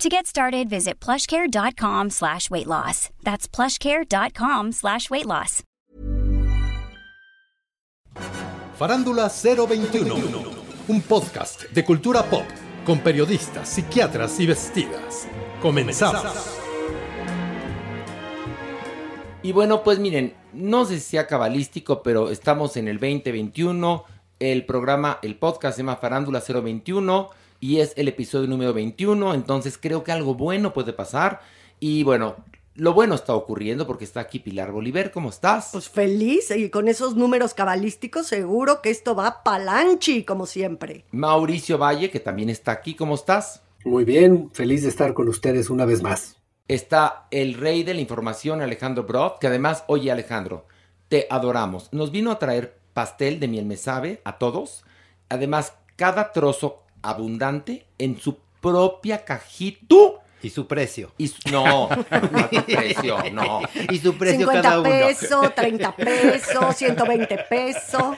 To get started, visit plushcare.com slash weight loss. That's plushcare.com slash weight loss. Farándula 021, un podcast de cultura pop con periodistas, psiquiatras y vestidas. Comenzamos. Y bueno, pues miren, no sé si sea cabalístico, pero estamos en el 2021. El programa, el podcast se llama Farándula 021 y es el episodio número 21. Entonces creo que algo bueno puede pasar. Y bueno, lo bueno está ocurriendo porque está aquí Pilar Bolívar. ¿Cómo estás? Pues feliz y con esos números cabalísticos seguro que esto va palanchi como siempre. Mauricio Valle, que también está aquí. ¿Cómo estás? Muy bien, feliz de estar con ustedes una vez más. Está el rey de la información, Alejandro Brod, que además, oye Alejandro, te adoramos. Nos vino a traer pastel de miel me sabe a todos. Además, cada trozo abundante en su propia cajita. Y su precio. Y su- no, no su precio, no. Y su precio 50 cada uno. pesos, 30 pesos, 120 pesos.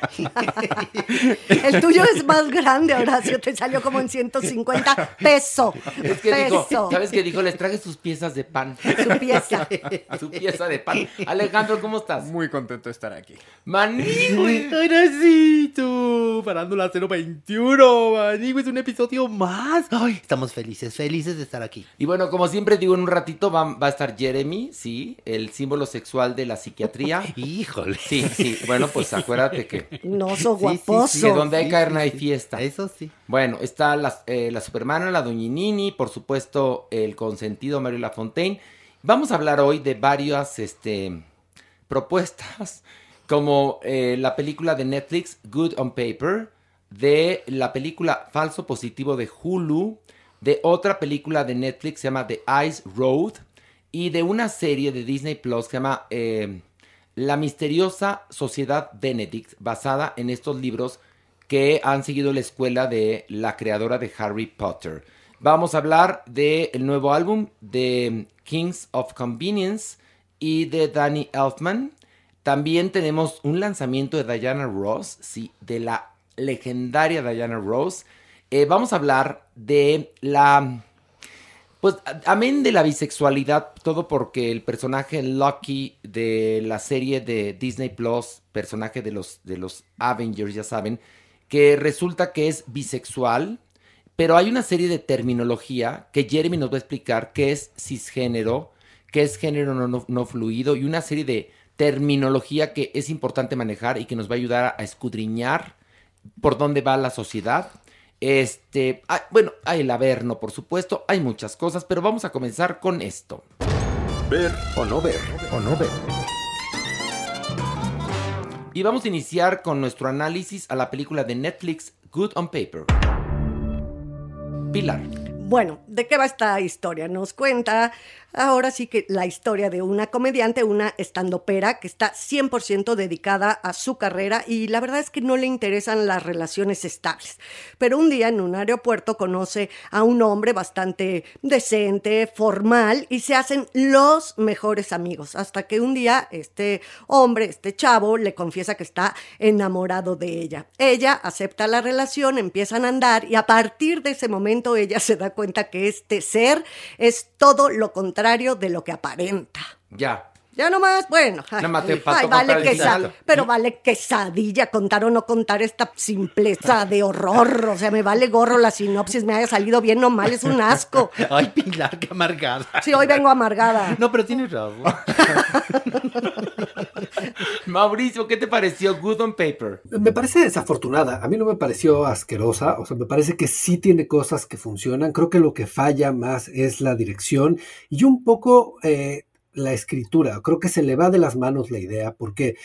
El tuyo es más grande, Horacio, te salió como en 150 pesos. Es que dijo, Peso. ¿sabes qué dijo? Les traje sus piezas de pan. Su pieza. Su pieza de pan. Alejandro, ¿cómo estás? Muy contento de estar aquí. Maní, güey. Horacito, Farándula 021, Manigo, es un episodio más. Ay, estamos felices, felices de estar aquí. Y bueno, como siempre digo, en un ratito va, va a estar Jeremy, sí, el símbolo sexual de la psiquiatría. Híjole. Sí, sí. Bueno, pues acuérdate que, No, sos Sí, sí, sí, guaposo. que donde hay sí, carne sí, hay sí. fiesta. Eso sí. Bueno, está la, eh, la Supermana, la Doñinini, por supuesto, el consentido Mario Lafontaine. Vamos a hablar hoy de varias este, propuestas, como eh, la película de Netflix, Good on Paper, de la película Falso Positivo de Hulu, de otra película de Netflix, se llama The Ice Road, y de una serie de Disney Plus que se llama eh, La misteriosa Sociedad Benedict, basada en estos libros que han seguido la escuela de la creadora de Harry Potter. Vamos a hablar del nuevo álbum de Kings of Convenience y de Danny Elfman. También tenemos un lanzamiento de Diana Ross, sí, de la legendaria Diana Ross. Eh, vamos a hablar de la pues amén de la bisexualidad, todo porque el personaje Lucky de la serie de Disney Plus, personaje de los, de los Avengers, ya saben, que resulta que es bisexual, pero hay una serie de terminología que Jeremy nos va a explicar qué es cisgénero, qué es género no, no- no fluido y una serie de terminología que es importante manejar y que nos va a ayudar a escudriñar por dónde va la sociedad. Este, ah, bueno, hay el Averno, por supuesto, hay muchas cosas, pero vamos a comenzar con esto. Ver o no ver. O no ver. Y vamos a iniciar con nuestro análisis a la película de Netflix Good on Paper. Pilar. Bueno, ¿De qué va esta historia? Nos cuenta ahora sí que la historia de una comediante, una estandopera que está 100% dedicada a su carrera y la verdad es que no le interesan las relaciones estables. Pero un día en un aeropuerto conoce a un hombre bastante decente, formal y se hacen los mejores amigos. Hasta que un día este hombre, este chavo, le confiesa que está enamorado de ella. Ella acepta la relación, empiezan a andar y a partir de ese momento ella se da cuenta que este ser es todo lo contrario de lo que aparenta. Ya. Ya nomás, bueno. Ay, Nada más te ay, vale contar el quesa- final. pero vale quesadilla contar o no contar esta simpleza de horror. O sea, me vale gorro la sinopsis, me haya salido bien o mal, es un asco. Ay, Pilar, qué amargada. Sí, hoy vengo amargada. No, pero tienes razón. Mauricio, ¿qué te pareció Good on Paper? Me parece desafortunada. A mí no me pareció asquerosa. O sea, me parece que sí tiene cosas que funcionan. Creo que lo que falla más es la dirección y un poco eh, la escritura. Creo que se le va de las manos la idea porque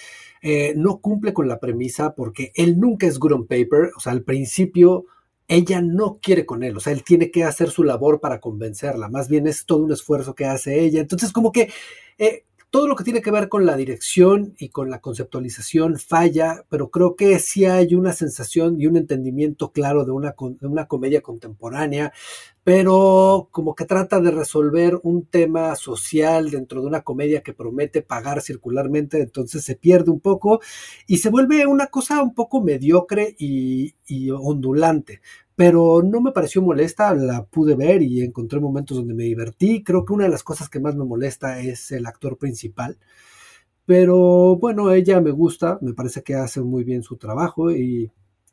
eh, no cumple con la premisa porque él nunca es good on paper. O sea, al principio ella no quiere con él. O sea, él tiene que hacer su labor para convencerla. Más bien es todo un esfuerzo que hace ella. Entonces, como que... eh, todo lo que tiene que ver con la dirección y con la conceptualización falla, pero creo que sí hay una sensación y un entendimiento claro de una, comedia contemporánea, pero como que trata de resolver un tema social dentro de una comedia que promete pagar circularmente, entonces se pierde un poco y se vuelve una cosa un poco mediocre y ondulante pero no me pareció molesta, la pude ver y encontré momentos donde me divertí. Creo que una de las cosas que más me molesta es el actor principal, pero bueno, ella me gusta, me parece que hace muy bien su trabajo y,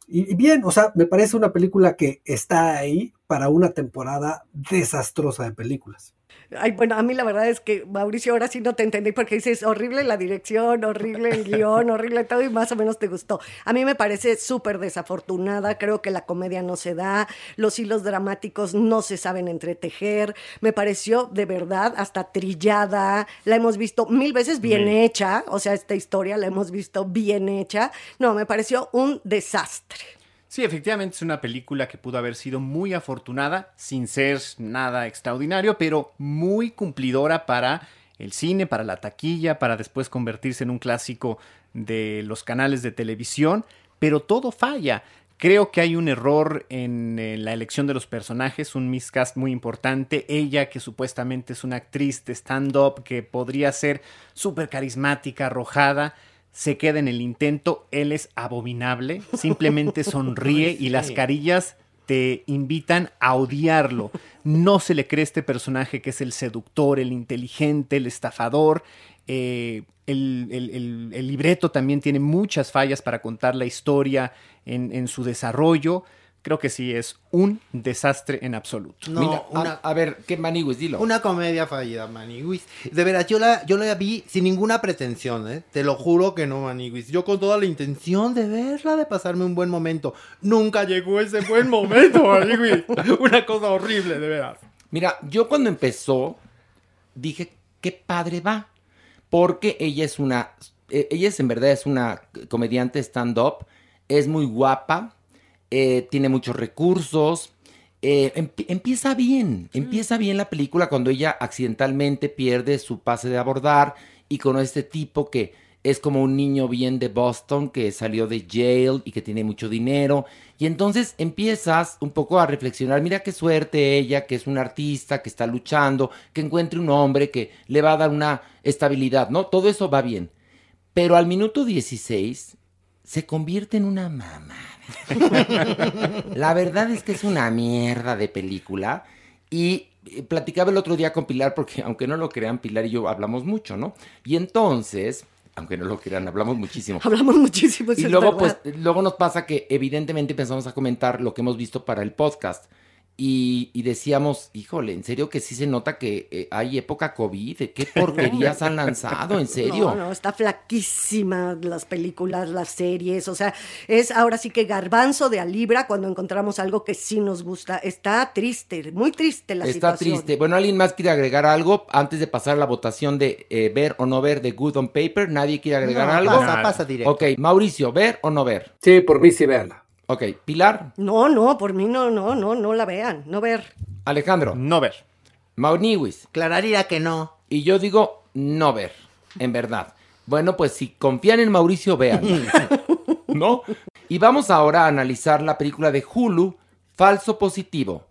y, bien, o sea, me parece una película que está ahí para una temporada desastrosa de películas. Ay, bueno, a mí la verdad es que, Mauricio, ahora sí no te entendí porque dices horrible la dirección, horrible el guion, horrible todo y más o menos te gustó. A mí me parece súper desafortunada, creo que la comedia no se da, los hilos dramáticos no se saben entretejer, me pareció de verdad hasta trillada, la hemos visto mil veces bien hecha, o sea, esta historia la hemos visto bien hecha, no, me pareció un desastre. Sí, efectivamente es una película que pudo haber sido muy afortunada, sin ser nada extraordinario, pero muy cumplidora para el cine, para la taquilla, para después convertirse en un clásico de los canales de televisión, pero todo falla. Creo que hay un error en la elección de los personajes, un miscast muy importante. Ella, que supuestamente es una actriz de stand-up, que podría ser súper carismática, arrojada, se queda en el intento. Él es abominable, simplemente sonríe y las carillas te invitan a odiarlo. No se le cree este personaje que es el seductor, el inteligente, el estafador. Eh, el, el- el- el libreto también tiene muchas fallas para contar la historia en, en su desarrollo. Creo que sí es un desastre en absoluto. No, Mira, a- una, a, ver, ¿qué Maniwis? Dilo. una comedia fallida, Maniguis. De veras, yo la, yo la vi sin ninguna pretensión, ¿eh? Te lo juro que no, Maniguis. Yo con toda la intención de verla, de pasarme un buen momento. Nunca llegó ese buen momento, Maniguis. Una cosa horrible, de veras. Mira, yo cuando empezó dije, qué padre va. Porque ella es una, eh, ella es en verdad es una comediante stand-up, es muy guapa, eh, tiene muchos recursos, eh, empi- empieza bien, empieza bien la película cuando ella accidentalmente pierde su pase de abordar y con este tipo que es como un niño bien de Boston que salió de jail y que tiene mucho dinero. Y entonces empiezas un poco a reflexionar, mira qué suerte ella, que es un artista, que está luchando, que encuentre un hombre que le va a dar una estabilidad, ¿no? Todo eso va bien. Pero al minuto 16 se convierte en una mamada. La verdad es que es una mierda de película. Y eh, platicaba el otro día con Pilar, porque aunque no lo crean, Pilar y yo hablamos mucho, ¿no? Y entonces, aunque no lo crean, hablamos muchísimo. Hablamos muchísimo. Y luego, pues, luego nos pasa que evidentemente empezamos a comentar lo que hemos visto para el podcast. Y, y decíamos, híjole, en serio que sí se nota que eh, hay época COVID, ¿de qué porquerías han lanzado? ¿En serio? No, no, está flaquísima las películas, las series, o sea, es ahora sí que garbanzo de a libra cuando encontramos algo que sí nos gusta. Está triste, muy triste la Está situación. triste. Bueno, ¿alguien más quiere agregar algo antes de pasar a la votación de eh, ver o no ver de Good on Paper? ¿Nadie quiere agregar No, algo? Pasa, pasa directo. Ok, Mauricio, ¿ver o no ver? Sí, por mí sí, véanla. Ok, Pilar. No, no, por mí no, no, no, no la vean, no ver. Alejandro. No ver. Mauniwis. Clararía que no. Y yo digo no ver, en verdad. Bueno, pues si confían en Mauricio, vean. ¿No? Y vamos ahora a analizar la película de Hulu, Falso Positivo.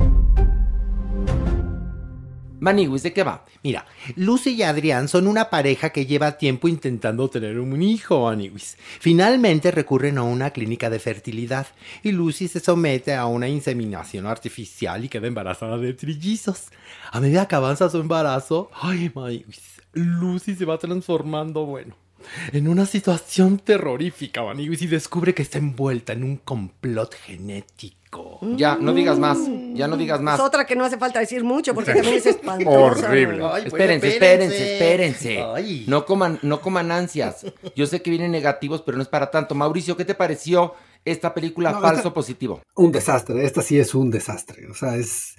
Maniwis, ¿de qué va? Mira, Lucy y Adrián son una pareja que lleva tiempo intentando tener un hijo, Aniwis. Finalmente recurren a una clínica de fertilidad y Lucy se somete a una inseminación artificial y queda embarazada de trillizos. A medida que avanza su embarazo, ay, Maniwis, Lucy se va transformando, bueno, en una situación terrorífica, Maniwis, y descubre que está envuelta en un complot genético. Ya, no digas más, ya no digas más. Es otra que no hace falta decir mucho porque también es espantosa. Horrible. Ay, pues, Espérense, espérense, espérense. Ay. No coman, no coman ansias. Yo sé que vienen negativos, pero no es para tanto. Mauricio, ¿qué te pareció esta película No, Falso esta- Positivo? Un desastre, esta sí es un desastre. O sea, es,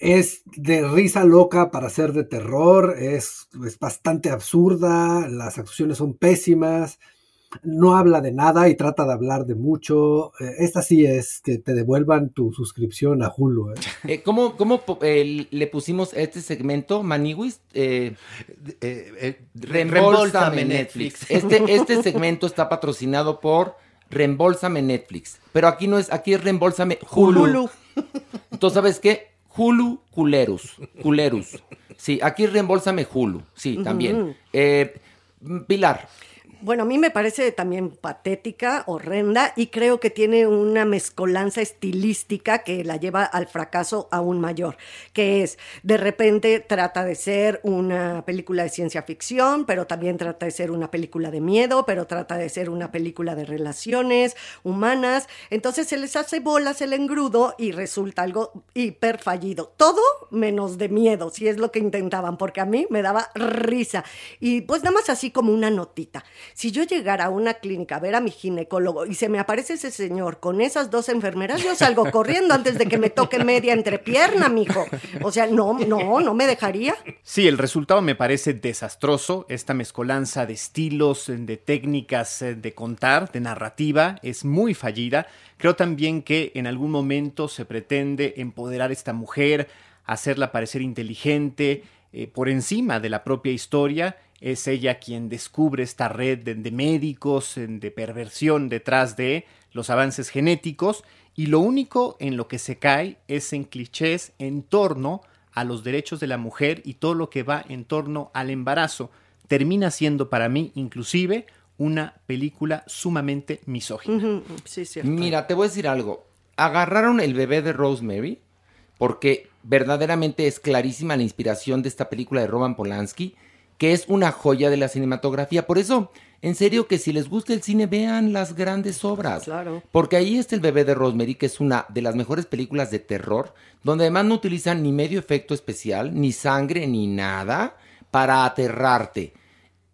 es de risa loca para ser de terror, es, es bastante absurda, las actuaciones son pésimas, no habla de nada y trata de hablar de mucho. Eh, esta sí es que te devuelvan tu suscripción a Hulu. ¿eh? Eh, ¿Cómo, cómo eh, le pusimos este segmento, Maniwis? Eh, Eh, eh, Reembolsame Netflix. Este, este segmento está patrocinado por Reembolsame Netflix. Pero aquí no es, aquí es Reembolsame Hulu. Hulu. Entonces, ¿sabes qué? Hulu Culerus. Culerus. Sí, aquí Reembolsame Hulu. Sí, también. Eh, Pilar. Bueno, a mí me parece también patética, horrenda, y creo que tiene una mezcolanza estilística que la lleva al fracaso aún mayor, que es, de repente trata de ser una película de ciencia ficción, pero también trata de ser una película de miedo, pero trata de ser una película de relaciones humanas, entonces se les hace bolas el engrudo y resulta algo hiper fallido. Todo menos de miedo, si es lo que intentaban, porque a mí me daba risa. Y pues nada más así como una notita. Si yo llegara a una clínica a ver a mi ginecólogo y se me aparece ese señor con esas dos enfermeras, yo salgo corriendo antes de que me toque media entrepierna, mijo. O sea, no, no, no me dejaría. Sí, el resultado me parece desastroso. Esta mezcolanza de estilos, de técnicas eh, de contar, de narrativa, es muy fallida. Creo también que en algún momento se pretende empoderar a esta mujer, hacerla parecer inteligente, eh, por encima de la propia historia. Es ella quien descubre esta red de, de médicos, de perversión detrás de los avances genéticos. Y lo único en lo que se cae es en clichés en torno a los derechos de la mujer y todo lo que va en torno al embarazo. Termina siendo para mí inclusive una película sumamente misógina. Ujú, Sí, cierto. Mira, te voy a decir algo. Agarraron el bebé de Rosemary porque verdaderamente es clarísima la inspiración de esta película de Roman Polanski, que es una joya de la cinematografía. Por eso, en serio, que si les gusta el cine, vean las grandes obras. Claro. Porque ahí está el bebé de Rosemary, que es una de las mejores películas de terror, donde además no utilizan ni medio efecto especial, ni sangre, ni nada, para aterrarte.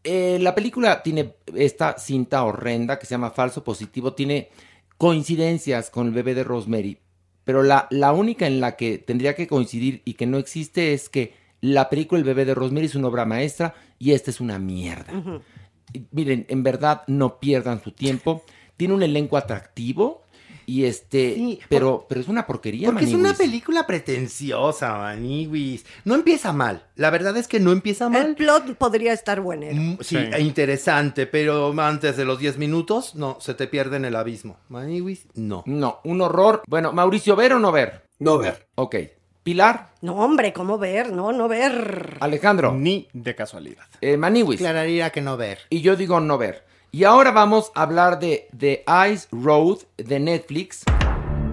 Eh, la película tiene esta cinta horrenda que se llama Falso Positivo, tiene coincidencias con el bebé de Rosemary, pero la, la única en la que tendría que coincidir y que no existe es que la película El bebé de Rosemary es una obra maestra y esta es una mierda. Y Miren, en verdad no pierdan su tiempo. Tiene un elenco atractivo y este, Sí, pero, pero es una porquería. Porque es una película pretenciosa, Maniwis. No empieza mal. La verdad es que no empieza El mal. plot podría estar bueno. Mm, Sí, Sí. e interesante, pero antes de los 10 minutos, no, se te pierde en el abismo. Maniwis, no. No, un horror. Bueno, Mauricio, ¿ver o no ver? No ver. Ok. Pilar, No, hombre, ¿cómo ver? No, no ver. Alejandro, Ni de casualidad. eh, Maniwis. Clararía que no ver. Y yo digo no ver. Y ahora vamos a hablar de The Ice Road de Netflix.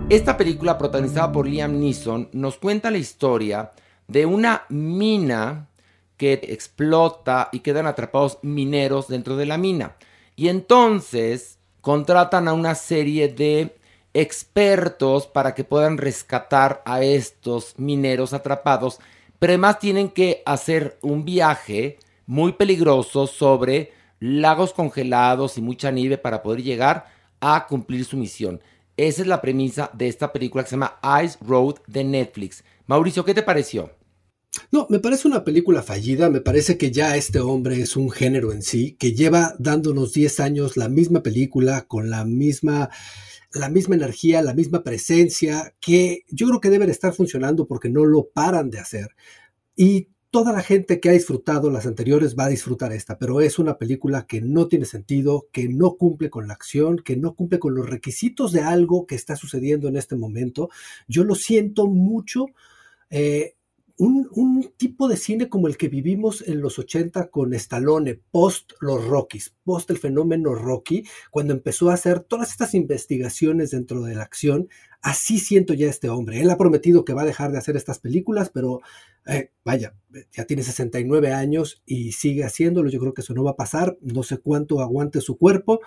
Esta película protagonizada por Liam Neeson nos cuenta la historia de una mina que explota y quedan atrapados mineros dentro de la mina. Y entonces contratan a una serie de expertos para que puedan rescatar a estos mineros atrapados, pero además tienen que hacer un viaje muy peligroso sobre lagos congelados y mucha nieve para poder llegar a cumplir su misión. Esa es la premisa de esta película que se llama Ice Road de Netflix. Mauricio, ¿qué te pareció? No, me parece una película fallida, me parece que ya este hombre es un género en sí, que lleva dándonos 10 años la misma película, con la misma la misma energía, la misma presencia, que yo creo que deben estar funcionando porque no lo paran de hacer. Y toda la gente que ha disfrutado las anteriores va a disfrutar esta, pero es una película que no tiene sentido, que no cumple con la acción, que no cumple con los requisitos de algo que está sucediendo en este momento. Yo lo siento mucho. Eh, un, tipo de cine como el que vivimos en los 80 con Stallone, post los Rockies, post el fenómeno Rocky, cuando empezó a hacer todas estas investigaciones dentro de la acción, así siento ya este hombre. Él ha prometido que va a dejar de hacer estas películas, pero eh, vaya, ya tiene 69 años y sigue haciéndolo. Yo creo que eso no va a pasar. No sé cuánto aguante su cuerpo,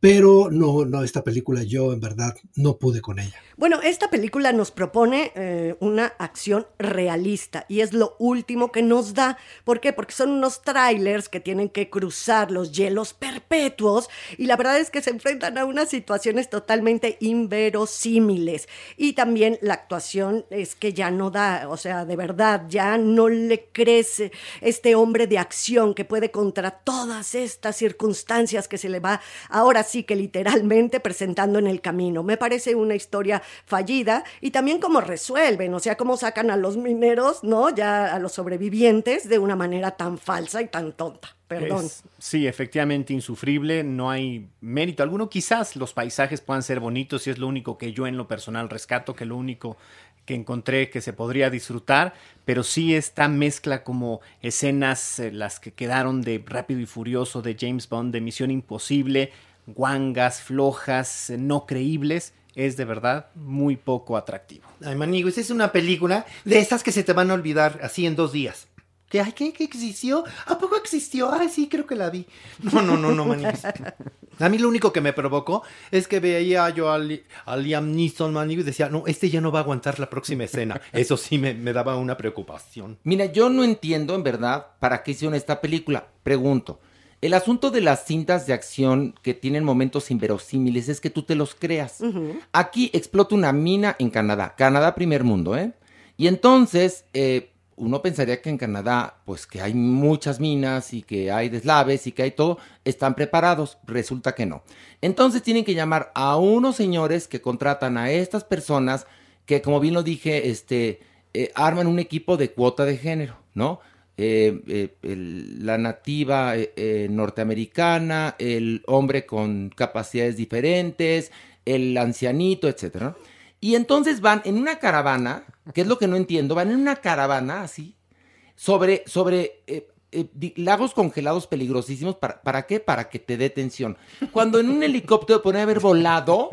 pero no, no, esta película yo en verdad no pude con ella. Bueno, esta película nos propone eh, una acción realista y es lo último que nos da. ¿Por qué? Porque son unos trailers que tienen que cruzar los hielos perpetuos y la verdad es que se enfrentan a unas situaciones totalmente inverosímiles. Y también la actuación es que ya no da, o sea, de verdad, ya no le crece este hombre de acción que puede contra todas estas circunstancias que se le va ahora sí que literalmente presentando en el camino. Me parece una historia fallida y también cómo resuelven, o sea, cómo sacan a los mineros, ¿no? Ya a los sobrevivientes de una manera tan falsa y tan tonta. Perdón. sí, efectivamente insufrible, no hay mérito alguno. Quizás los paisajes puedan ser bonitos y es lo único que yo en lo personal rescato, que lo único que encontré que se podría disfrutar, pero sí esta mezcla como escenas, eh, las que quedaron de Rápido y Furioso, de James Bond, de Misión Imposible, guangas, flojas, no creíbles, es de verdad muy poco atractivo. Ay, Maniguis, es una película de esas que se te van a olvidar así en dos días. ¿Qué, ay, ¿qué, existió? ¿A poco existió? Ay, sí, creo que la vi. No, no, no, no, Maniguis. A mí lo único que me provocó es que veía yo a, Liam Neeson, Maniguis, y decía, no, este ya no va a aguantar la próxima escena. Eso sí me, me daba una preocupación. Mira, yo no entiendo en verdad para qué hicieron esta película. Pregunto. El asunto de las cintas de acción que tienen momentos inverosímiles es que tú te los creas. Aquí explota una mina en Canadá, Canadá primer mundo, ¿eh? Y entonces eh, uno pensaría que en Canadá, pues que hay muchas minas y que hay deslaves y que hay todo, están preparados. Resulta que no. Entonces tienen que llamar a unos señores que contratan a estas personas que, como bien lo dije, este, eh, arman un equipo de cuota de género, ¿no? Eh, eh, la nativa eh, norteamericana, el hombre con capacidades diferentes, el ancianito, etc. Y entonces van en una caravana, que es lo que no entiendo, van en una caravana así, sobre, sobre lagos congelados peligrosísimos. ¿para, ¿Para qué? Para que te dé tensión. Cuando en un helicóptero puede haber volado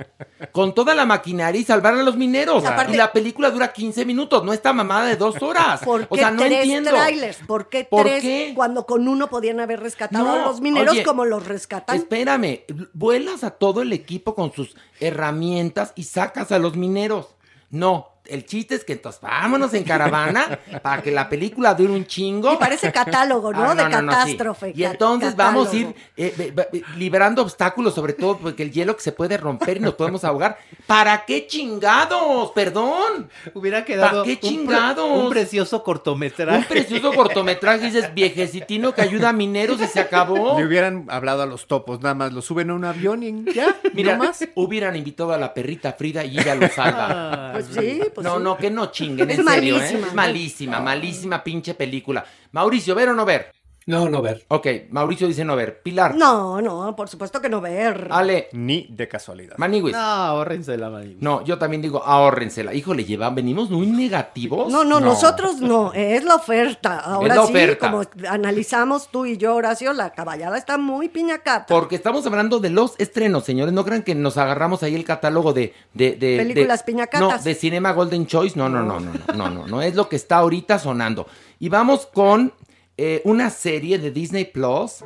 con toda la maquinaria y salvar a los mineros. y la película dura 15 minutos, no está mamada de dos horas. ¿Por qué o sea, no tres entiendo. trailers? ¿Por qué tres cuando con uno podían haber rescatado a los mineros como los rescatan? Espérame, vuelas a todo el equipo con sus herramientas y sacas a los mineros. No, el chiste es que entonces vámonos en caravana para que la película dure un chingo. Y parece catálogo, ¿no? Ah, de catástrofe. Y entonces vamos a ir eh, liberando obstáculos, sobre todo porque el hielo que se puede romper y nos podemos ahogar. ¿Para qué chingados? Perdón. Hubiera quedado. ¿Para qué chingados? Un, precioso cortometraje. Un precioso cortometraje, dices viejecitino que ayuda a mineros y se acabó. Le hubieran hablado a los topos, nada más lo suben a un avión y ya. Mira, más. hubieran invitado a la perrita Frida y ella lo salva. Pues sí, pues no, no, que no chinguen, en serio, ¿eh? Es malísima, malísima pinche película. Mauricio, ¿ver o no ver? No, no ver. Ok, Mauricio dice no ver. Pilar. No, no, por supuesto que no ver. Ale. Ni de casualidad. Maniguis. No, ahórrensela, Maniguis. No, yo también digo ahórrensela. Híjole, llevan, venimos muy negativos. No, no, nosotros no, es la oferta. Ahora la sí, como analizamos tú y yo, Horacio, la caballada está muy piñacata. Porque estamos hablando de los estrenos, señores. No crean que nos agarramos ahí el catálogo de... de, de Películas piñacatas. No, de Cinema Golden Choice. No, no, no, no, no, no, no, no, es lo que está ahorita sonando. Y vamos con eh, una serie de Disney Plus.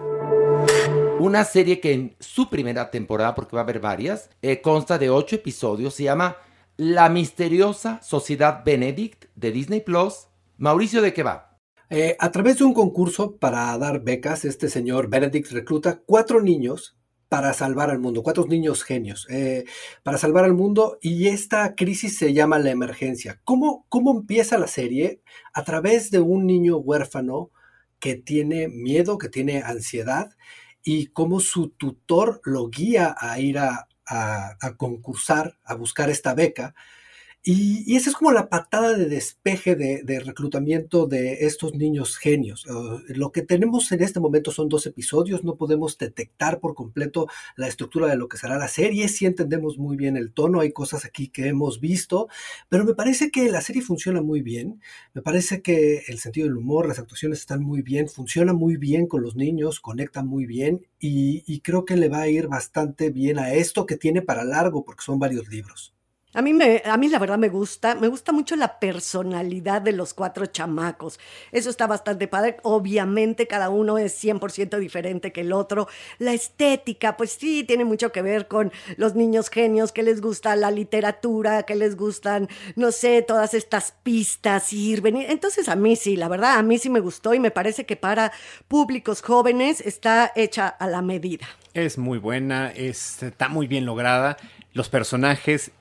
Una serie que en su primera temporada, porque va a haber varias, eh, consta de ocho episodios. Se llama La misteriosa Sociedad Benedict de Disney Plus. Mauricio, ¿de qué va? Eh, a través de un concurso para dar becas, este señor Benedict recluta cuatro niños para salvar al mundo, cuatro niños genios, para salvar al mundo y esta crisis se llama la emergencia. ¿Cómo, ¿Cómo empieza la serie? A través de un niño huérfano que tiene miedo, que tiene ansiedad y cómo su tutor lo guía a ir a, a, concursar, a buscar esta beca. Y, y, esa es como la patada de despeje de, reclutamiento de estos niños genios. Lo que tenemos en este momento son dos episodios, no podemos detectar por completo la estructura de lo que será la serie, sí entendemos muy bien el tono, hay cosas aquí que hemos visto, pero me parece que la serie funciona muy bien, me parece que el sentido del humor, las actuaciones están muy bien, funciona muy bien con los niños, conecta muy bien y creo que le va a ir bastante bien a esto que tiene para largo porque son varios libros. A mí, me, a mí la verdad me gusta, me gusta mucho la personalidad de los cuatro chamacos. Eso está bastante padre. Obviamente cada uno es 100% diferente que el otro. La estética, pues sí, tiene mucho que ver con los niños genios, que les gusta la literatura, que les gustan, no sé, todas estas pistas, ir, venir. Entonces a mí sí, la verdad, a mí sí me gustó y me parece que para públicos jóvenes está hecha a la medida. Es muy buena, es, está muy bien lograda. Los personajes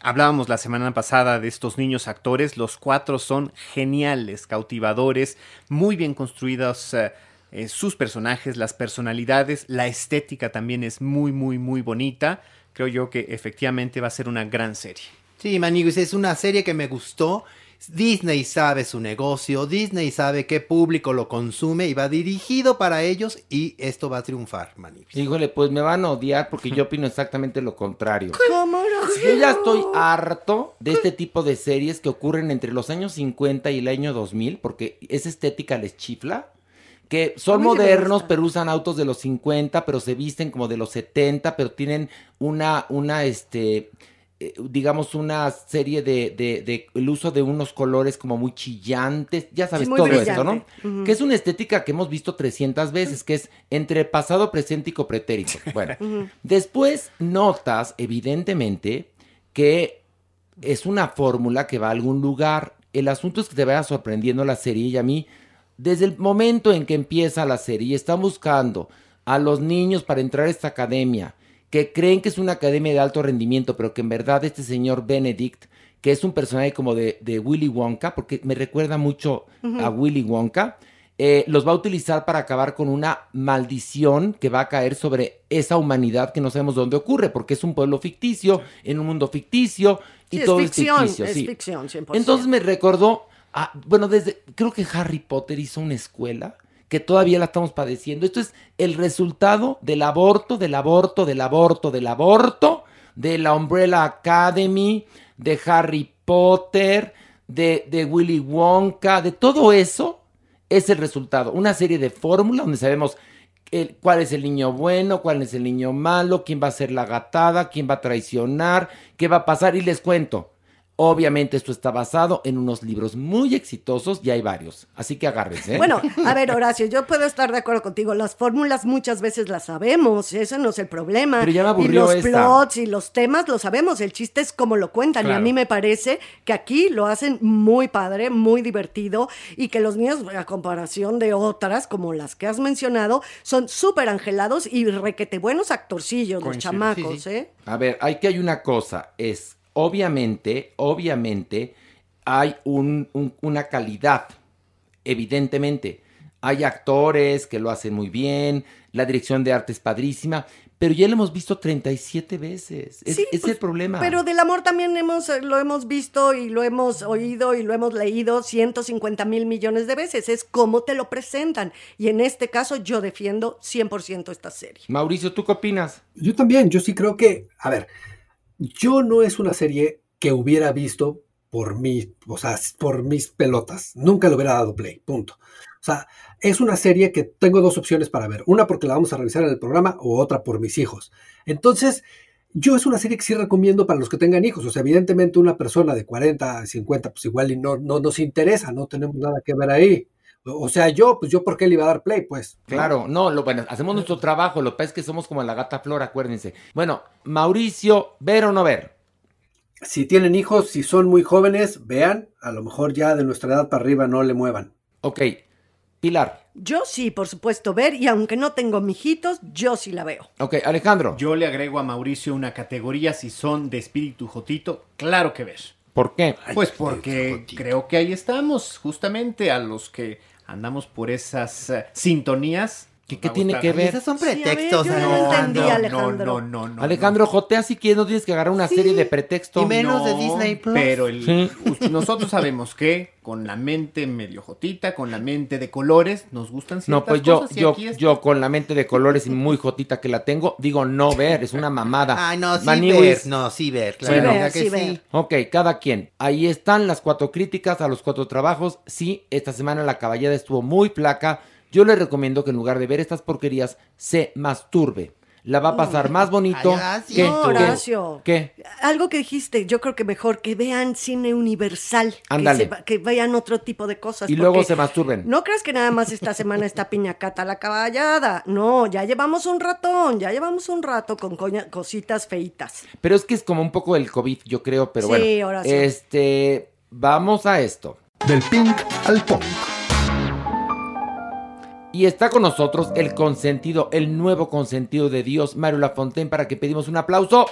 Hablábamos la semana pasada de estos niños actores, los cuatro son geniales, cautivadores, muy bien construidos eh, eh, sus personajes, las personalidades, la estética también es muy, muy, muy bonita. Creo yo que efectivamente va a ser una gran serie. Sí, Maniguis, es una serie que me gustó Disney sabe su negocio, Disney sabe qué público lo consume y va dirigido para ellos y esto va a triunfar, Maniguis. Híjole, pues me van a odiar porque yo opino exactamente lo contrario. ¿Cómo no? Yo ya estoy harto de este tipo de series que ocurren entre los años 50 y el año 2000 porque esa estética les chifla. Que son modernos, pero usan autos de los 50, pero se visten como de los 70, pero tienen una, una, este, digamos, una serie de, de, de, el uso de unos colores como muy chillantes, ya sabes, Sí, todo brillante. esto, ¿no? Que es una estética que hemos visto 300 veces, que es entre pasado, presente y copretérito. Bueno, después notas, evidentemente, que es una fórmula que va a algún lugar. El asunto es que te vaya sorprendiendo la serie y a mí, desde el momento en que empieza la serie, y están buscando a los niños para entrar a esta academia, que creen que es una academia de alto rendimiento, pero que en verdad este señor Benedict, que es un personaje como de, de Willy Wonka, porque me recuerda mucho a Willy Wonka, eh, los va a utilizar para acabar con una maldición que va a caer sobre esa humanidad que no sabemos dónde ocurre, porque es un pueblo ficticio, en un mundo ficticio, y Sí, es todo ficción, es ficticio. es sí. ficción, 100%. Entonces me recordó, a- bueno, desde, creo que Harry Potter hizo una escuela que todavía la estamos padeciendo. Esto es el resultado del aborto, del aborto, del aborto, del aborto, de la Umbrella Academy, de Harry Potter, de, de Willy Wonka, de todo eso es el resultado. Una serie de fórmulas donde sabemos el- cuál es el niño bueno, cuál es el niño malo, quién va a ser la gatada, quién va a traicionar, qué va a pasar. Y les cuento, obviamente esto está basado en unos libros muy exitosos y hay varios. Así que agárrense. ¿eh? Bueno, a ver, Horacio, yo puedo estar de acuerdo contigo. Las fórmulas muchas veces las sabemos, ese no es el problema. Pero ya me y aburrió los esta. plots y los temas lo sabemos. El chiste es cómo lo cuentan. Y a mí me parece que aquí lo hacen muy padre, muy divertido y que los niños, a comparación de otras, como las que has mencionado, son súper angelados y requete buenos actorcillos, los chamacos, sí, sí. ¿eh? A ver, hay que hay una cosa, es obviamente, obviamente hay un- un- una calidad, evidentemente. Hay actores que lo hacen muy bien, la dirección de arte es padrísima, pero ya lo hemos visto 37 veces. Es, Sí, es pues, el problema. Pero del amor también hemos, eh, lo hemos visto y lo hemos oído y lo hemos leído 150 mil millones de veces. Es cómo te lo presentan. Y en este caso yo defiendo 100% esta serie. Mauricio, ¿tú qué opinas? Yo también, yo sí creo que, a ver, yo no es una serie que hubiera visto por mí, o sea, por mis pelotas. Nunca le hubiera dado play, punto. O sea, es una serie que tengo dos opciones para ver. Una porque la vamos a revisar en el programa o otra por mis hijos. Entonces, yo es una serie que sí recomiendo para los que tengan hijos. O sea, evidentemente una persona de 40, 50, pues igual y no, no nos interesa, no tenemos nada que ver ahí. O sea, yo, pues yo, ¿por qué le iba a dar play? Pues. Claro, no, lo, bueno, hacemos nuestro trabajo, lo que es que somos como la gata flor, acuérdense. Bueno, Mauricio, ¿ver o no ver? Si tienen hijos, si son muy jóvenes, vean, a lo mejor ya de nuestra edad para arriba no le muevan. Ok, Pilar. Yo sí, por supuesto, ver. Y aunque no tengo mijitos, yo sí la veo. Ok, Alejandro. Yo le agrego a Mauricio una categoría si son de espíritu jotito, claro que ver. ¿Por qué? Pues porque creo que ahí estamos, justamente a los que andamos por esas eh, sintonías, ¿Qué, tiene que ver? esos son Sí, ver, pretextos, yo no lo Alejandro. No, no, no, no. Alejandro, jotea si quieres, no tienes que agarrar una serie de pretextos. Y menos de Disney Plus. Pero el- Sí. nosotros sabemos que con la mente medio jotita, con la mente de colores, nos gustan ciertas No, pues yo, cosas yo, está. yo con la mente de colores y muy jotita que la tengo, digo no ver, es una mamada. Ay, no, sí Maniguis. ver. No, sí ver. Claro, Bueno. que ver, sí. sí Ok, cada quien. Ahí están las cuatro críticas a los cuatro trabajos. Sí, esta semana la caballada estuvo muy flaca. Yo le recomiendo que en lugar de ver estas porquerías, se masturbe. La va a pasar más bonito. Ay, Horacio. ¿Qué? No, ¿Qué? Horacio. ¿Qué? Algo que dijiste, yo creo que mejor que vean cine universal. que Ándale. va- Que, vean otro tipo de cosas. Y luego se masturben. No creas que nada más esta semana está piñacata la caballada. No, ya llevamos un ratón, ya llevamos un rato con coña- cositas feitas. Pero es que es como un poco el COVID, yo creo, pero Sí, bueno. Horacio. Este, vamos a esto. Del pink al punk. Y está con nosotros el consentido, el nuevo consentido de Dios, Mario Lafontaine, para que pedimos un aplauso.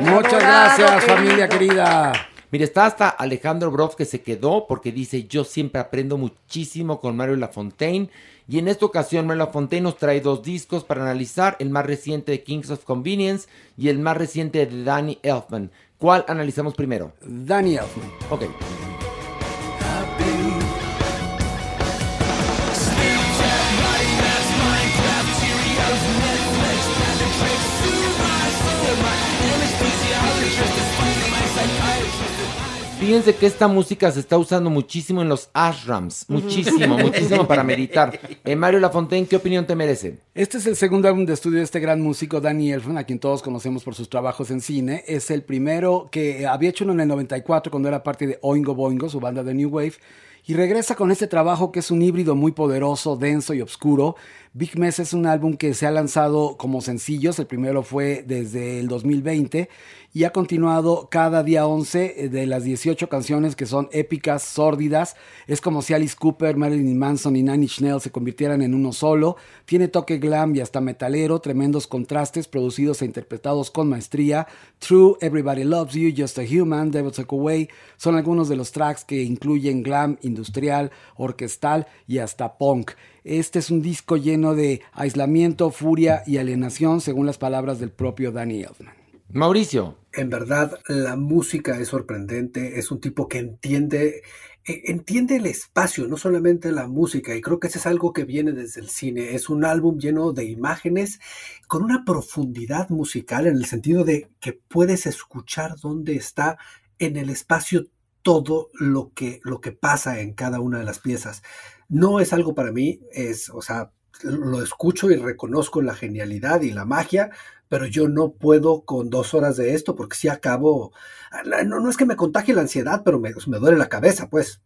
Muchas Adorado, gracias, querido. familia querida. Mire, está hasta Alejandro Broff que se quedó porque dice, yo siempre aprendo muchísimo con Mario Lafontaine. Y en esta ocasión Mario Lafontaine nos trae dos discos para analizar, el más reciente de Kings of Convenience y el más reciente de Danny Elfman. ¿Cuál analizamos primero? Daniel. Ok. Fíjense que esta música se está usando muchísimo en los ashrams. Muchísimo, muchísimo para meditar. Eh, Mario Lafontaine, ¿qué opinión te merece? Este es el segundo álbum de estudio de este gran músico, Danny Elfman, a quien todos conocemos por sus trabajos en cine. Es el primero que había hecho uno en el 94 cuando era parte de Oingo Boingo, su banda de New Wave. Y regresa con este trabajo que es un híbrido muy poderoso, denso y oscuro. Big Mess es un álbum que se ha lanzado como sencillos. El primero fue desde el 2020 y ha continuado cada día 11 de las 18 canciones que son épicas, sórdidas. Es como si Alice Cooper, Marilyn Manson y Nine Inch se convirtieran en uno solo. Tiene toque glam y hasta metalero, tremendos contrastes producidos e interpretados con maestría. True, Everybody Loves You, Just a Human, Devil Take Away son algunos de los tracks que incluyen glam, industrial, orquestal y hasta punk. Este es un disco lleno de aislamiento, furia y alienación, según las palabras del propio Danny Elfman. Mauricio. En verdad, la música es sorprendente, es un tipo que entiende, eh, entiende el espacio, no solamente la música, y creo que eso es algo que viene desde el cine. Es un álbum lleno de imágenes con una profundidad musical en el sentido de que puedes escuchar dónde está en el espacio todo lo que, lo que pasa en cada una de las piezas. No es algo para mí, es, o sea, lo escucho y reconozco la genialidad y la magia, pero yo no puedo con dos horas de esto porque si acabo, no, no es que me contagie la ansiedad, pero me, me duele la cabeza, pues.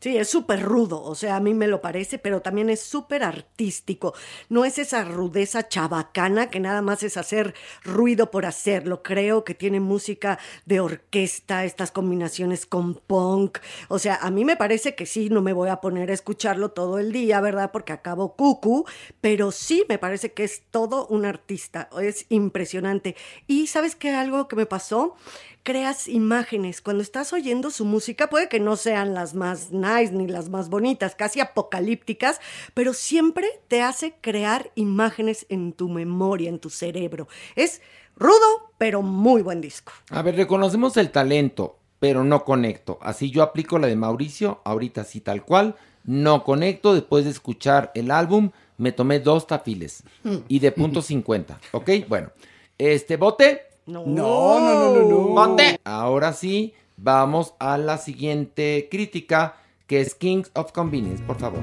Sí, es súper rudo, o sea, a mí me lo parece, pero también es súper artístico. No es esa rudeza chabacana que nada más es hacer ruido por hacerlo. Creo que tiene música de orquesta, estas combinaciones con punk. O sea, a mí me parece que sí, no me voy a poner a escucharlo todo el día, ¿verdad? Porque acabo cucu, pero sí me parece que es todo un artista. Es impresionante. Y ¿sabes qué? Algo que me pasó creas imágenes. Cuando estás oyendo su música, puede que no sean las más nice ni las más bonitas, casi apocalípticas, pero siempre te hace crear imágenes en tu memoria, en tu cerebro. Es rudo, pero muy buen disco. A ver, reconocemos el talento, pero no conecto. Así yo aplico la de Mauricio, ahorita sí tal cual. No conecto, después de escuchar el álbum, me tomé dos tafiles. Y de punto 50, ¿ok? Bueno, este bote. No, No, no, no, no, no. Ahora sí, vamos a la siguiente crítica, que es Kings of Convenience, por favor.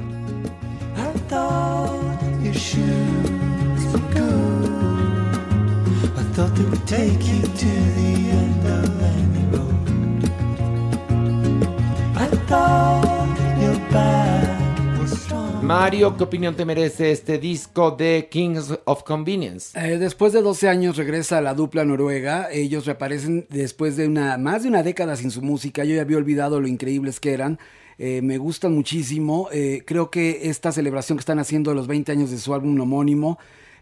I Mario, ¿qué opinión te merece este disco de Kings of Convenience? Eh, después de 12 años regresa la dupla noruega. Ellos reaparecen después de una más de una década sin su música. Yo ya había olvidado lo increíbles que eran. Eh, me gustan muchísimo. Eh, creo que esta celebración que están haciendo los 20 años de su álbum homónimo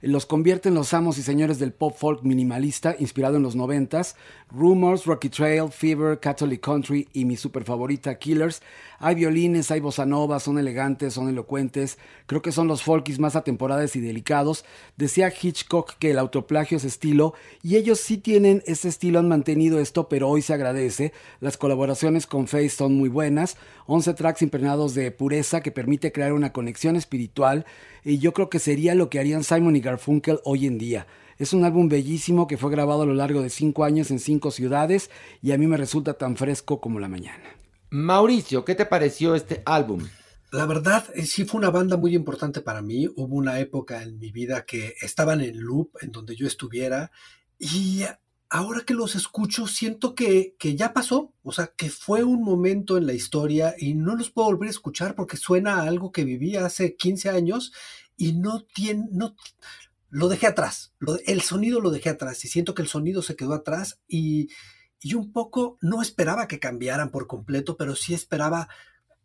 Los convierte en los amos y señores del pop folk minimalista inspirado en los noventas. Rumors, Rocky Trail, Fever, Catholic Country y mi super favorita Killers. Hay violines, hay bossa nova, son elegantes, son elocuentes. Creo que son los folkies más atemporales y delicados. Decía Hitchcock que el autoplagio es estilo y ellos sí tienen ese estilo, han mantenido esto, pero hoy se agradece. Las colaboraciones con Faith son muy buenas. 11 tracks impregnados de pureza que permite crear una conexión espiritual y yo creo que sería lo que harían Simon y Garfunkel hoy en día. Es un álbum bellísimo que fue grabado a lo largo de cinco años en cinco ciudades y a mí me resulta tan fresco como la mañana. Mauricio, ¿qué te pareció este álbum? La verdad, sí fue una banda muy importante para mí. Hubo una época en mi vida que estaban en loop, en donde yo estuviera, y ahora que los escucho, siento que, que ya pasó, o sea, que fue un momento en la historia y no los puedo volver a escuchar porque suena a algo que viví hace 15 años y no tiene, no, lo dejé atrás, el sonido lo dejé atrás y siento que el sonido se quedó atrás y, y un poco no esperaba que cambiaran por completo, pero sí esperaba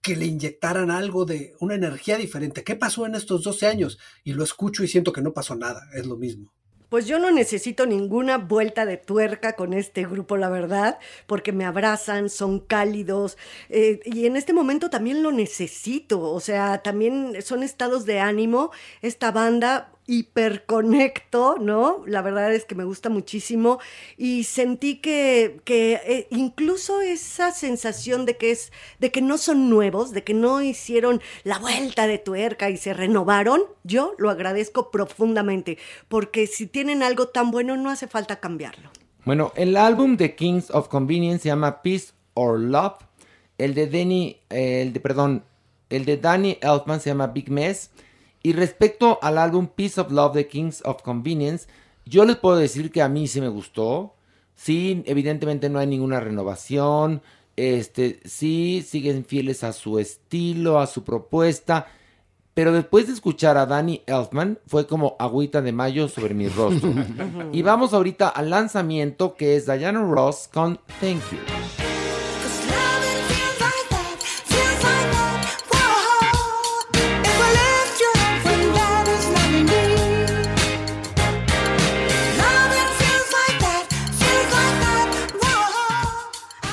que le inyectaran algo de una energía diferente. ¿Qué pasó en estos 12 años? Y lo escucho y siento que no pasó nada, es lo mismo. Pues yo no necesito ninguna vuelta de tuerca con este grupo, la verdad, porque me abrazan, son cálidos eh, y en este momento también lo necesito, o sea, también son estados de ánimo. Esta banda hiperconecto, ¿no? La verdad es que me gusta muchísimo y sentí que, que eh, incluso esa sensación de que es, de que no son nuevos, de que no hicieron la vuelta de tuerca y se renovaron, yo lo agradezco profundamente, porque si tienen algo tan bueno no hace falta cambiarlo. Bueno, el álbum de Kings of Convenience se llama Peace or Love. El de Danny, eh, el de, perdón, el de Danny Elfman se llama Big Mess. Y respecto al álbum Peace of Love de Kings of Convenience, yo les puedo decir que a mí sí me gustó. Sí, evidentemente no hay ninguna renovación. Este, sí, siguen fieles a su estilo, a su propuesta. Pero después de escuchar a Danny Elfman, fue como agüita de mayo sobre mi rostro. y vamos ahorita al lanzamiento que es Diana Ross con Thank You.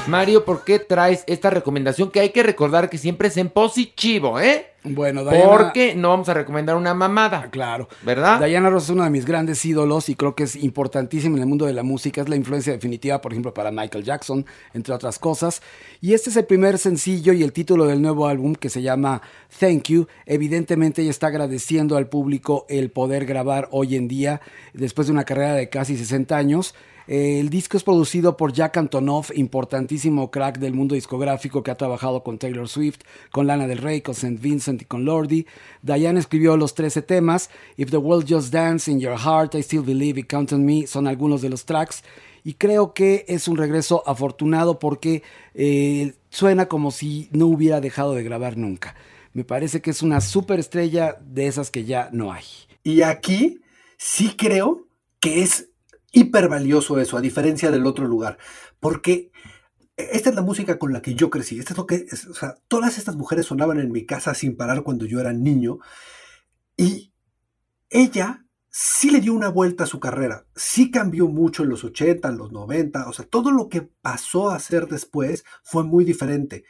Mario, ¿por qué traes esta recomendación? Que hay que recordar que siempre es en positivo, ¿eh? Bueno, Diana... Porque no vamos a recomendar una mamada. Claro. ¿Verdad? Diana Ross es uno de mis grandes ídolos y creo que es importantísimo en el mundo de la música. Es la influencia definitiva, por ejemplo, para Michael Jackson, entre otras cosas. Y este es el primer sencillo y el título del nuevo álbum que se llama Thank You. Evidentemente ella está agradeciendo al público el poder grabar hoy en día, después de una carrera de casi 60 años. Eh, el disco es producido por Jack Antonoff, importantísimo crack del mundo discográfico que ha trabajado con Taylor Swift, con Lana del Rey, con St. Vincent y con Lordi. Diane escribió los 13 temas. If the World Just Dance in Your Heart, I Still Believe It Count on Me son algunos de los tracks. Y creo que es un regreso afortunado porque eh, suena como si no hubiera dejado de grabar nunca. Me parece que es una superestrella de esas que ya no hay. Y aquí sí creo que es hiper valioso eso, a diferencia del otro lugar, porque esta es la música con la que yo crecí. Esto es lo que, todas estas mujeres sonaban en mi casa sin parar cuando yo era niño y ella sí le dio una vuelta a su carrera, sí cambió mucho en los 80, en los 90, o sea, todo lo que pasó a hacer después fue muy diferente.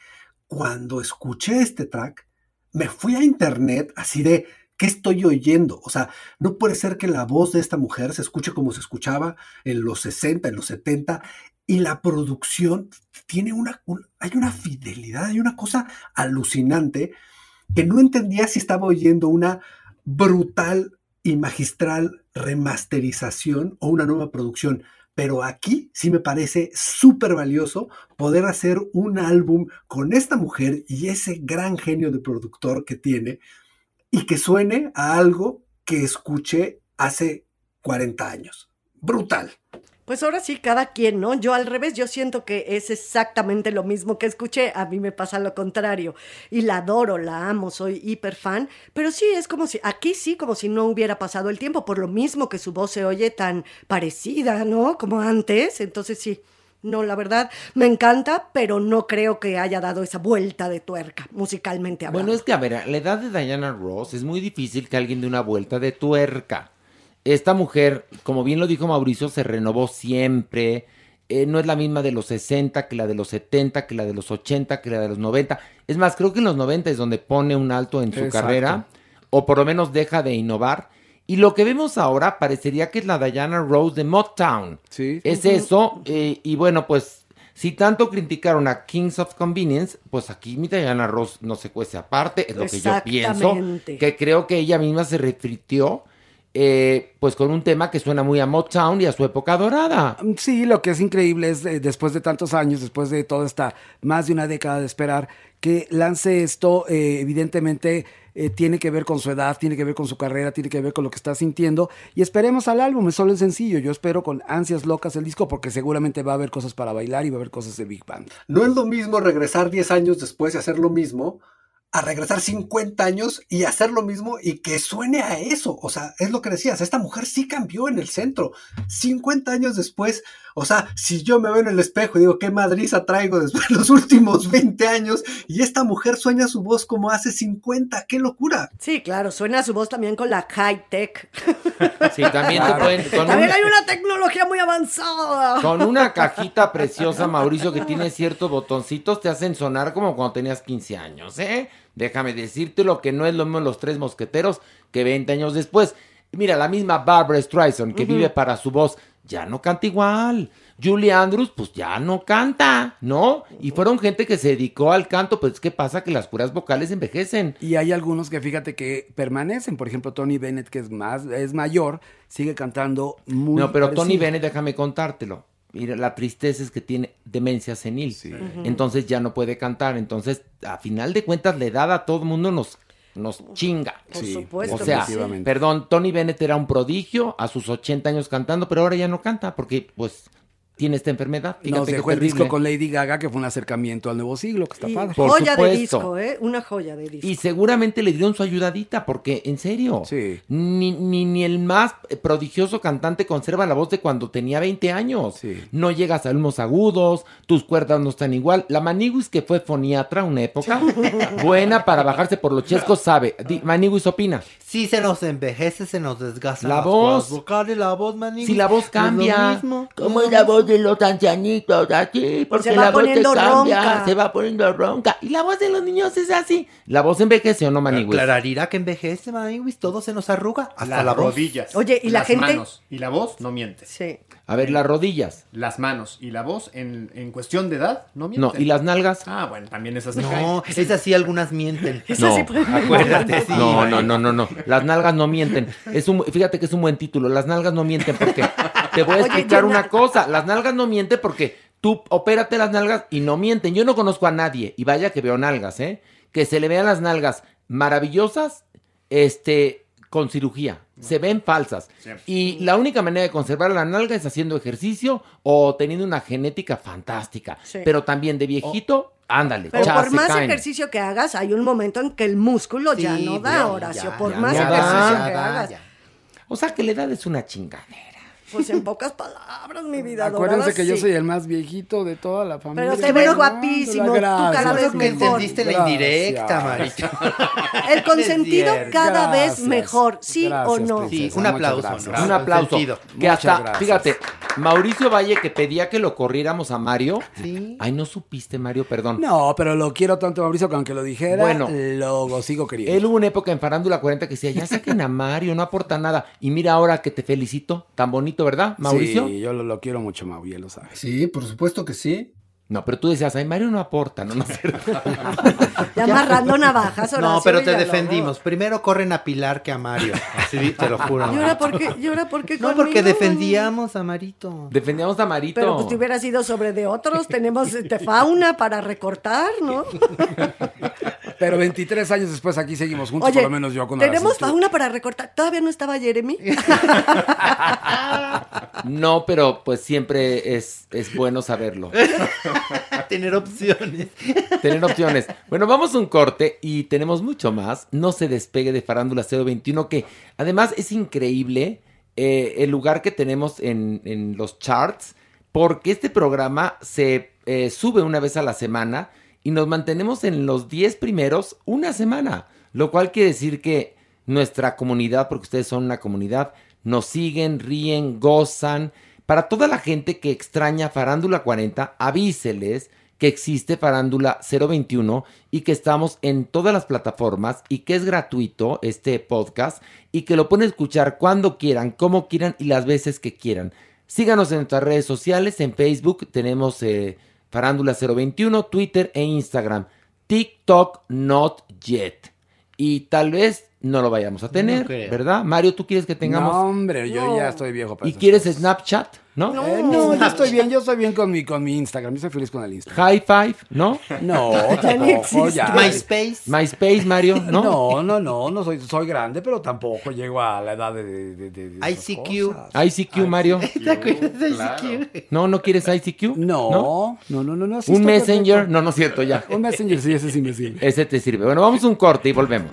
Cuando escuché este track, me fui a internet así de, ¿qué estoy oyendo? O sea, no puede ser que la voz de esta mujer se escuche como se escuchaba en los 60, en los 70, y la producción tiene una, un, hay una fidelidad, hay una cosa alucinante que no entendía si estaba oyendo una brutal y magistral remasterización o una nueva producción. Pero aquí sí me parece súper valioso poder hacer un álbum con esta mujer y ese gran genio de productor que tiene y que suene a algo que escuché hace 40 años. Brutal. Pues ahora sí, cada quien, ¿no? Yo al revés, yo siento que es exactamente lo mismo que escuché, a mí me pasa lo contrario. Y la adoro, la amo, soy hiper fan, pero sí, es como si, aquí sí, como si no hubiera pasado el tiempo, por lo mismo que su voz se oye tan parecida, ¿no? Como antes, entonces sí. No, la verdad, me encanta, pero no creo que haya dado esa vuelta de tuerca, musicalmente hablando. Bueno, es que, a ver, a la edad de Diana Ross es muy difícil que alguien dé una vuelta de tuerca. esta mujer, como bien lo dijo Mauricio, se renovó siempre. Eh, no es la misma de los 60 que la de los 70, que la de los 80, que la de los 90. Es más, creo que en los 90 es donde pone un alto en su Exacto. carrera, o por lo menos deja de innovar. Y lo que vemos ahora parecería que es la Diana Rose de Motown. Sí. Es eso, eh, y bueno, pues si tanto criticaron a Kings of Convenience, pues aquí mi Diana Rose no se cuece aparte, es lo que yo pienso, Exactamente. que creo que ella misma se refritió, eh, pues con un tema que suena muy a Motown y a su época dorada. Sí, lo que es increíble es eh, después de tantos años, después de toda esta más de una década de esperar, que lance esto, eh, evidentemente eh, tiene que ver con su edad, tiene que ver con su carrera, tiene que ver con lo que está sintiendo. Y esperemos al álbum, es solo el sencillo. Yo espero con ansias locas el disco porque seguramente va a haber cosas para bailar y va a haber cosas de Big Band. No es lo mismo regresar 10 años después y hacer lo mismo a regresar 50 años y hacer lo mismo y que suene a eso. O sea, es lo que decías, esta mujer sí cambió en el centro. 50 años después, o sea, si yo me veo en el espejo y digo, qué madriza traigo después de los últimos 20 años y esta mujer sueña su voz como hace 50, qué locura. Sí, claro, suena su voz también con la high tech. Sí, también te pueden... Con, También un- hay una tecnología muy avanzada. con una cajita preciosa, Mauricio, que tiene ciertos botoncitos, te hacen sonar como cuando tenías 15 años, ¿eh? Déjame decirte lo que no es lo mismo los tres mosqueteros que 20 años después. Mira, la misma Barbara Streisand, que vive para su voz, ya no canta igual. Julie Andrews, pues ya no canta, ¿no? Y fueron gente que se dedicó al canto, pues ¿qué pasa? Que las puras vocales envejecen. Y hay algunos que fíjate que permanecen. Por ejemplo, Tony Bennett, que es más, es mayor, sigue cantando muy No, pero Tony. Bennett, déjame contártelo. Mira, la tristeza es que tiene demencia senil. Entonces ya no puede cantar. Entonces, a final de cuentas, la edad a todo el mundo nos, nos chinga. Por Sí, supuesto. O sea, perdón, Tony Bennett era un prodigio a sus 80 años cantando, pero ahora ya no canta porque, pues, tiene esta enfermedad. Fíjate Nos dejó el terrible. disco con Lady Gaga, que fue un acercamiento al nuevo siglo, que está Y padre. Por joya de supuesto. disco, ¿eh? Una joya de disco. Y seguramente le dieron su ayudadita, porque, en serio, Sí. ni, ni, ni el más prodigioso cantante conserva la voz de cuando tenía 20 años. Sí. No llegas a unos agudos, tus cuerdas no están igual. La Maniguis, que fue foniatra una época, buena para bajarse por los chescos, sabe. Di- Maniguis opina. Si se nos envejece, se nos desgasta. La voz. vocales, la voz, maní. Si la voz cambia. ¿Cómo es la voz de los ancianitos? Así, porque Se va la voz te poniendo cambia, ronca. se va poniendo ronca. Y la voz de los niños es así. La voz envejece o no, Maniguis. Clararira que envejece, Maniguis, todo se nos arruga. Hasta Las la rodillas. Oye, y la las gente- manos y la voz no miente. Sí. A ver, las rodillas. Las manos y la voz en, en cuestión de edad no No, mienten. y las nalgas. Ah, bueno, también esas No, caen. es así, algunas mienten. Esa sí Acuérdate, sí. No, no, no, no, no. Las nalgas no mienten. Es un, fíjate que es un buen título. Las nalgas no mienten porque te voy a explicar una na- cosa. Las nalgas no mienten porque tú opérate las nalgas y no mienten. Yo no conozco a nadie, y vaya que veo nalgas, ¿eh? Que se le vean las nalgas maravillosas, este, con cirugía. Se ven falsas. Y la única manera de conservar la nalga es haciendo ejercicio o teniendo una genética fantástica. Sí. Pero también de viejito, ándale, Pero por más caen. ejercicio que hagas, hay un momento en que el músculo ya no da, ya, Horacio. ya, por ya, más ya ejercicio da, que hagas. ya. O sea que la edad es una chingadera. Pues en pocas palabras, mi vida. Acuérdense dorada, que yo soy el más viejito de toda la familia. Pero te ves guapísimo, tú cada vez que mejor. entendiste la indirecta, Marita. El consentido cada vez mejor, ¿sí o no? princesa. Sí, un aplauso. Un aplauso. Consentido. Que hasta, gracias. fíjate, Mauricio Valle que pedía que lo corriéramos a Mario. Sí. Ay, no supiste, Mario, perdón. No, pero lo quiero tanto, Mauricio, que aunque lo dijera, Bueno. lo sigo queriendo. Él hubo una época en Farándula 40 que decía, ya saquen a Mario, no aporta nada. Y mira ahora que te felicito, tan bonito, ¿verdad, Mauricio? Sí, yo lo, lo quiero mucho, Mau, y él lo sabe. Sí, por supuesto que sí. No, pero tú decías, ay, Mario no aporta, no, no es cierto. Ya amarrando navajas, Horacio. No, pero te defendimos. Primero corren a Pilar que a Mario. Así te lo juro. ¿Y ahora por qué? ¿Y ahora por qué No, porque defendíamos a Marito. Defendíamos a Marito. Pero pues te hubiera sido sobre de otros. Tenemos este, fauna para recortar, ¿no? Pero 23 años después aquí seguimos juntos, Oye, por lo menos yo con tenemos fauna para recortar. ¿Todavía no estaba Jeremy? No, pero pues siempre es, es bueno saberlo. Tener opciones. Tener opciones. Bueno, vamos a un corte y tenemos mucho más. No se despegue de Farándula 021, que además es increíble eh, el lugar que tenemos en, los charts, porque este programa se eh, sube una vez a la semana y nos mantenemos en los 10 primeros una semana, lo cual quiere decir que nuestra comunidad, porque ustedes son una comunidad, nos siguen, ríen, gozan. Para toda la gente que extraña Farándula 40, avíseles que existe Farándula 021 y que estamos en todas las plataformas y que es gratuito este podcast y que lo pueden escuchar cuando quieran, como quieran y las veces que quieran. Síganos en nuestras redes sociales, en Facebook tenemos eh, Farándula 021, Twitter e Instagram. TikTok not yet. Y tal vez no lo vayamos a tener. ¿verdad? Mario, ¿tú quieres que tengamos? No, hombre, yo ya estoy viejo para ¿Y quieres cosas. Snapchat? ¿No? Eh, no, yo estoy bien, yo estoy bien con mi, con mi Instagram. Yo soy feliz con el Instagram. High Five, ¿no? No, Ya ni tampoco, existe. ya. MySpace. MySpace, Mario, ¿no? No, no, no, no soy, soy grande, pero tampoco llego a la edad de, de, de- de- ICQ. cosas. ICQ, Mario. ¿Te acuerdas de ICQ? No, ¿no quieres ICQ? No, no, no, no, no. sí ¿Un Messenger? perfecto. No, no es cierto, ya. Un Messenger, sí, ese sí me sirve. Ese te sirve. Bueno, vamos a un corte y volvemos.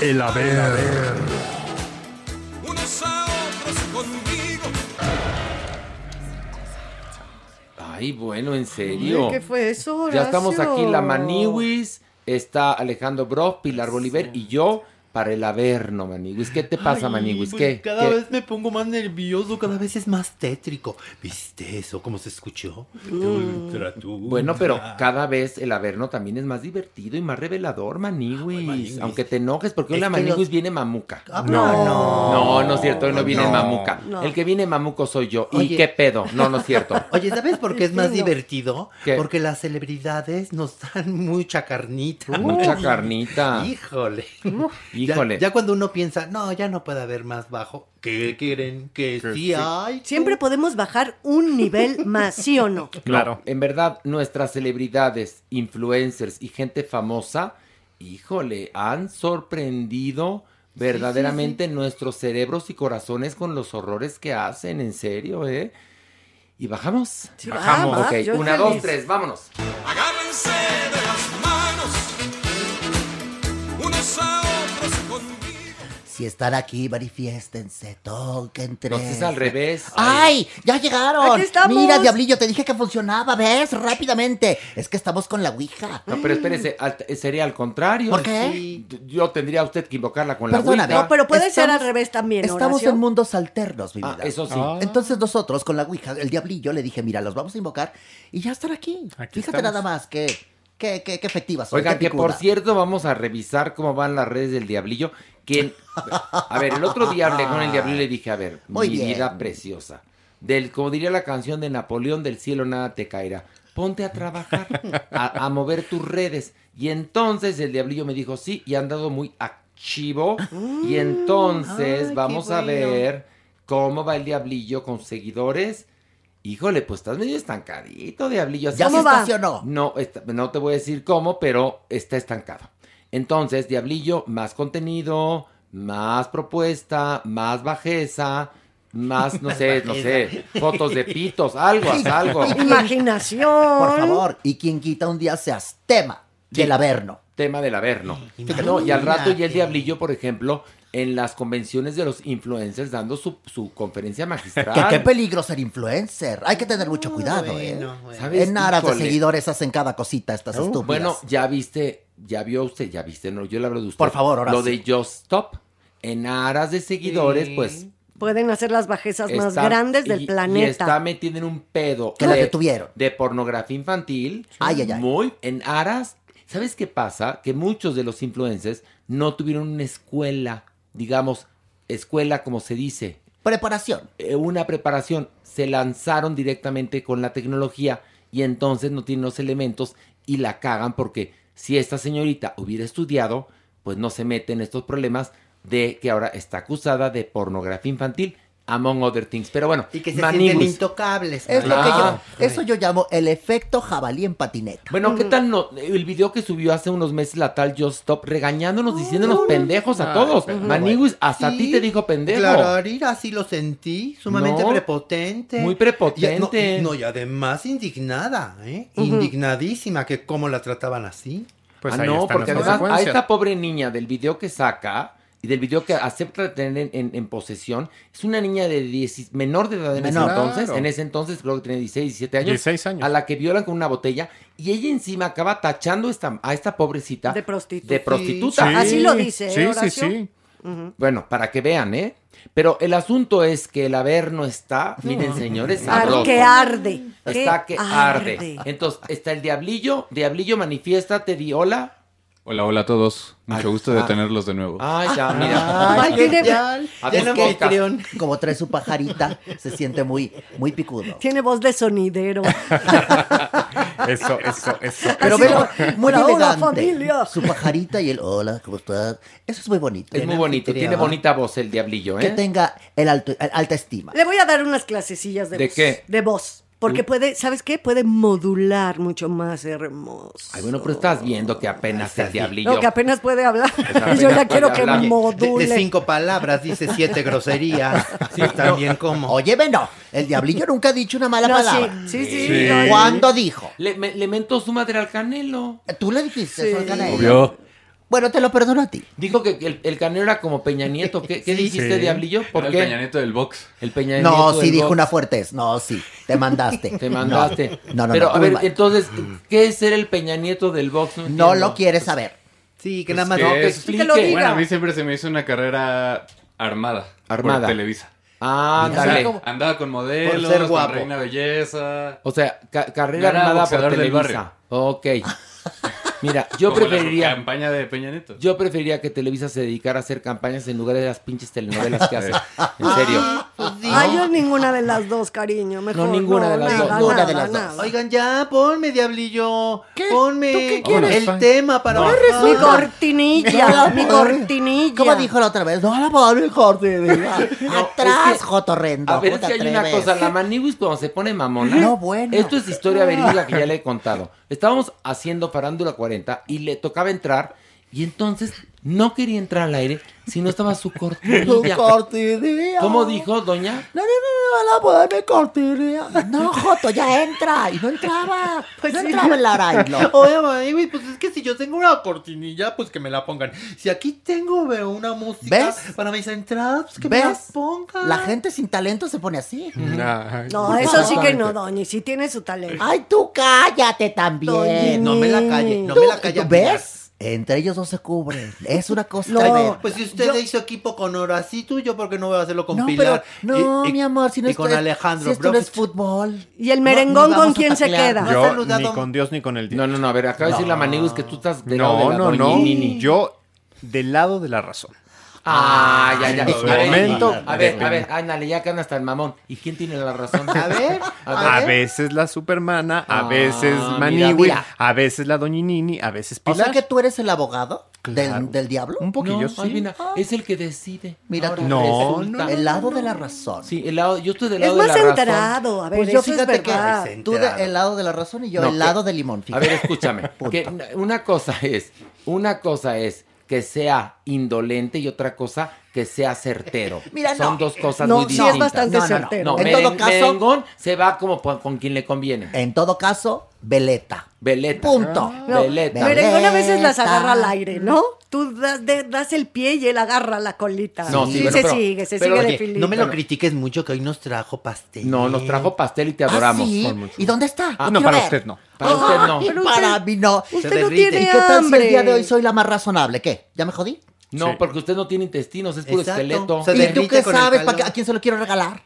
El haber. Unos a otros conmigo. Ay, bueno, en serio. ¿Qué fue eso, Ya estamos aquí, la Maniwis, está Alejandro Brock, Pilar Bolívar y yo para el Averno, Maniwis. ¿Qué te pasa, Ay, pues ¿Qué? Cada ¿Qué? vez me pongo más nervioso, cada vez es más tétrico. ¿Viste eso? ¿Cómo se escuchó? Ultratumba. Bueno, pero cada vez el Averno también es más divertido y más revelador, Maniwis. Aunque te enojes, porque hoy la los- viene mamuca. Ah, no. No, no es cierto, hoy no viene No. mamuca. No. El que viene mamuco soy yo. ¿Y qué pedo? No, no es cierto. Oye, ¿sabes por qué es más Sí, no. divertido? ¿Qué? Porque las celebridades nos dan mucha carnita. Mucha carnita. Híjole. Híjole. Ya, ya cuando uno piensa, no, ya no puede haber más bajo. ¿Qué quieren? Que sí hay. Siempre podemos bajar un nivel más, ¿sí o no? Claro. en verdad, nuestras celebridades, influencers y gente famosa, híjole, han sorprendido verdaderamente nuestros cerebros y corazones con los horrores que hacen, en serio, ¿eh? Y bajamos. Sí, bajamos. va, ok, una, feliz. dos, tres, vámonos. Agárrense de las manos. Unos. Si están aquí, manifiéstense, toquen tres. No, es al revés. ¡Ay! ¡Ya llegaron! Aquí estamos. Mira, Diablillo, te dije que funcionaba, ¿ves? Rápidamente. Es que estamos con la Ouija. No, pero espérese, al- sería al contrario. ¿Por qué? Sí, Yo tendría usted que invocarla con Perdóname. la Ouija. No, pero puede ser Estamos- al revés también, Estamos Horacio. en mundos alternos, mi Ah, vida. eso sí. Entonces nosotros con la Ouija, el Diablillo, le dije, mira, los vamos a invocar y ya están aquí. Aquí Fíjate estamos. nada más que, que, que, que efectivas son. Oigan, qué que por cierto, vamos a revisar cómo van las redes del Diablillo. Que, a ver, el otro día hablé con el Diablillo y le dije, a ver, Muy mi bien. vida preciosa. Del, como diría la canción de Napoleón, del cielo nada te caerá. Ponte a trabajar, a, a mover tus redes. Y entonces el Diablillo me dijo, sí, y han dado muy activo. Y entonces ay, qué vamos a ver cómo va el Diablillo con seguidores. Híjole, pues estás medio estancadito, Diablillo. ¿Ya se estacionó? no, está- no te voy a decir cómo, pero está estancado. Entonces, Diablillo, más contenido, más propuesta, más bajeza, más, no sé, no sé, fotos de pitos, algo, haz algo. Imaginación. Por favor, y quien quita un día seas tema del Averno. Tema del Averno. No, y al rato y el Diablillo, por ejemplo, en las convenciones de los influencers dando su, su conferencia magistral. Qué peligro ser influencer. Hay que tener mucho cuidado, bueno, ¿eh? bueno. ¿Sabes? En aras de seguidores hacen cada cosita estas estúpidas. Bueno, ya viste, ya vio usted, ya viste, no, yo le hablo de usted. Por favor, ahora Lo sí. de Just Stop. En aras de seguidores, pues. Pueden hacer las bajezas más grandes del y- Y planeta. está metiendo en un pedo. Que la de- detuvieron. De pornografía infantil. Ay, ay, ay. Muy en aras. ¿Sabes qué pasa? Que muchos de los influencers no tuvieron una escuela, digamos, escuela como se dice. Preparación. Eh, una preparación. Se lanzaron directamente con la tecnología y entonces no tienen los elementos y la cagan porque si esta señorita hubiera estudiado, pues no se mete en estos problemas de que ahora está acusada de pornografía infantil, among other things. Pero bueno, Y que se Maniguis. sienten intocables. Es lo que Ah, yo, eso yo llamo el efecto jabalí en patineta. Bueno, ¿qué tal no? El video que subió hace unos meses la tal Just Stop regañándonos, diciéndonos pendejos a todos. Maniguis, hasta a ti te dijo pendejo. Claro, así lo sentí, sumamente No, prepotente. muy prepotente. Y- no, no, y además indignada, ¿eh? Indignadísima que cómo la trataban así. Pues ah, no, porque además a esta pobre niña del video que saca y del video que acepta tener en, en- en posesión, es una niña de 10 menor de edad en Menor. ese entonces, Claro. en ese entonces creo que tenía 16, 17 años, 16 años. a la que violan con una botella y ella encima acaba tachando esta, a esta pobrecita de prostituta. De prostituta. Sí. Así lo dice, ¿eh, Sí, sí. Bueno, para que vean, ¿eh? Pero el asunto es que el Averno está, miren señores, sabroso. que arde. Está que que arde. arde. Entonces, está el Diablillo. Diablillo, manifiéstate, di hola. Hola, hola a todos. Mucho gusto de ah. tenerlos de nuevo. Ay, ya, mira. Ay, tiene- ya, ya Como trae su pajarita, se siente muy, muy picudo. Tiene voz de sonidero. Eso, eso, eso. Pero velo, muy hola, hola, familia. Su pajarita y el hola, ¿cómo estás? Eso es muy bonito. Es muy bonito. Tiene bonita voz el Diablillo, Que ¿eh? tenga el alto, el alta estima. Le voy a dar unas clasecillas de, ¿De voz. qué? De voz. Porque puede, ¿sabes qué? Puede modular mucho más hermoso. Ay, bueno, pero estás viendo que apenas el Diablillo. No, que apenas puede hablar. apenas Yo ya quiero que hablar. Module. de cinco palabras dice siete groserías. Sí, también como. Oye, no, el diablillo nunca ha dicho una mala No, palabra. sí, sí, sí. Sí. no, ¿Cuándo dijo? Le, me- le mentó su madre al Canelo. Tú le dijiste Sí. eso al Canelo. Obvio. Bueno, te lo perdono a ti. Dijo que el, el Canelo era como Peña Nieto. ¿Qué, qué Sí. dijiste, Sí. Diablillo? ¿Por Era qué? el Peña Nieto del box. El Peña Nieto No, sí del dijo box. una fuertez. No, sí, te mandaste. Te mandaste. No, no, Pero no, a muy ver, mal. entonces, ¿qué es ser el Peña Nieto del box? No lo quieres saber. Sí, que Pues nada más. que No, que es- explique. lo diga. Bueno, a mí siempre se me hizo una carrera armada. Armada. Por Televisa. Ah, dale. Andaba con modelos, ser con guapo. Reina Belleza. O sea, ca- carrera Era armada por boxeador del Televisa. Ok. Mira, yo Como la preferiría... campaña de Peña Nieto. Yo preferiría que Televisa se dedicara a hacer campañas en lugar de las pinches telenovelas que hace. En serio. Ay, yo ninguna de las dos, cariño. Mejor. No, ninguna de las nada, dos. Ninguna nada, de las dos. nada. Oigan, ya, ponme, diablillo. ¿Qué? Ponme ¿Tú qué quieres? el tema para No. bajar. Mi cortinilla, No, mi no, cortinilla. ¿Cómo dijo la otra vez? No la pongo mi cortinilla. Atrás, es que- Jotorrendo. A ver, es ¿cómo que te hay una cosa, la Maniwis cuando se pone mamona. No, bueno. Esto es historia verídica que ya le he contado. Estábamos haciendo Farándula 40 y le tocaba entrar y entonces no quería entrar al aire si no estaba su cortinilla. cortinilla. ¿Cómo dijo, doña? No, no, no, no, la pongo mi cortinilla. No, Joto, ya entra. Y no entraba. Pues no sí. entraba el araño. Oye, mami, güey, pues es que si yo tengo una cortinilla, pues que me la pongan. Si aquí tengo veo, una música ¿Ves? para mis entradas, pues que me la ¿Ves? pongan. La gente sin talento se pone así. Ay, No, Por eso sí que no, doña. Sí tiene su talento. Ay, tú cállate también. Doña. No me la calle, no ¿Tú- me la calle. ¿Ves? Entre ellos dos se cubren. Es una cosa No. Pues si usted Yo- hizo equipo con Horacito, yo por qué no voy a hacerlo con no, Pilar. pero, no, Y- y- mi amor, si no y esto con es- Alejandro si esto no es Brock. fútbol. ¿Y el No, merengón no con quién se queda? No. Yo ni con Dios ni con el diablo. No, no, no, a ver, acaba de decir la Maniwis que tú estás del lado No, de la no, no. Yo del lado de la razón. Ah, ya, ya. En su A ver, momento, A ver, a ver, ándale, ya que anda hasta el mamón. ¿Y quién tiene la razón? A ver, A, a ver. veces la Supermana, a Ah, veces Maniwi, a veces la Doñinini, a veces O Pilar. sea que tú eres el abogado Claro. del, del diablo. Un poquillo, No, sí. es el que decide. Mira Ahora tú. No, El lado de la razón. Sí, el lado, yo estoy del Es lado de más la razón. enterado. A ver, Pues yo eso es fíjate verdad. Es tú de- el lado de la razón y yo No, el que- lado del limón. A ver, escúchame. Que una cosa es, una cosa es que sea indolente y otra cosa que sea certero. Mira, Son no. dos cosas No, muy sí es distintas. bastante No, no, no. certero. No, En meren- todo caso- merengón se va como con quien le conviene. En todo caso, veleta. Veleta. Punto. No, Veleta. Merengón a veces las agarra al aire, ¿no? Tú das, de- das el pie y él agarra la colita. No, sí, sí, pero- se pero- sigue, se pero, sigue oye, de filito. No me lo critiques mucho que hoy nos trajo pastel. No, nos trajo pastel y te adoramos. ¿Ah, sí? Mucho- ¿Y dónde está? Ah, no, para ver. usted no. Para usted no. Pero para usted- mí no. usted Se no tiene ¿Y qué tal si el hambre. día de hoy soy la más razonable? ¿Qué? ¿Ya me jodí? No, Sí. porque usted no tiene intestinos, es puro Exacto. esqueleto. Se ¿Y tú qué sabes? calor. ¿Para qué- ¿A quién se lo quiero regalar?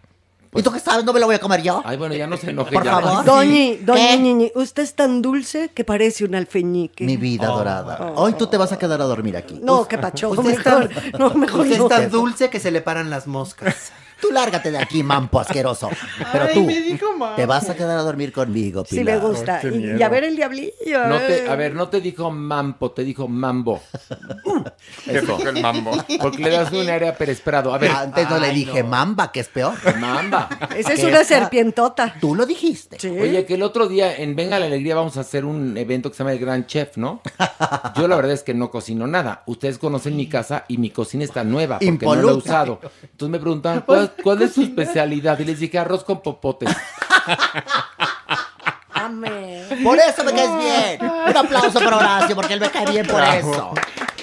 ¿Y tú qué sabes? ¿No me lo voy a comer yo? Ay, bueno, ya no se enoje Por ya. favor. Doñi, doña ¿Qué? Ñiñi, usted es tan dulce que parece un alfeñique. Mi vida dorada. Hoy tú te vas a quedar a dormir aquí. No, qué pacho. Usted Mejor, no, mejor Usted no. es tan dulce que se le paran las moscas. Tú lárgate de aquí, mampo asqueroso. Pero Ay, tú me dijo mampo. te vas a quedar a dormir conmigo, Sí Pilar. me gusta. Y, y a ver el diablillo. No eh. te, a ver, no te dijo mampo, te dijo mambo. Eso. el mambo. Porque le das un área Pérez Prado. A ver, Antes no le dije no. mamba, que es peor. mamba. Esa es una serpientota. Tú lo dijiste. Sí. Oye, que el otro día en Venga la Alegría vamos a hacer un evento que se llama El Gran Chef, ¿no? Yo la verdad es que no cocino nada. Ustedes conocen mi casa y mi cocina está nueva porque no la he Impoluta. usado. Entonces me preguntaban, ¿cuál, cuál es su especialidad? Y les dije, arroz con popotes. Amén. Por eso me caes bien. Un aplauso para Horacio, porque él me cae bien por eso.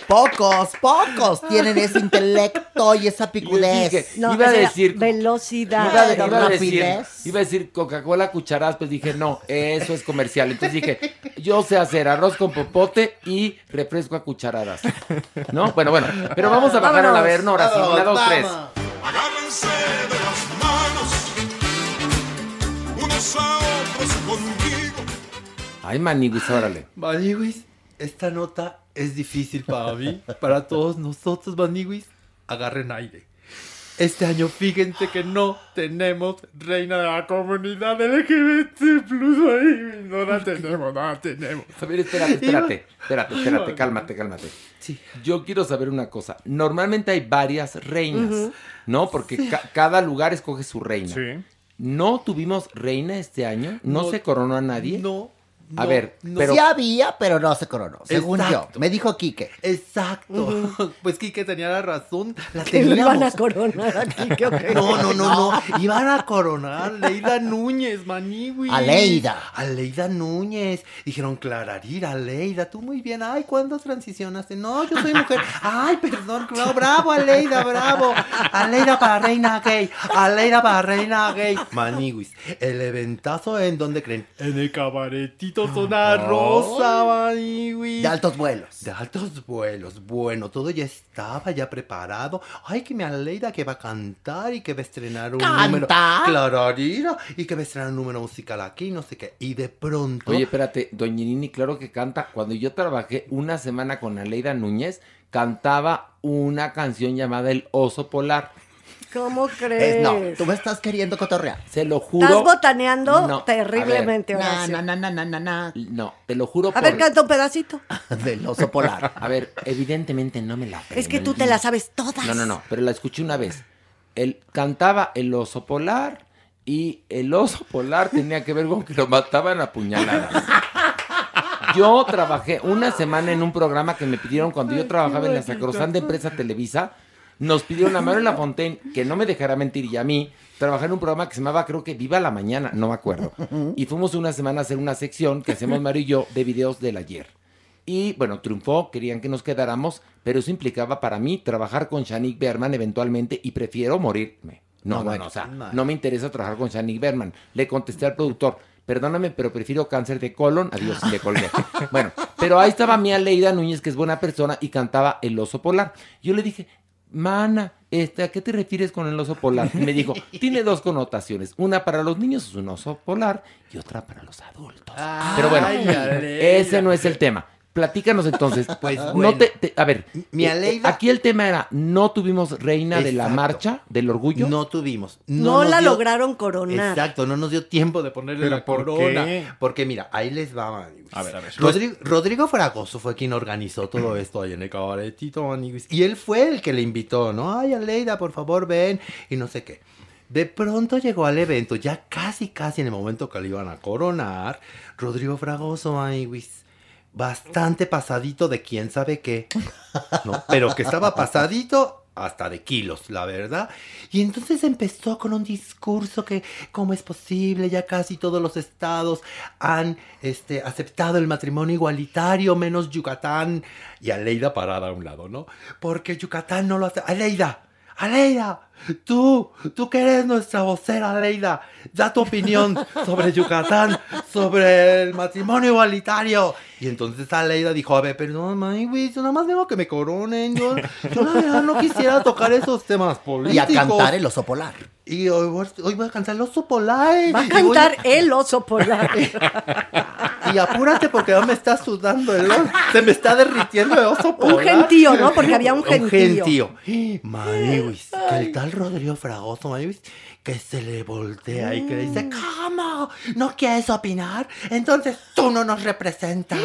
Pocos, pocos tienen ese intelecto y esa picudez. dije, No, iba a decir... velocidad. Iba, iba a decir, rapidez. iba a decir Coca-Cola cucharadas, pues dije, no, eso es comercial. Entonces dije, yo sé hacer arroz con popote y refresco a cucharadas. ¿No? Bueno, bueno, pero vamos a bajar a la Vámonos. verno ahora sí. Una, dos, tres. Agárrense de las manos, unos a otros conmigo. Ay, maniguis, órale. Maniwis, esta nota es difícil para mí, para todos nosotros, Maniwis. Agarren aire. Este año, fíjense que no tenemos reina de la comunidad LGBT plus ahí. No la tenemos, no la tenemos. A ver, espérate, espérate, espérate, espérate, cálmate, cálmate. Sí. Yo quiero saber una cosa. Normalmente hay varias reinas, ¿no? Porque ca- cada lugar escoge su reina. Sí. ¿No tuvimos reina este año? ¿No, No, se coronó a nadie? No. A no, ver, no. pero... Sí había, pero no se coronó, según Exacto. yo. Me dijo Quique. Exacto. Pues Kike tenía la razón. La Que iban a coronar aquí, ¿qué ok? No, no, no, no. Iban a coronar Leida Núñez, Maniwi. Aleida. Aleida Núñez. Dijeron, Clararira, Aleida, tú muy bien. Ay, ¿cuándo transicionaste? No, yo soy mujer. Ay, perdón, no, bravo, Aleida, bravo. Aleida para reina gay. Aleida para reina gay. Maniwis, el eventazo en donde creen. En el cabaretito Zona Rosa, Maniwis. De altos vuelos. De altos vuelos. Bueno, todo ya estaba ya preparado. Ay, que me alegra que va a cantar y que va a estrenar un ¿Cantar? número. Clararira. Y que va a estrenar un número musical aquí, no sé qué. Y de pronto. Oye, espérate, Doña Nini, claro que canta. Cuando yo trabajé una semana con Aleida Núñez, cantaba una canción llamada El Oso Polar. ¿Cómo crees? no, tú me estás queriendo cotorrear. Se lo juro. Estás botaneando No, terriblemente, Na, Horacio. na, na, na, na, na. No, te lo juro A por... ver, canta un pedacito. Del oso polar. A ver, evidentemente no me la Es que tú aprendí. te la sabes todas. No, no, no, pero la escuché una vez. Él cantaba El Oso Polar y el Oso Polar tenía que ver con que lo mataban a puñaladas. Yo trabajé una semana en un programa que me pidieron cuando yo trabajaba en la sacrosanta empresa Televisa. Nos pidieron a Mario Lafontaine, que no me dejara mentir, y a mí, trabajar en un programa que se llamaba, creo que Viva la Mañana, no me acuerdo. Y fuimos una semana a hacer una sección que hacemos Mario y yo de videos del ayer. Y bueno, triunfó, querían que nos quedáramos, pero eso implicaba para mí trabajar con Shanik Berman eventualmente y prefiero morirme. No, No, bueno, bueno, o sea, no. no me interesa trabajar con Shanik Berman. Le contesté al productor, perdóname, pero prefiero cáncer de colon. Adiós, le colgué. bueno, pero ahí estaba mi Aleida Núñez, que es buena persona, y cantaba El Oso Polar. Yo le dije, Mana, este, ¿a qué te refieres con el oso polar? Y me dijo, tiene dos connotaciones. Una para los niños es un oso polar y otra para los adultos. Pero bueno, ese no es el tema. Platícanos entonces. Pues no bueno. te, te- a ver, Mi eh, Aleida- aquí el tema era, no tuvimos reina de la marcha del orgullo. No tuvimos. No, la dio- lograron coronar. Exacto, no nos dio tiempo de ponerle ¿Pero la por corona. qué? Porque mira, ahí les va, amigos. A ver, a ver. Rodrigo, Rodrigo Fragoso fue quien organizó todo esto ahí en el cabaretito, amigos. Y él fue el que le invitó, ¿no? Ay, Aleida, por favor, ven. Y no sé qué. De pronto llegó al evento, ya casi, casi en el momento que le iban a coronar, Rodrigo Fragoso, amigos. Bastante pasadito de quién sabe qué. ¿no? Pero que estaba pasadito hasta de kilos, la verdad. Y entonces empezó con un discurso que cómo es posible, ya casi todos los estados han este, aceptado el matrimonio igualitario, menos Yucatán y Aleida parada a un lado, ¿no? Porque Yucatán no lo hace. Aleida, Aleida, tú, tú que eres nuestra vocera, Aleida, da tu opinión sobre Yucatán, sobre el matrimonio igualitario. Y entonces Aleida dijo, a ver, perdón, mami, güey, yo nada más vengo que me coronen, yo, yo la verdad no quisiera tocar esos temas políticos. Y a cantar el oso polar. Y hoy, voy- hoy voy a cantar el oso polar. Va a cantar el oso polar. Y apúrate porque ya me está sudando el oso. Se me está derritiendo el oso polar. Un gentío, ¿no? Porque había un Un gentío. gentío. Maniwis, que el tal Rodrigo Fragoso, Maniwis, que se le voltea y que le dice, ¿cómo? ¿No quieres opinar? Entonces tú no nos representas.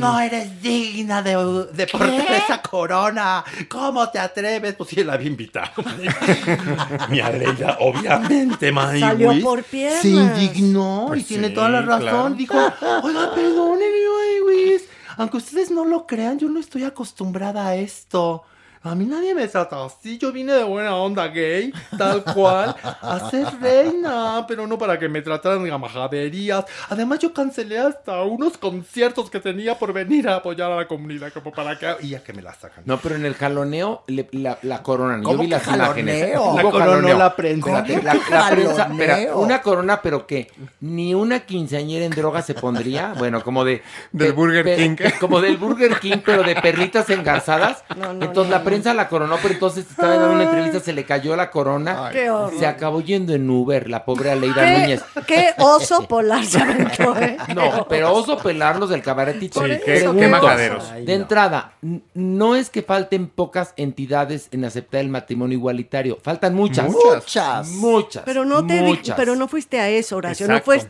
No eres digna de, de portar esa corona. ¿Cómo te atreves? Pues sí, la había invitado. Mi Aleida, obviamente. Salió por piernas. Se indignó Pues y tiene sí, toda la razón. claro. Dijo, oiga, perdónenme, Maniwis. Aunque ustedes no lo crean, yo no estoy acostumbrada a esto. A mí nadie me trata así. Yo vine de buena onda gay, tal cual, a ser reina, pero no para que me trataran a majaderías. Además, yo cancelé hasta unos conciertos que tenía por venir a apoyar a la comunidad, como para que. Y ya que me la sacan. No, pero en el jaloneo le- la, la coronan. Yo ¿Cómo vi las imágenes. La coronó jaloneo. la prensa. Espérate, ¿Cómo la, que la prensa, espera, una corona, pero que ni una quinceañera en droga se pondría. Bueno, como de. Del de- Burger pe- King. Como del Burger King, pero de perlitas engarzadas. No, no, entonces no, la. Prensa la coronó, pero entonces estaba dando una entrevista, se le cayó la corona. Qué horror. Se acabó yendo en Uber, la pobre Aleida ¿Qué, Núñez. qué oso polar se aventó, ¿eh? No, pero oso pelarlos del cabaretito. Sí, qué- qué majaderos. De entrada, no es que falten pocas entidades en aceptar el matrimonio igualitario. Faltan muchas. Muchas. Muchas. Pero no te muchas. pero no fuiste a eso, Horacio.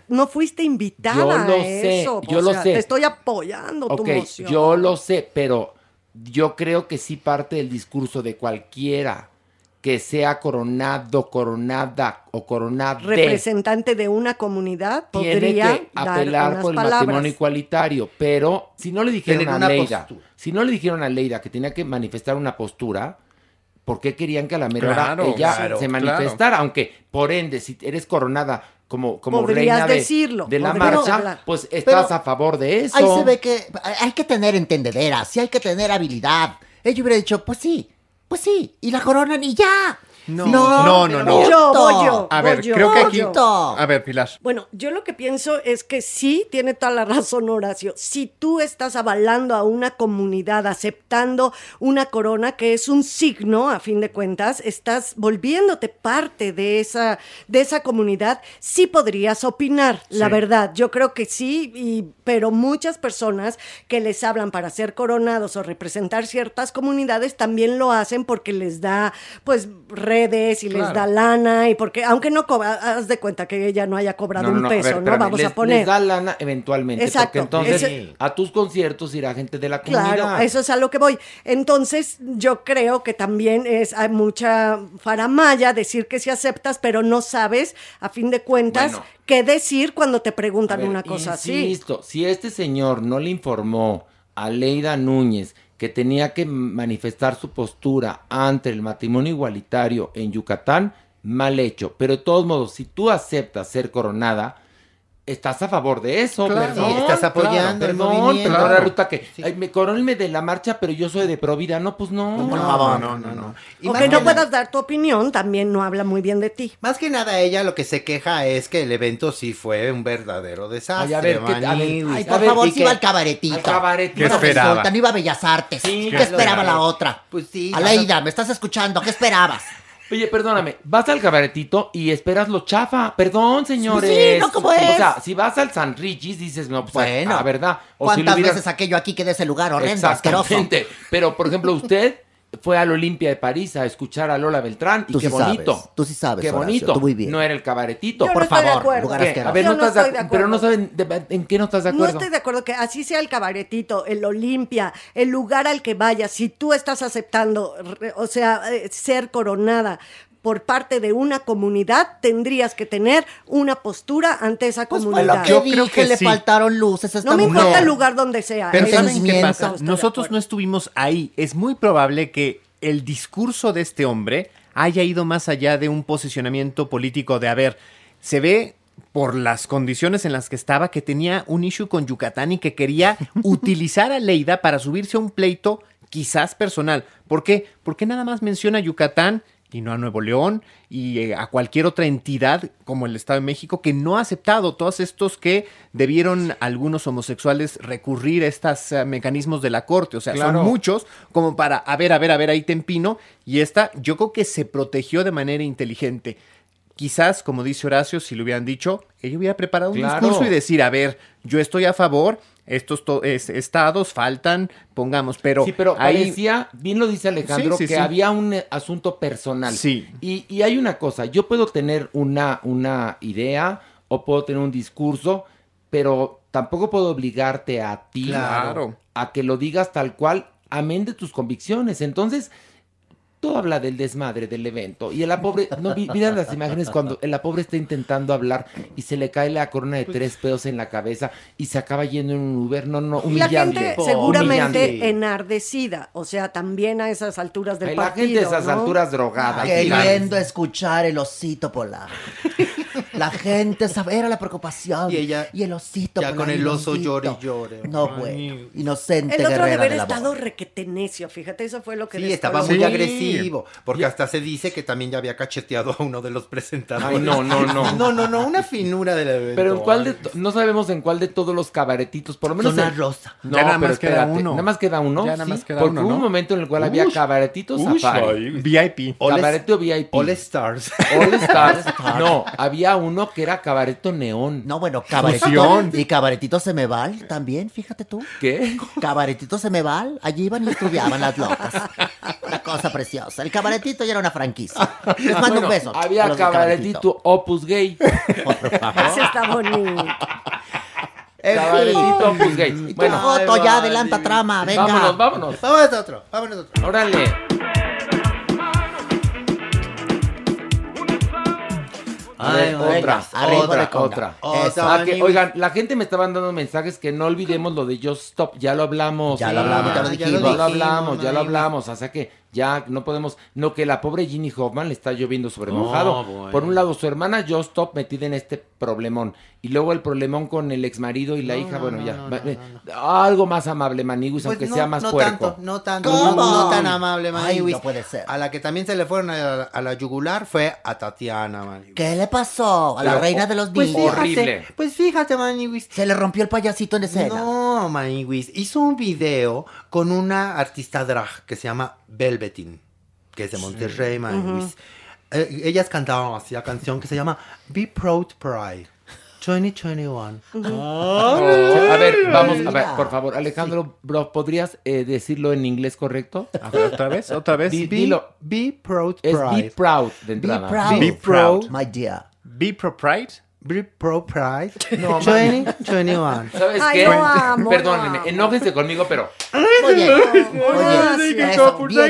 No, fuiste invitada Yo lo a sé, eso. yo o lo sea, sé. Te estoy apoyando tu Ok, moción. yo lo sé, pero yo creo que sí parte del discurso de cualquiera que sea coronado, coronada o coronada Representante de una comunidad tiene podría que dar apelar por el palabras. matrimonio igualitario, pero si no le dijeron a una Leida, postura. si no le dijeron a Leida que tenía que manifestar una postura, ¿por qué querían que a la mera hora ella claro, se claro. manifestara? Aunque, por ende, si eres coronada como, como reina de, decirlo, de la marcha, hablar. pues estás Pero a favor de eso. Ahí se ve que hay que tener entendedera, sí hay que tener habilidad. Ella hubiera dicho, pues sí, pues sí, y la coronan y ya. No, no, no, no. Voy yo, voy yo, A voy ver, yo, creo que aquí. A ver, Pilar. Bueno, yo lo que pienso es que sí, tiene toda la razón Horacio. Si tú estás avalando a una comunidad, aceptando una corona que es un signo, a fin de cuentas, estás volviéndote parte de esa, de esa comunidad, sí podrías opinar, la Sí. verdad. Yo creo que sí, y, pero muchas personas que les hablan para ser coronados o representar ciertas comunidades también lo hacen porque les da, pues, redes y les da lana y porque, aunque no cobra, haz de cuenta que ella no haya cobrado un a peso, ver, ¿no? espérame, Vamos les, a poner. les da lana eventualmente, Exacto, porque entonces ese- a tus conciertos irá gente de la comunidad. Claro, eso es a lo que voy. Entonces, yo creo que también es hay mucha faramaya decir que sí aceptas, pero no sabes, a fin de cuentas, Bueno. qué decir cuando te preguntan ver, una cosa así. Insisto, si este señor no le informó a Leida Núñez que tenía que manifestar su postura ante el matrimonio igualitario en Yucatán, mal hecho. Pero de todos modos, si tú aceptas ser coronada, estás a favor de eso, Claro. perdón. Sí, estás apoyando el perdón, movimiento. perdón, Claro. resulta que ay, me de la marcha, pero yo soy de Provida. No, pues no. Por favor. No, no, no. Y O que no que puedas dar tu opinión, también no habla muy bien de ti. Más que nada ella lo que se queja es que el evento sí fue un verdadero desastre. Ay, a ver, ¿qué- a ver. Ay, A por ver, favor, ¿y si qué? iba al cabaretito. Al cabaretito. ¿Qué esperaba? resulta, no iba a Bellas Artes. Sí, ¿Qué ¿qué esperaba esperaba? la otra? Pues sí. Aleida, ¿me estás escuchando? ¿Qué esperabas? Oye, perdóname, vas al cabaretito y esperas lo chafa. Perdón, señores. Sí, no, ¿cómo O es? sea, si vas al San Richis, dices, no, pues, Bueno, la verdad. O ¿Cuántas hubieras- veces aquello aquí que de ese lugar horrendo, asqueroso? Pero, por ejemplo, usted fue al Olimpia de París a escuchar a Lola Beltrán y Tú qué sí bonito. sabes, tú sí sabes, Qué Horacio, bonito. tú muy bien. No era el cabaretito. Yo Por no estoy de favor, acuerdo. A ver, Yo no no estás de estoy de acu- Pero no acuerdo. saben de- en qué no estás de No acuerdo. estoy de acuerdo que así sea el cabaretito, el Olimpia, el lugar al que vayas, si tú estás aceptando, re- o sea, eh, ser coronada por parte de una comunidad, tendrías que tener una postura ante esa Pues comunidad. Yo creo que le sí. faltaron luces a esta no me mujer. importa el lugar donde sea. Pero. ¿saben qué pasa? Nosotros no estuvimos ahí. Es muy probable que el discurso de este hombre haya ido más allá de un posicionamiento político de, a ver, se ve por las condiciones en las que estaba que tenía un issue con Yucatán y que quería utilizar a Leida para subirse a un pleito quizás personal. ¿Por qué? Porque nada más menciona Yucatán y no a Nuevo León y eh, a cualquier otra entidad como el Estado de México que no ha aceptado todos estos que debieron algunos homosexuales recurrir a estos eh, mecanismos de la corte. O sea, Claro. son muchos como para, a ver, a ver, a ver, ahí te empino. Y esta yo creo que se protegió de manera inteligente. Quizás, como dice Horacio, si lo hubieran dicho, ella hubiera preparado un Claro. discurso y decir, a ver, yo estoy a favor, estos to- es- estados faltan, pongamos, pero, sí, pero ahí... parecía, bien lo dice Alejandro, Sí, sí, que sí. había un eh, asunto personal. Sí. Y, y hay una cosa, yo puedo tener una, una idea o puedo tener un discurso, pero tampoco puedo obligarte a ti Claro. a que lo digas tal cual, amén de tus convicciones. Entonces, todo habla del desmadre del evento. Y la pobre, no, vi- miran las imágenes cuando la pobre está intentando hablar y se le cae la corona de Pues tres pedos en la cabeza y se acaba yendo en un Uber. No, no, Y la humillante. gente seguramente Humillante. enardecida, o sea, también a esas alturas del la partido. gente a esas ¿no? alturas drogada. Queriendo escuchar el osito polar. La gente sabe, era la preocupación. Y ella y el osito ya con el oso llore y llore. No, Ay. bueno. Inocente El otro de haber de la estado voz. requete necio, fíjate, eso fue lo que Sí, estaba muy agresivo, porque hasta se dice que también ya había cacheteado a uno de los presentadores. Ay, no, no, no. No, no, no, una finura del evento. Pero en cuál de no sabemos en cuál de todos los cabaretitos, por lo menos Zona el- rosa. No, Ya nada pero más queda uno. Nada más queda uno. Ya nada sí, más queda porque uno, hubo un momento en el cual había cabaretitos safari. VIP. All Cabareto VIP. All Stars. All Stars. No, había uno que era cabareto neón. No, bueno, cabaretito. Fusión. Y cabaretito Semeval también, fíjate tú. ¿Qué? Cabaretito Semeval, allí iban y estudiaban las locas. Una cosa preciosa. El cabaretito ya era una franquicia. Les mando Bueno, un beso. Había cabaretito Opus Gay. Ese está bonito. Cabaretito. Opus Gay. Y tu Bueno, foto ya adelanta trama, venga. vámonos, vámonos. Vámonos a otro, vámonos a otro. Órale. Ay, otra, otra, otra. Otra, Ah, que, oigan, la gente me estaba dando mensajes que no olvidemos lo de Just Stop. Ya lo hablamos. Ya lo hablamos, ya lo Ya dijimos. lo hablamos, ya lo hablamos. O sea que ya no podemos. No, que la pobre Ginny Hoffman le está lloviendo sobre No, mojado. bueno. Por un lado, su hermana Just Stop metida en este problemón. Y luego el problemón con el ex marido y la No, hija. no, bueno, no, ya. no, Va- no, eh, Algo más amable, Maniguis, Pues aunque no, sea más no puerco. tanto, no tanto, ¿Cómo? no, no tan amable, Ay, Maniwis. no puede ser. A la que también se le fueron a la, a la yugular fue a Tatiana, Maniwis. ¿Qué le pasó a la Pero, reina de los Pues niños? fíjate, Horrible. pues fíjate, Maniwis. Se le rompió el payasito en escena. No, Maniwis. Hizo un video con una artista drag que se llama Velvetin, que es de Monterrey, Maniwis. Eh, ellas cantaban así la canción que se llama Be Proud Pride 2021. A ver, vamos, a ver, por favor, Alejandro, bro, ¿podrías eh, decirlo en inglés correcto? A ver, otra vez, otra vez. Be, dilo. be Proud Es Pride. be proud de Be entrada. proud, Be proud. my dear. Be Pro Pride. Proud Pride No, 2021. ¿Sabes Ay, qué? lo amo, Perdónenme, enójense conmigo, pero Oye,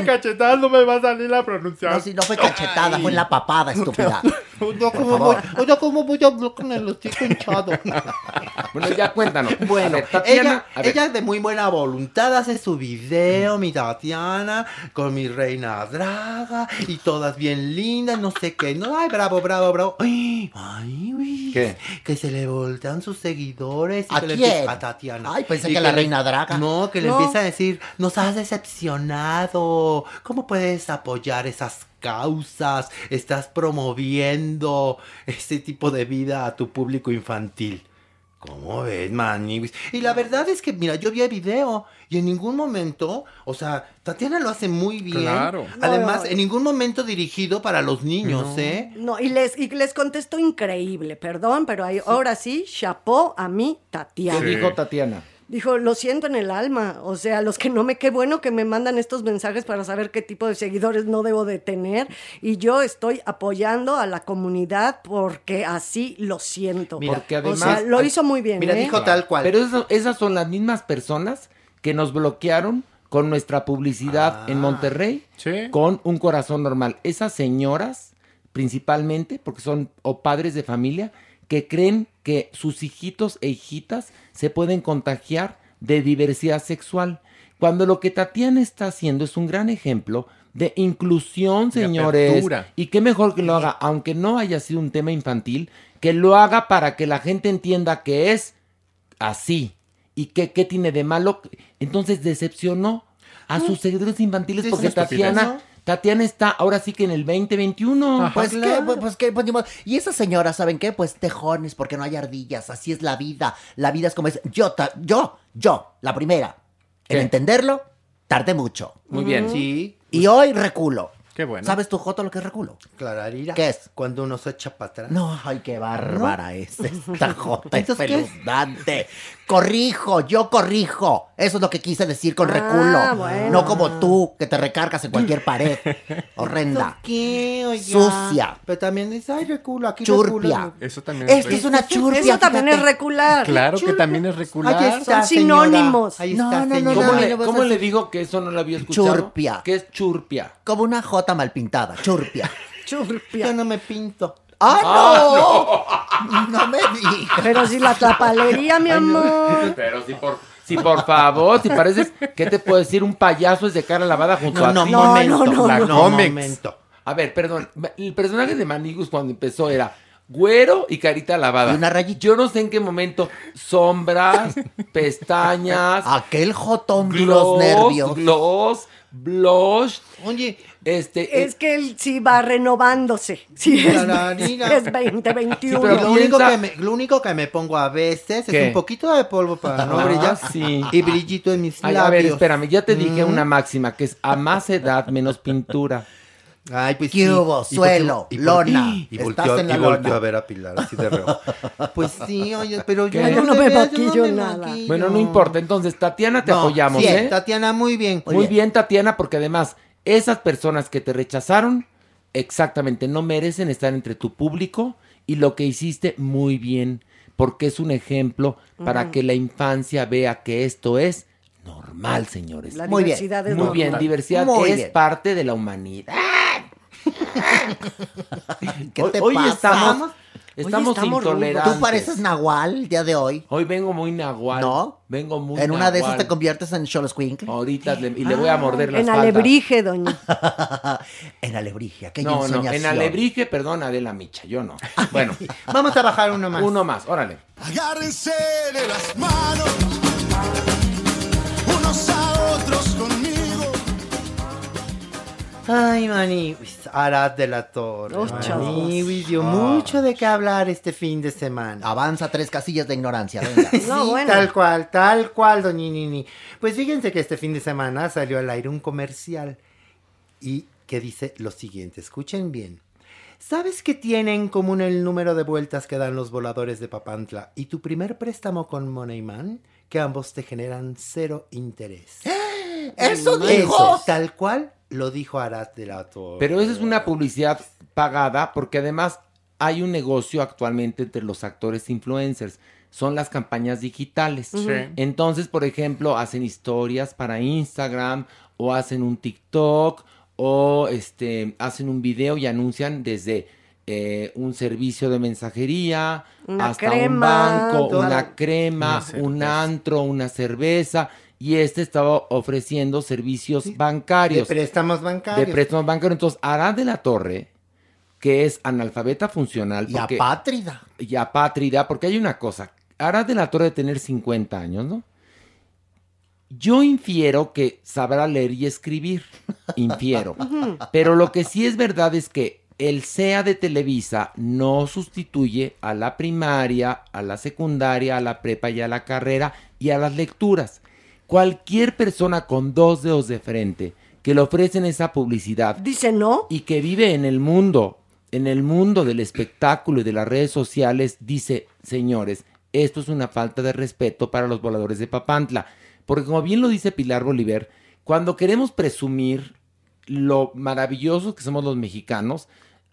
cachetada no me va a salir la pronunciación. No, si no fue cachetada, fue en la papada, estúpida. Oye, ¿cómo voy, oye, ¿cómo voy a hablar con el hocico hinchado? bueno, ya cuéntanos. Bueno, A ver, Tatiana, ella, a ver, ella de muy buena voluntad hace su video, mi Tatiana, con mi reina draga, y todas bien lindas, no sé qué. No, ay, bravo, bravo, bravo. Ay, ay, uy, ¿Qué? Que se le voltean sus seguidores. y ¿A que le quién? A Tatiana. Ay, pensé Y que la le- reina draga. No, que le empieza a decir, nos has decepcionado. ¿Cómo puedes apoyar esas causas? Estás promoviendo este tipo de vida a tu público infantil. ¿Cómo ves, Manny? Y la verdad es que, mira, yo vi el video y en ningún momento, o sea, Tatiana lo hace muy bien. Claro. Además, No. en ningún momento dirigido para los niños, ¿eh? No, y les, y les contestó increíble, perdón, pero ahí, ahora sí, chapó a mí, ¿qué Tatiana. dijo Tatiana? Dijo, lo siento en el alma. O sea, los que no me, qué bueno que me mandan estos mensajes para saber qué tipo de seguidores no debo de tener. Y yo estoy apoyando a la comunidad porque así lo siento. Mira, Porque o además... sea, lo hizo muy bien. Mira, ¿eh? dijo tal cual. Pero eso- esas son las mismas personas que nos bloquearon con nuestra publicidad Ah. en Monterrey Sí. con un corazón normal. Esas señoras, principalmente, porque son o padres de familia, que creen que sus hijitos e hijitas se pueden contagiar de diversidad sexual. Cuando lo que Tatiana está haciendo es un gran ejemplo de inclusión, señores. Y qué mejor que lo haga, aunque no haya sido un tema infantil, que lo haga para que la gente entienda que es así. ¿Y que, qué tiene de malo? Entonces decepcionó a sus seguidores infantiles porque Tatiana, ¿no? Tatiana está ahora sí que en el 2021. Pues qué, pues, pues qué, pues, ni modo. y esa señora, ¿saben qué? Pues tejones, porque no hay ardillas, así es la vida. La vida es como es. Yo, ta- yo, yo, la primera, en entenderlo, tardé mucho. Muy bien. Sí. Y hoy reculo. Qué bueno. ¿Sabes tú, Joto, lo que es reculo? Clararira. ¿Qué es? Cuando uno se echa para atrás. No, ay, qué bárbara es esta Jota, es ¿qué espeluznante. Corrijo, yo corrijo. Eso es lo que quise decir con Ah, reculo. bueno. No como tú, que te recargas en cualquier pared. Horrenda. ¿Qué? Oiga. Sucia. Pero también es, ay, reculo, aquí Churpia. reculo. Eso también Esta es una churpia. Eso también fíjate. es recular. Claro que también es recular. Ahí está, Son sinónimos. Ahí No, está, no. ¿Cómo, no, le, cómo le digo que eso no lo había escuchado? Churpia. ¿Qué es churpia? Como una jota mal pintada. Churpia. Churpia. Yo no me pinto. ¡Ah, no! no! me digas. Pero si la tlapalería, mi amor. Pero si por, si por favor, si pareces, ¿qué te puedo decir? Un payaso es de cara lavada junto No, a no, ti. No, momento. no, no, no. no, momento. A ver, perdón. El personaje de Manigus cuando empezó era güero y carita lavada. Y una rayita. Yo no sé en qué momento sombras, pestañas, Aquel jotón de gloss, los nervios. gloss, blush, Oye, este... Es que él sí va renovándose. Sí, es, es 2021. Sí, pero lo, piensa- único que me, lo único que me pongo a veces ¿Qué? es un poquito de polvo para no Ah, brillar sí. y brillito en mis Ay, labios. a ver, espérame, ya te dije Mm. una máxima que es a más edad, menos pintura. Ay, pues ¿Qué sí. hubo? Y Suelo, por- y por- lona. Y Estás volteó, en la y volteó lona. a ver a Pilar así de reojo. Pues sí, oye, pero yo ¿Qué? Yo no te me veo, maquillo me nada. maquillo. Bueno, no importa. Entonces, Tatiana, te No, apoyamos, bien, ¿eh? Tatiana, muy bien. Muy bien, Tatiana, porque además, esas personas que te rechazaron, exactamente, no merecen estar entre tu público y lo que hiciste muy bien, porque es un ejemplo para que la infancia vea que esto es normal, señores. La Muy bien, diversidad es Muy bien, diversidad Muy es bien. parte de la humanidad. ¿Qué Hoy- te hoy pasa? estamos, Hoy estamos estamos intolerantes. Tú pareces Nahual el día de hoy. Hoy vengo muy nahual. ¿No? Vengo muy En una de esas te conviertes en Xoloscuincle. Ahorita le- y le voy a morder las En faldas. alebrije, doña. en alebrije, aquella No, no, en alebrije, perdón, Adela Micha, yo no. Bueno, Vamos a bajar uno más. uno más, órale. Agárrense de las manos, Ay, Maniwis, Arad de la Torre. Oh. Maniwis dio mucho de qué hablar este fin de semana. Avanza tres casillas de ignorancia, venga. No, sí, bueno. tal cual, tal cual, doñinini. Pues fíjense que este fin de semana salió al aire un comercial y que dice lo siguiente, escuchen bien. ¿Sabes qué tiene en común el número de vueltas que dan los voladores de Papantla y tu primer préstamo con Moneyman? Que ambos te generan cero interés. ¡Eso Eso, dijo! tal cual lo dijo Arad de la Torre. Pero esa es una publicidad pagada porque además hay un negocio actualmente entre los actores influencers. Son las campañas digitales. Entonces, por ejemplo, hacen historias para Instagram o hacen un TikTok o este, hacen un video y anuncian desde eh, un servicio de mensajería Una hasta un banco, toda- una crema, Una un antro, una cerveza. Y este estaba ofreciendo servicios de bancarios préstamos bancarios. de préstamos bancarios. Entonces, Arad de la Torre, que es analfabeta funcional. Y porque- apátrida. Y apátrida, porque hay una cosa. Arad de la Torre de tener 50 años, ¿no? Yo infiero que sabrá leer y escribir. Infiero. Pero lo que sí es verdad es que el SEA de Televisa no sustituye a la primaria, a la secundaria, a la prepa y a la carrera y a las lecturas. Cualquier persona con dos dedos de frente que le ofrecen esa publicidad Dice no. y que vive en el mundo, en el mundo del espectáculo y de las redes sociales, dice, señores, esto es una falta de respeto para los voladores de Papantla. Porque como bien lo dice Pilar Bolívar, cuando queremos presumir lo maravillosos que somos los mexicanos,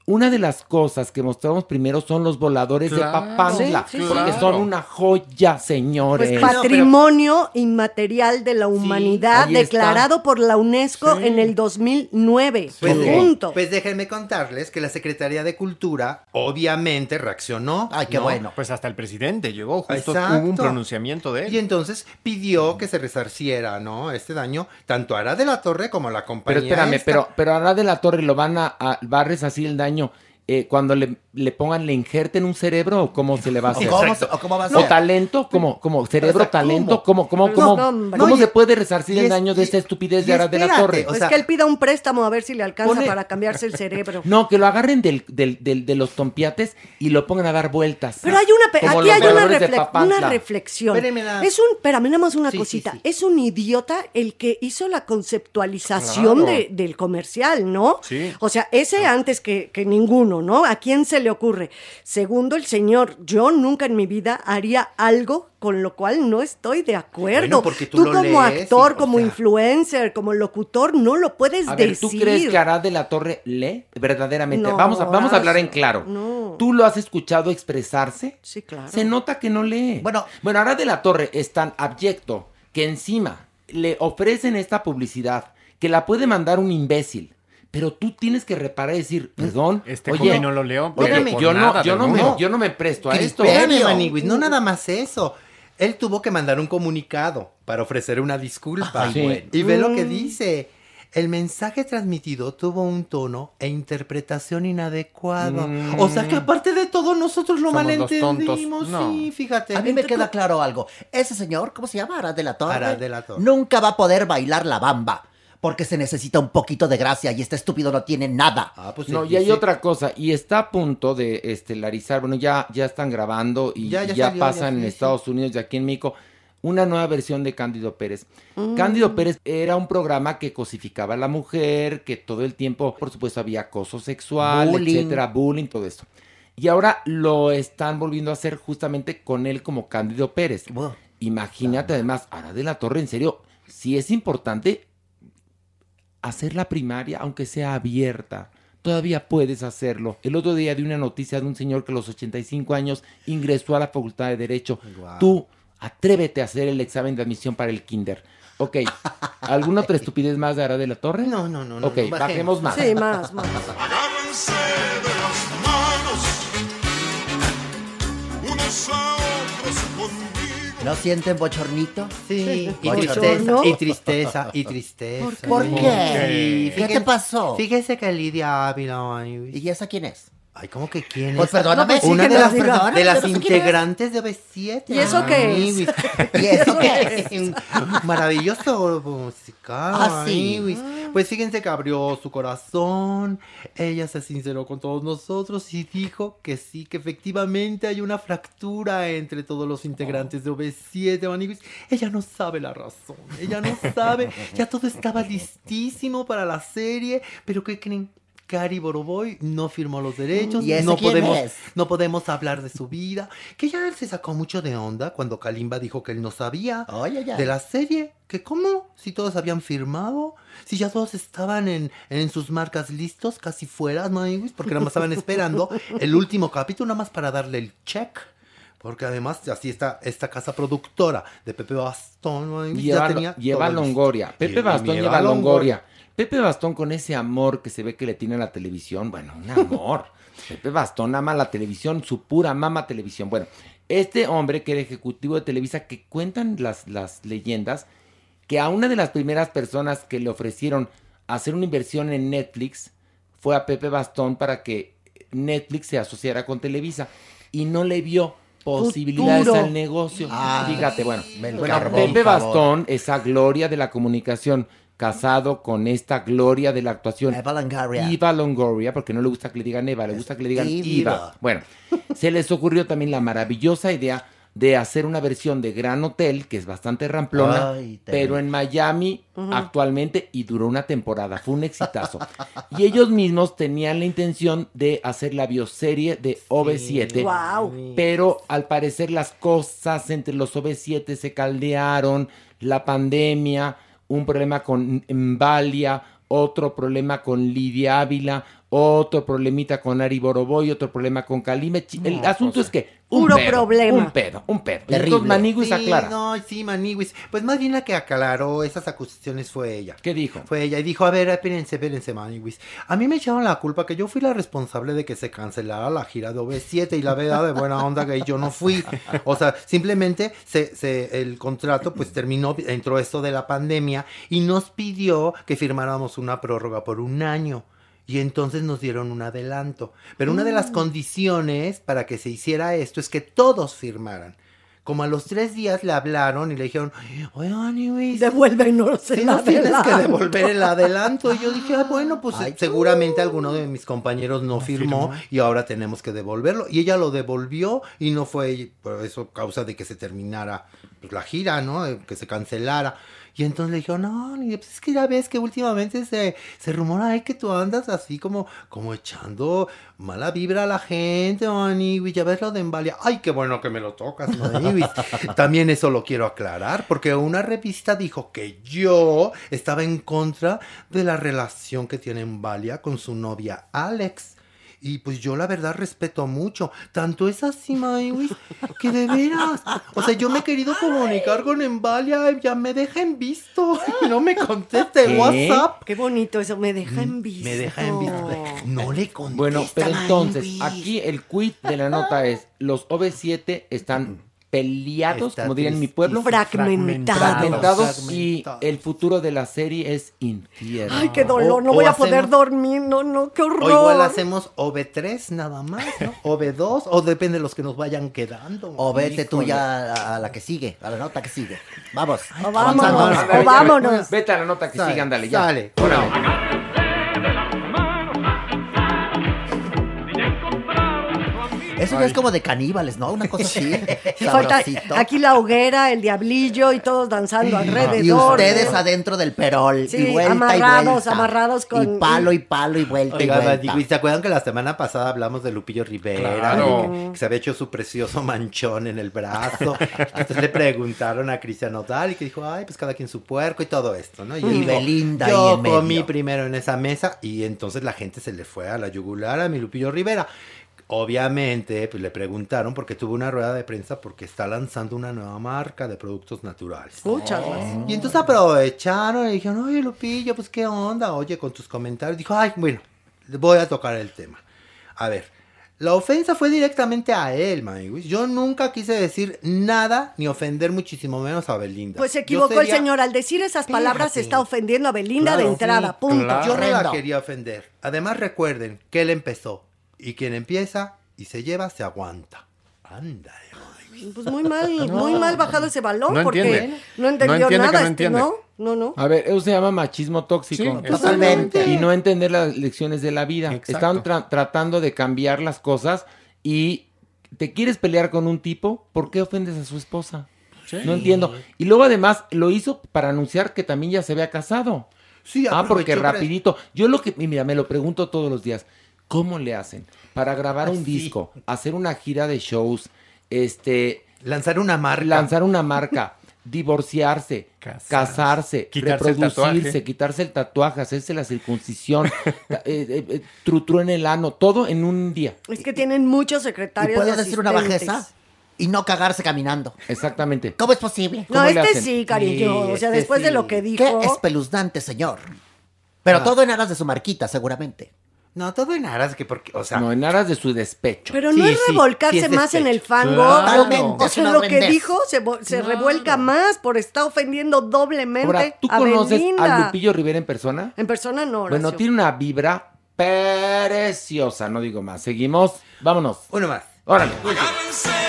una de las cosas que mostramos primero son los voladores de Papantla, sí, sí, porque claro. son una joya, señores. Pues patrimonio inmaterial de la humanidad está. declarado por la UNESCO Sí. en el 2009. Pues, Punto. pues déjenme contarles que la Secretaría de Cultura obviamente reaccionó. Ay, qué ¿no? bueno. Pues hasta el presidente llegó, justo Exacto. hubo un pronunciamiento de él. Y entonces pidió que se resarciera, ¿no? Este daño, tanto a Ara de la Torre como a la compañía. Pero espérame, esta. pero, pero ahora de la torre lo van a, a va a resarcir el daño eh, cuando le, le pongan, le injerten un cerebro o cómo se le va a ¿O hacer. cómo, o cómo va a O ser? talento, como, como cerebro, sea, talento, ¿cómo? ¿cómo, cómo, cómo, No, hombre. cómo No, y- se puede resarcir el es- daño de esta estupidez y de Ara de la Torre? o Pues sea, que él pida un préstamo a ver si le alcanza pone- para cambiarse el cerebro. No, que lo agarren del, del, del- de los tompiates y lo pongan a dar vueltas. Pero hay una, aquí hay una, voladores de refle- Papantla. una reflexión. Es un, espérame, nada más una Sí, sí, cosita. sí. Es un idiota el que hizo la conceptualización Claro. de- del comercial, ¿no? Sí. O sea, ese antes que, que ninguno, ¿no? ¿A quién se le ocurre? Segundo, el señor, yo nunca en mi vida haría algo con lo cual no estoy de acuerdo. Bueno, porque tú lo como lees actor, como sea- influencer, como locutor, no lo puedes A ver, decir. ¿tú crees que Arad de la Torre lee verdaderamente? No, vamos, a, vamos a hablar en claro. no. ¿Tú lo has escuchado expresarse? Sí, claro. Se nota que no lee. Bueno. bueno, Arad de la Torre es tan abyecto que encima le ofrecen esta publicidad que la puede mandar un imbécil. Pero tú tienes que reparar y decir, perdón, Este oye, no lo leo, pero yo no, yo me, mundo. yo no me presto a esto. Espérame, Maniguis, no nada más eso. Él tuvo que mandar un comunicado para ofrecer una disculpa. Ay, Sí. bueno. Y ve lo que Mm. dice. El mensaje transmitido tuvo un tono e interpretación inadecuado. Mm. O sea que aparte de todo nosotros lo Somos los malentendimos. No. Sí, fíjate. A mí me queda claro algo. Ese señor, ¿cómo se llama? Arad de la Torre. Arad de la Torre. Nunca va a poder bailar la bamba. Porque se necesita un poquito de gracia y este estúpido no tiene nada. Ah, pues No, y hay otra cosa, y está a punto de estelarizar, bueno, ya, ya están grabando y Ya, ya, ya salió, pasan ya, en sí, Estados Unidos y aquí en México una nueva versión de Cándido Pérez. Cándido Pérez era un programa que cosificaba a la mujer, que todo el tiempo, por supuesto, había acoso sexual, Bullying. etcétera, bullying, todo esto. Y ahora lo están volviendo a hacer justamente con él como Cándido Pérez. Imagínate además, Ara de la Torre, en serio, si es importante hacer la primaria, aunque sea abierta. Todavía puedes hacerlo. El otro día di una noticia de un señor que a los 85 años ingresó a la Facultad de Derecho. Tú, atrévete a hacer el examen de admisión para el kinder. Ok. ¿Alguna otra estupidez más de Ara de la Torre? No, no, no. no, Ok, no, bajemos más. Sí, más, más. ¿No sienten bochornito? Sí, y tristeza, ¿no? y tristeza, y tristeza. ¿Por qué? Sí, ¿Qué fíjense- te pasó? Fíjese que Lidia Ávila, ¿Y esa quién es? Ay, ¿cómo que quién Pues es? perdóname. Una sí, de las, de las no integrantes de B7. ¿Y eso qué es? ¿Y eso qué es? Maravilloso musical. Ah, sí. ay, Luis. Pues fíjense que abrió su corazón, ella se sinceró con todos nosotros y dijo que sí, que efectivamente hay una fractura entre todos los integrantes de OV7, Maniguis. Ella no sabe la razón, ella no sabe, ya todo estaba listísimo para la serie, pero ¿qué creen? Cari Boroboy no firmó los derechos, ¿Y no podemos, es? no podemos hablar de su vida, que ya él se sacó mucho de onda cuando Kalimba dijo que él no sabía ay. de la serie, que cómo, si todos habían firmado, si ya todos estaban en, en sus marcas listos, casi fuera, Maniguis, porque nada más estaban esperando el último capítulo nada más para darle el check. Porque además así está esta casa productora de Pepe Bastón, ya Lleva, tenía lleva. Longoria. Pepe Bastón lleva lleva Longoria. Pepe Bastón con ese amor que se ve que le tiene a la televisión. Bueno, un amor. Pepe Bastón ama la televisión, su pura mama televisión. Bueno, este hombre que era ejecutivo de Televisa, que cuentan las, las leyendas, que a una de las primeras personas que le ofrecieron hacer una inversión en Netflix fue a Pepe Bastón para que Netflix se asociara con Televisa y no le vio posibilidades Futuro. al negocio. Ah, Fíjate, bueno. Pepe. Bastón, esa gloria de la comunicación, casado con esta gloria de la actuación. Eva Longoria. Iva Longoria, porque no le gusta que le digan Eva, le gusta que le digan. Iva. Bueno, se les ocurrió también la maravillosa idea de hacer una versión de Gran Hotel, que es bastante ramplona, Ay, pero en Miami actualmente y duró una temporada, fue un exitazo. y ellos mismos tenían la intención de hacer la bioserie de OV7, Wow. pero al parecer las cosas entre los OV7 se caldearon, la pandemia, un problema con Embalia, otro problema con Lidia Ávila, otro problemita con Ari Boroboy, otro problema con Kalime. Chi- El No, asunto es que un Puro pedo, problema. Un pedo, un pedo. Y entonces Maniguis Sí, aclara. No, sí, Maniguis. Pues más bien la que aclaró esas acusaciones fue ella. ¿Qué dijo? Fue ella y dijo, a ver, espérense, espérense, Maniguis. A mí me echaron la culpa que yo fui la responsable de que se cancelara la gira de OV7 y la verdad de buena onda que yo no fui. O sea, simplemente se, se- el contrato pues terminó, entró esto de la pandemia y nos pidió que firmáramos una prórroga por un año. Y entonces nos dieron un adelanto. Pero una de las Mm. condiciones para que se hiciera esto es que todos firmaran. Como a los tres días le hablaron y le dijeron, oye, Maniguis, Devuélvenos el Sí, nos tienes que adelanto". devolver el adelanto. Y yo dije, ah, bueno, pues seguramente alguno de mis compañeros no, firmó, y ahora tenemos que devolverlo. Y ella lo devolvió y no fue por eso causa de que se terminara pues, la gira, ¿no? Que se cancelara. Y entonces le dijo, no, y pues es que ya ves que últimamente se, se rumora ahí que tú andas así como, como echando mala vibra a la gente, Maniwis, ya ves lo de Embalia. Ay, qué bueno que me lo tocas, Maniwis. También eso lo quiero aclarar, porque una revista dijo que yo estaba en contra de la relación que tiene Embalia con su novia Alex. Y pues yo la verdad respeto mucho. Tanto es así, Maniwis, que de veras. O sea, yo me he querido comunicar con Embalia y ya me deja en visto. Y no me conteste ¿Qué? WhatsApp. Qué bonito eso, me deja en visto. Me deja en visto. No le contesta. Bueno, pero entonces, aquí el quid de la nota es, los OV7 están peleados, Está como dirían en mi pueblo. Fragmentados. Fragmentados, y el futuro de la serie es infierno. Ay, qué dolor, no O- voy o a poder dormir, no, no, qué O horror. igual hacemos OV3 nada más, ¿no? OV2, o depende de los que nos vayan quedando. O vete tú ya a, a la que sigue, a la nota que sigue. Vamos. O vámonos, o vámonos. Vete a la nota que Sale, sigue, ándale, ya. sale. Órale. Eso ya es como de caníbales, ¿no? Una cosa así. Y falta aquí la hoguera, el diablillo y todos danzando alrededor. Y ustedes adentro del perol. Sí, y vuelta amarrados, y vuelta. amarrados con- Y palo y palo y vuelta Oiga, y vuelta. ¿se acuerdan que la semana pasada hablamos de Lupillo Rivera? Claro. y Que, que se había hecho su precioso manchón en el brazo. Entonces le preguntaron a Cristian Nodal y que dijo, ay, pues cada quien su puerco y todo esto, ¿no? Y dijo, Belinda Yo en medio". comí primero en esa mesa y entonces la gente se le fue a la yugular a mi Lupillo Rivera. Obviamente, pues le preguntaron porque tuvo una rueda de prensa porque está lanzando una nueva marca de productos naturales. Muchas Oh. gracias. Y entonces aprovecharon y dijeron, oye Lupillo, pues qué onda, oye, con tus comentarios. Dijo, ay, bueno, voy a tocar el tema. A ver, la ofensa fue directamente a él, Maniguis. Yo nunca quise decir nada ni ofender muchísimo menos a Belinda. Pues se equivocó el señor. Al decir esas palabras Espérate. está ofendiendo a Belinda de entrada. sí, punto. claro. Yo no la quería ofender. Además, recuerden que él empezó. Y quien empieza y se lleva, se aguanta. Anda, Pues muy mal, muy mal bajado ese balón No porque entiende. no entendió No entiende que nada. no este, entiende. no, no, no. A ver, eso se llama machismo tóxico. Sí, Totalmente. Y no entender las lecciones de la vida. Exacto. Están tra- tratando de cambiar las cosas y te quieres pelear con un tipo, ¿por qué ofendes a su esposa? No entiendo. Y luego además lo hizo para anunciar que también ya se había casado. Sí, Ah, porque rapidito. Yo lo que, mira, me lo pregunto todos los días. ¿Cómo le hacen para grabar un Sí. disco, hacer una gira de shows, este, Lanzar una marca. lanzar una marca, divorciarse, Casarse. casarse, Quitarse el reproducirse, quitarse el tatuaje, hacerse la circuncisión, eh, eh, eh, trutru en el ano, todo en un día. Es que tienen muchos ¿Y secretarios. puedo y decir una bajeza? Y no cagarse caminando. Exactamente. ¿Cómo es posible? No, ¿Cómo le este hacen? sí, cariño. Sí, o sea, este después de lo que Qué dijo. espeluznante, señor. Pero Ah. todo en aras de su marquita, seguramente. No, todo en aras que porque, o sea, No, en aras de su despecho. Pero Sí, no es revolcarse sí es más en el fango. Claro. O sea, lo que dijo se, revuelca más por estar ofendiendo doblemente Ahora, ¿tú a conoces Belinda. a Lupillo Rivera en persona? En persona no, Bueno, Horacio. tiene una vibra preciosa, no digo más. Seguimos, vámonos. uno más. Órale. Agárrense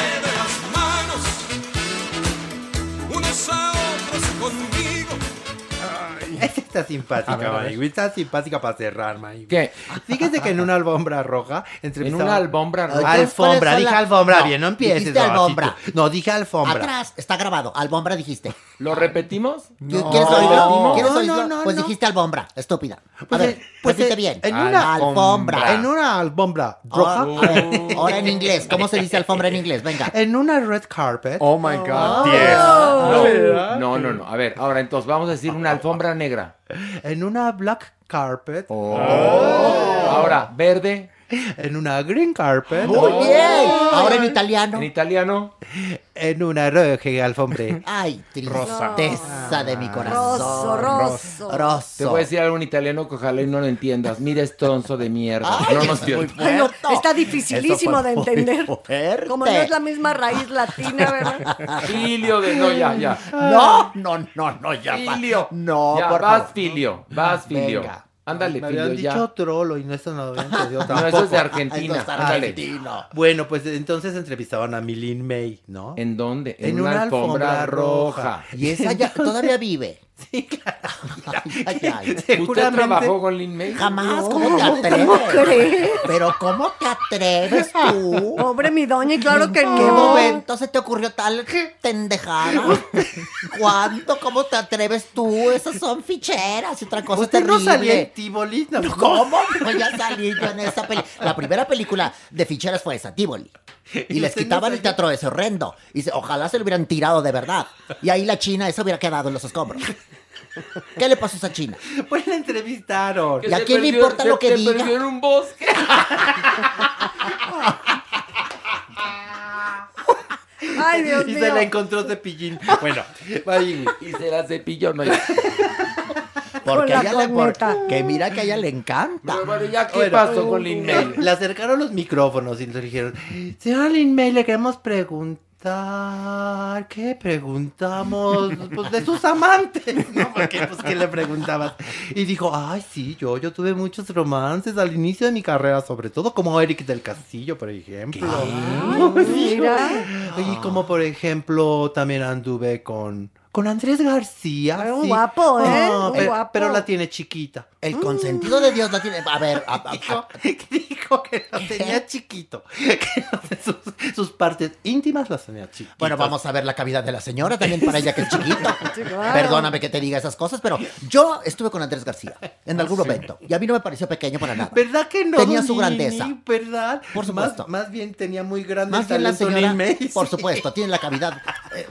Esta está simpática, ver. Manigui. Está simpática para cerrar, Manigui. ¿Qué? Fíjese que en una alfombra roja En entrevistaba- una alfombra roja. Ay, Alfombra, ¿Cuáles son dije la- alfombra, No, bien, no empieces. dijiste no, alfombra. No, dije alfombra. Atrás, está grabado. Alfombra dijiste. ¿Lo repetimos? ¿Qui- ¿Quieres oírlo? ¿Quieres No, oírlo? no, no, pues no. dijiste alfombra, estúpida. A Pues, ver, pues, repite bien. en una alfombra. En una alfombra roja. Ah, ver, ahora en inglés. ¿Cómo se dice alfombra en inglés? Venga. En una red carpet. Oh my God. No, no, no, no. A ver, ahora entonces vamos a decir una alfombra negra. En una black carpet. Oh. Ahora, verde. En una green carpet. Muy bien. Ahora en italiano. En italiano. En una roja alfombra. Ay, Rosa. tristeza de mi corazón. Rosso, rosso. Rosso. Te voy a decir algo en italiano que ojalá y no lo entiendas. Mira, es tonzo de mierda. Ay, no, no eso es es cierto. muy Ay, no, fuerte. está dificilísimo de entender. fuerte. Como no es la misma raíz latina, ¿verdad? Filio de. No, ya, ya. No, no, no, no, ya. Filio. No, Ya, por vas, favor. Filio. Vas, Filio. Venga. Ándale, Me habían ya. dicho trolo y no eso no lo habían entendido No, tampoco. eso es de Argentina. Argentino. Bueno, pues entonces entrevistaban a Milin May, ¿no? ¿En dónde? En, En una, una alfombra, alfombra roja. roja. Y esa ya todavía vive. Sí, claro. Ay, ay, ay. ¿Usted trabajó con Lin May? Jamás, No, ¿cómo te atreves? ¿cómo crees? Pero ¿cómo te atreves tú? Pobre mi doña, y claro que ¿En qué no. momento se te ocurrió tal pendejada? ¿Cuándo? ¿Cómo te atreves tú? Esas son ficheras y otra cosa Usted no salía en terrible. Tivoli, ¿no? ¿Cómo? Pues ya salí yo en esa película. La primera película de ficheras fue esa, Tivoli. Y les no quitaban el teatro ese horrendo. Y se- ojalá se lo hubieran tirado de verdad. Y ahí la china, eso hubiera quedado en los escombros. ¿Qué le pasó a esa china? Pues la entrevistaron. ¿Y a quién le importa se- lo que se diga? perdió en un bosque. Ay, Dios y mío. se la encontró cepillín. Bueno. Y se la cepilló, no. Porque la a ella le por-. Que mira que a ella le encanta. Pero bueno, ya qué Bueno. pasó con Lin May. Le acercaron los micrófonos y le dijeron, señora Lin May, le queremos preguntar, ¿qué preguntamos? Pues de sus amantes, ¿no? Porque, pues, ¿qué le preguntabas? Y dijo, ay, sí, yo, yo tuve muchos romances al inicio de mi carrera, sobre todo como Eric del Castillo, por ejemplo. Mira. Y como, por ejemplo, también anduve con... Con Andrés García. Sí. guapo, ¿eh? Un pero, guapo. pero la tiene chiquita. El consentido de Dios no tiene. A ver, a- a- Dijo, dijo que lo tenía chiquito. Que sus, sus partes íntimas las tenía chiquitas. Bueno, vamos a ver la cavidad de la señora también para ella que es. Sí, claro. Perdóname que te diga esas cosas, pero yo estuve con Andrés García en algún momento y a mí no me pareció pequeño para nada. ¿Verdad que no? Tenía su Nini? grandeza. ¿Verdad? Por supuesto. Más, más bien tenía muy grande Más bien la señora, por supuesto, tiene la cavidad eh,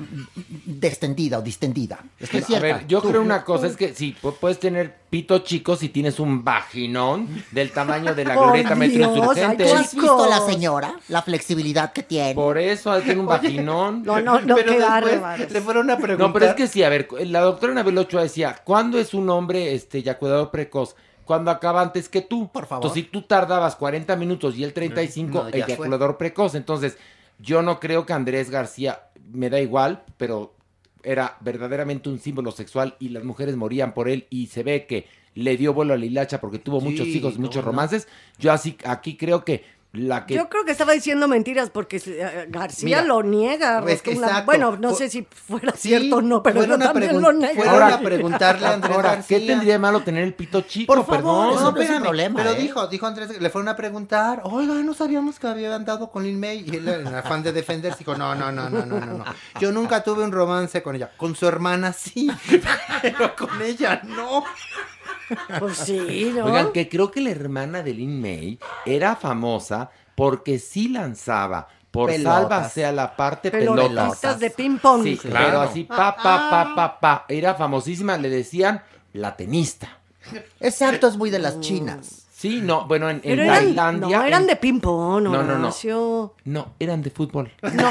distendida o distendida. Estoy A cierta. ver, yo Tú. creo una cosa, es que sí, pu- puedes tener pito chico si tienes un vaginón del tamaño de la glorieta Metro Dios, Insurgentes. ¿Tú has visto a la señora? La flexibilidad que tiene. Por eso hay que tener un vaginón. No, no, no, Pero qué después le fueron a preguntar. No, pero es que sí, a ver, la doctora Anabel Ochoa decía, ¿cuándo es un hombre este eyaculador precoz? Cuando acaba antes que tú. Por favor. Entonces, si tú tardabas 40 minutos y él 35, No, fue. eyaculador precoz. Entonces, yo no creo que Andrés García, me da igual, pero era verdaderamente un símbolo sexual y las mujeres morían por él y se ve que le dio vuelo a la hilacha porque tuvo Sí, muchos hijos, cómo muchos no. romances. Yo así, aquí creo que la que... Yo creo que estaba diciendo mentiras porque eh, García Mira, lo niega. bueno, no sé si fuera Sí, cierto o no, pero fueron yo a también pregun- lo niego. fueron Ahora- a preguntarle a Andrés Ahora, ¿qué García. tendría de malo tener el pito chico? Por favor, Perdón. no es un espérame, problema, Pero ¿eh? dijo, dijo Andrés, le fueron a preguntar, oiga, no sabíamos que había andado con Lin May. Y él, en afán de defenderse, dijo, no, no, no, no, no, no, no. Yo nunca tuve un romance con ella. Con su hermana sí, pero con ella no. Pues sí, ¿no? Oigan, que creo que la hermana de Lin May era famosa porque sí lanzaba por Pelotas. sálvase a la parte Pelotitas pelotas. de ping pong. Sí, Claro. pero así pa pa pa pa pa. Era famosísima, le decían la tenista. Exacto, es muy de las chinas. Sí, no, bueno, en, en Pero eran, Tailandia. no, eran en- de ping pong, No, no, no. Horacio. No, eran de fútbol. No,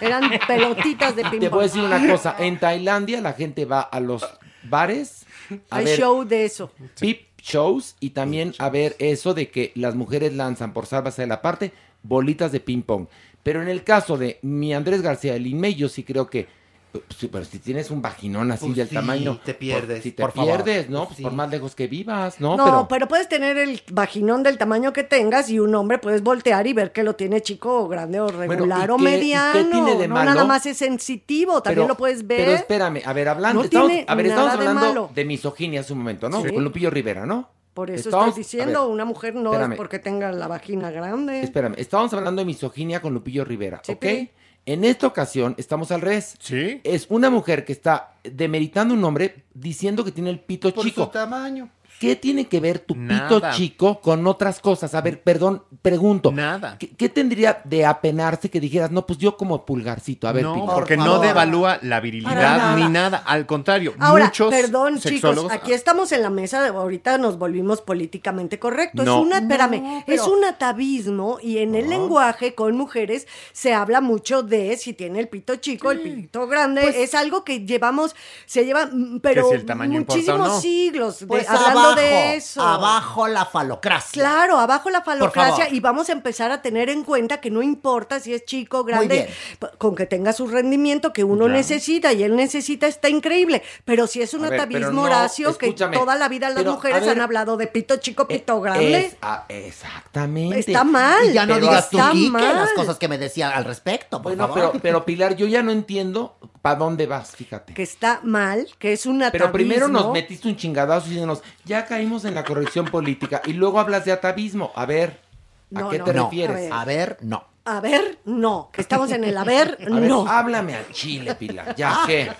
eran pelotitas de ping Te pong. voy a decir una cosa, en Tailandia la gente va a los bares a Hay ver show de eso. peep shows y también a ver eso de que las mujeres lanzan por sálvase de la parte bolitas de ping pong. Pero en el caso de mi Andrés García de Lin May, yo sí creo que sí, pero si tienes un vaginón así Pues del sí, tamaño, te pierdes, por- si te por favor. pierdes, ¿no? Pues Sí. por más lejos que vivas, ¿no? No, pero, pero... puedes tener el vaginón del tamaño que tengas y un hombre puedes voltear y ver que lo tiene chico o grande o regular ¿y o qué- y qué mediano. tiene de no malo? nada más es sensitivo, también pero- lo puedes ver. Pero espérame, a ver, hablando, No estamos, tiene a ver, estamos nada de hablando malo. de misoginia hace un momento, ¿no? Sí. Con Lupillo Rivera, ¿no? Por eso Estamos- estoy diciendo, ver, una mujer no espérame. es porque tenga la vagina grande. Espérame, estábamos hablando de misoginia con Lupillo Rivera, Sí, ¿ok? En esta ocasión estamos al revés. Sí. Es una mujer que está demeritando a un hombre diciendo que tiene el pito Por chico. su tamaño. ¿Qué tiene que ver tu Nada. pito chico con otras cosas? A ver, perdón, pregunto. Nada. ¿Qué, qué tendría de apenarse que dijeras, no, pues yo como pulgarcito? A ver, no, porque no devalúa la virilidad nada. ni nada. Al contrario, Ahora, muchos perdón, chicos, aquí estamos en la mesa, de, ahorita nos volvimos políticamente correctos. No. Es una, espérame, No, es un atavismo y en el lenguaje con mujeres se habla mucho de si tiene el pito chico, el pito grande. Pues es algo que llevamos, se lleva, mm, pero si muchísimos no. siglos de- Pues hablando abajo, de eso. abajo la falocracia. Claro, abajo la falocracia y vamos a empezar a tener en cuenta que no importa si es chico, grande, con que tenga su rendimiento que uno Claro. necesita y él necesita, está increíble. Pero si es un A ver, pero atavismo, no, Horacio, que toda la vida las pero, mujeres ver, han hablado de pito chico, pito grande. Es- ah, exactamente. Está mal. Y ya no Pero digas tú, Quique, mal. las cosas que me decía al respecto, por Bueno, favor. pero, pero Pilar, yo ya no entiendo para dónde vas, fíjate. Que está mal, que es un atavismo. Pero primero nos metiste un chingadazo diciéndonos, ya caímos en la corrección política. Y luego hablas de atavismo. A ver, ¿a No, qué no, te no, refieres? a A ver, no. A ver, no. Estamos en el a ver, A ver, no. háblame al chile, Pilar. ¿Ya qué?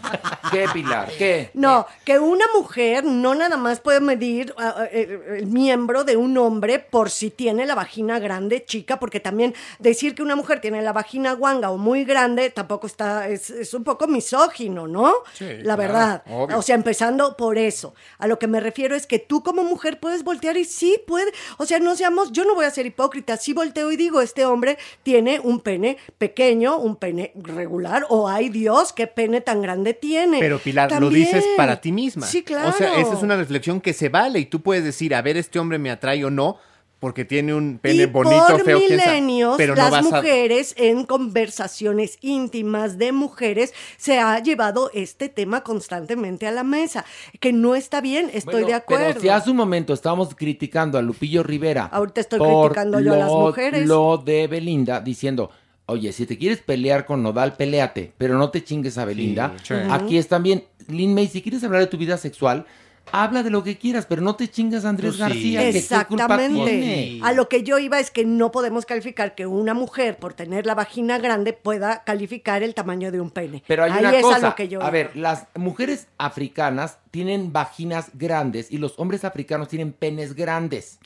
¿Qué, Pilar? ¿Qué? No, que una mujer no nada más puede medir ah, ah, eh, el miembro de un hombre por si tiene la vagina grande, chica, porque también decir que una mujer tiene la vagina guanga o muy grande tampoco está, es, es un poco misógino, ¿no? Sí, la claro, verdad. obvio. O sea, empezando por eso. A lo que me refiero es que tú como mujer puedes voltear y sí puede, o sea, no seamos, yo no voy a ser hipócrita, sí volteo y digo, este hombre tiene un pene pequeño, un pene regular, o ay Dios, qué pene tan grande tiene. Pero Pilar, lo dices para ti misma. Sí, claro. O sea, esa es una reflexión que se vale y tú puedes decir, a ver, este hombre me atrae o no, porque tiene un pene y bonito, por feo, quién sabe. milenios, Pero no las vas a... mujeres en conversaciones íntimas de mujeres se ha llevado este tema constantemente a la mesa, que no está bien, estoy Bueno, de acuerdo. Pero si hace un momento estábamos criticando a Lupillo Rivera. Ahorita estoy por criticando yo a las mujeres. Lo de Belinda diciendo, oye, si te quieres pelear con Nodal, peléate, pero no te chingues a Belinda. sí. Aquí es también, Lin May, si quieres hablar de tu vida sexual, habla de lo que quieras, pero no te chingas a Andrés Pues sí. García. que qué culpa tiene. Exactamente. A lo que yo iba es que no podemos calificar que una mujer por tener la vagina grande pueda calificar el tamaño de un pene. Pero hay Ahí una es cosa, a lo que yo a ver, las mujeres africanas tienen vaginas grandes y los hombres africanos tienen penes grandes.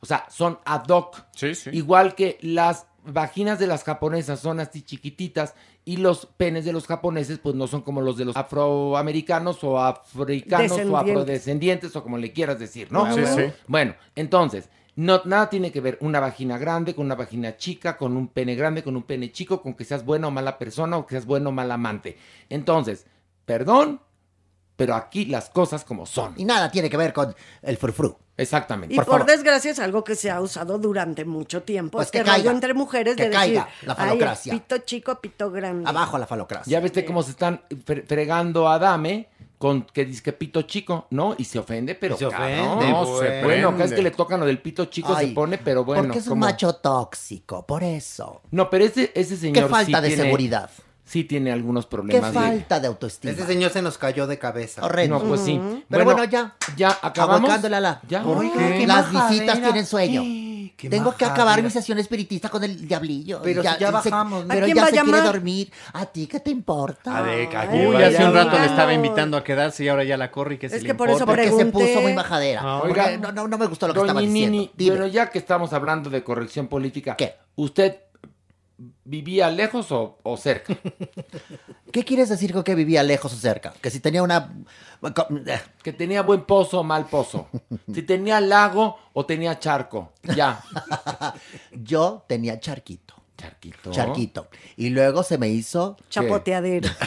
O sea, son ad hoc. Sí, sí. Igual que las vaginas de las japonesas son así chiquititas y los penes de los japoneses pues no son como los de los afroamericanos o africanos o Descendientes. afrodescendientes o como le quieras decir, ¿no? Sí, sí. Bueno, entonces, no, nada tiene que ver una vagina grande con una vagina chica, con un pene grande, con un pene chico, con que seas buena o mala persona o que seas bueno o mal amante. Entonces, perdón, pero aquí las cosas como son. Y nada tiene que ver con el frufru. Exactamente. Y por, desgracia es algo que se ha usado durante mucho tiempo. Pues este que caiga, entre mujeres que de caiga decir, la "Ay, falocracia". pito chico, pito grande. Abajo la falocracia. Ya viste cómo se están fre- fregando a Dame con que dice que pito chico, ¿no? Y se ofende, pero Se ofende, cabrón. No, bueno, se cada vez que le tocan lo del pito chico Ay, se pone, pero bueno. Porque es un como- macho tóxico, por eso. No, pero ese, ese señor Qué falta sí de tiene- seguridad. Sí tiene algunos Qué problemas. de- falta de autoestima. Ese señor se nos cayó de cabeza. Horrendo. No, pues sí. Pero bueno, ya. Ya, acabamos. La. Ya. Ay, ¿Qué? Las majadera. visitas tienen sueño. Qué Tengo que acabar mi sesión espiritista con el diablillo. Pero si ya se- bajamos, ¿no? Pero ¿A quién ya va se quiere dormir. ¿A ti qué te importa? A ver, Uy, vaya. hace un rato le estaba invitando a quedarse y ahora ya la corre y que se Es le que por eso. Porque se puso muy majadera. Ah, oiga. no, no, no me gustó lo que estaba diciendo. Pero ya que estamos hablando de corrección política, ¿Qué? ¿usted vivía lejos o, o cerca? ¿Qué quieres decir con que vivía lejos o cerca? Que si tenía una... que tenía buen pozo o mal pozo. Si tenía lago o tenía charco. Ya. Yo tenía charquito. Charquito. Charquito. Y luego se me hizo... Chapoteadero.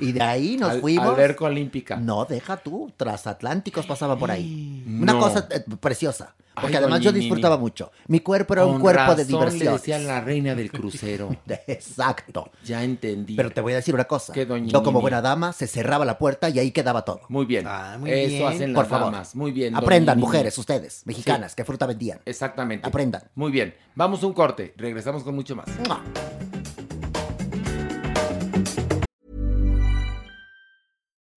Y de ahí nos Al- fuimos... Alberca olímpica. No, deja tú, transatlánticos pasaban por ahí. No. Una cosa eh, preciosa. Porque Ay, además yo disfrutaba mucho. Mi cuerpo era un cuerpo de diversión. le decían la reina del crucero. Exacto. Ya entendí. Pero te voy a decir una cosa. ¿Qué, doña Yo como buena dama se cerraba la puerta y ahí quedaba todo. Muy bien. Ah, muy Eso bien. hacen Por las favor. damas. Muy bien. Aprendan, Nini. mujeres, ustedes, mexicanas, que fruta vendían. Exactamente. Aprendan. Muy bien. Vamos a un corte. Regresamos con mucho más. ¡Mua!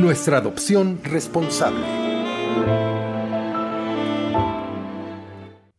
Nuestra adopción responsable.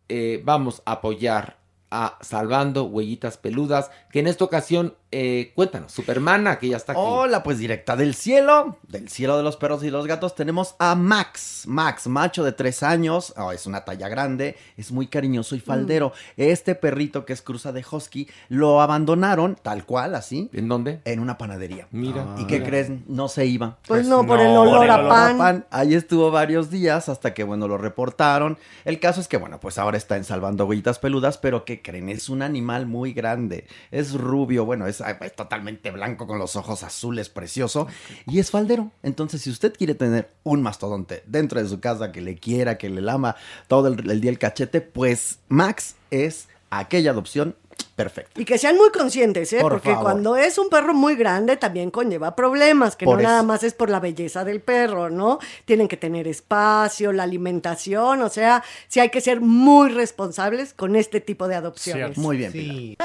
Eh, vamos a apoyar a Salvando Huellitas Peludas, que en esta ocasión, eh, cuéntanos, Supermana, que ya está aquí. Hola, pues directa del cielo, del cielo de los perros y los gatos, tenemos a Max. Max, macho de tres años, oh, es una talla grande, es muy cariñoso y faldero. Este perrito que es cruza de husky, lo abandonaron tal cual, así. ¿En dónde? En una panadería. Mira. ¿Y qué mira. crees? No se iba. Pues no, por el olor a pan. Ahí estuvo varios días hasta que, bueno, lo reportaron. El caso es que, bueno, pues ahora está en Salvando Huellitas Peludas, pero ¿qué creen? Es un animal muy grande. Es rubio, bueno, es, es totalmente blanco con los ojos azules, precioso. Y es faldero. Entonces, si usted quiere tener un mastodonte dentro de su casa que le quiera, que le lama todo el, el día el cachete, pues Max es aquella adopción perfecta. Y que sean muy conscientes, ¿eh? Por Porque favor. cuando es un perro muy grande también conlleva problemas, que Por no eso. nada más es por la belleza del perro, ¿no? Tienen que tener espacio, la alimentación, o sea, sí hay que ser muy responsables con este tipo de adopciones. Muy bien, Pilar.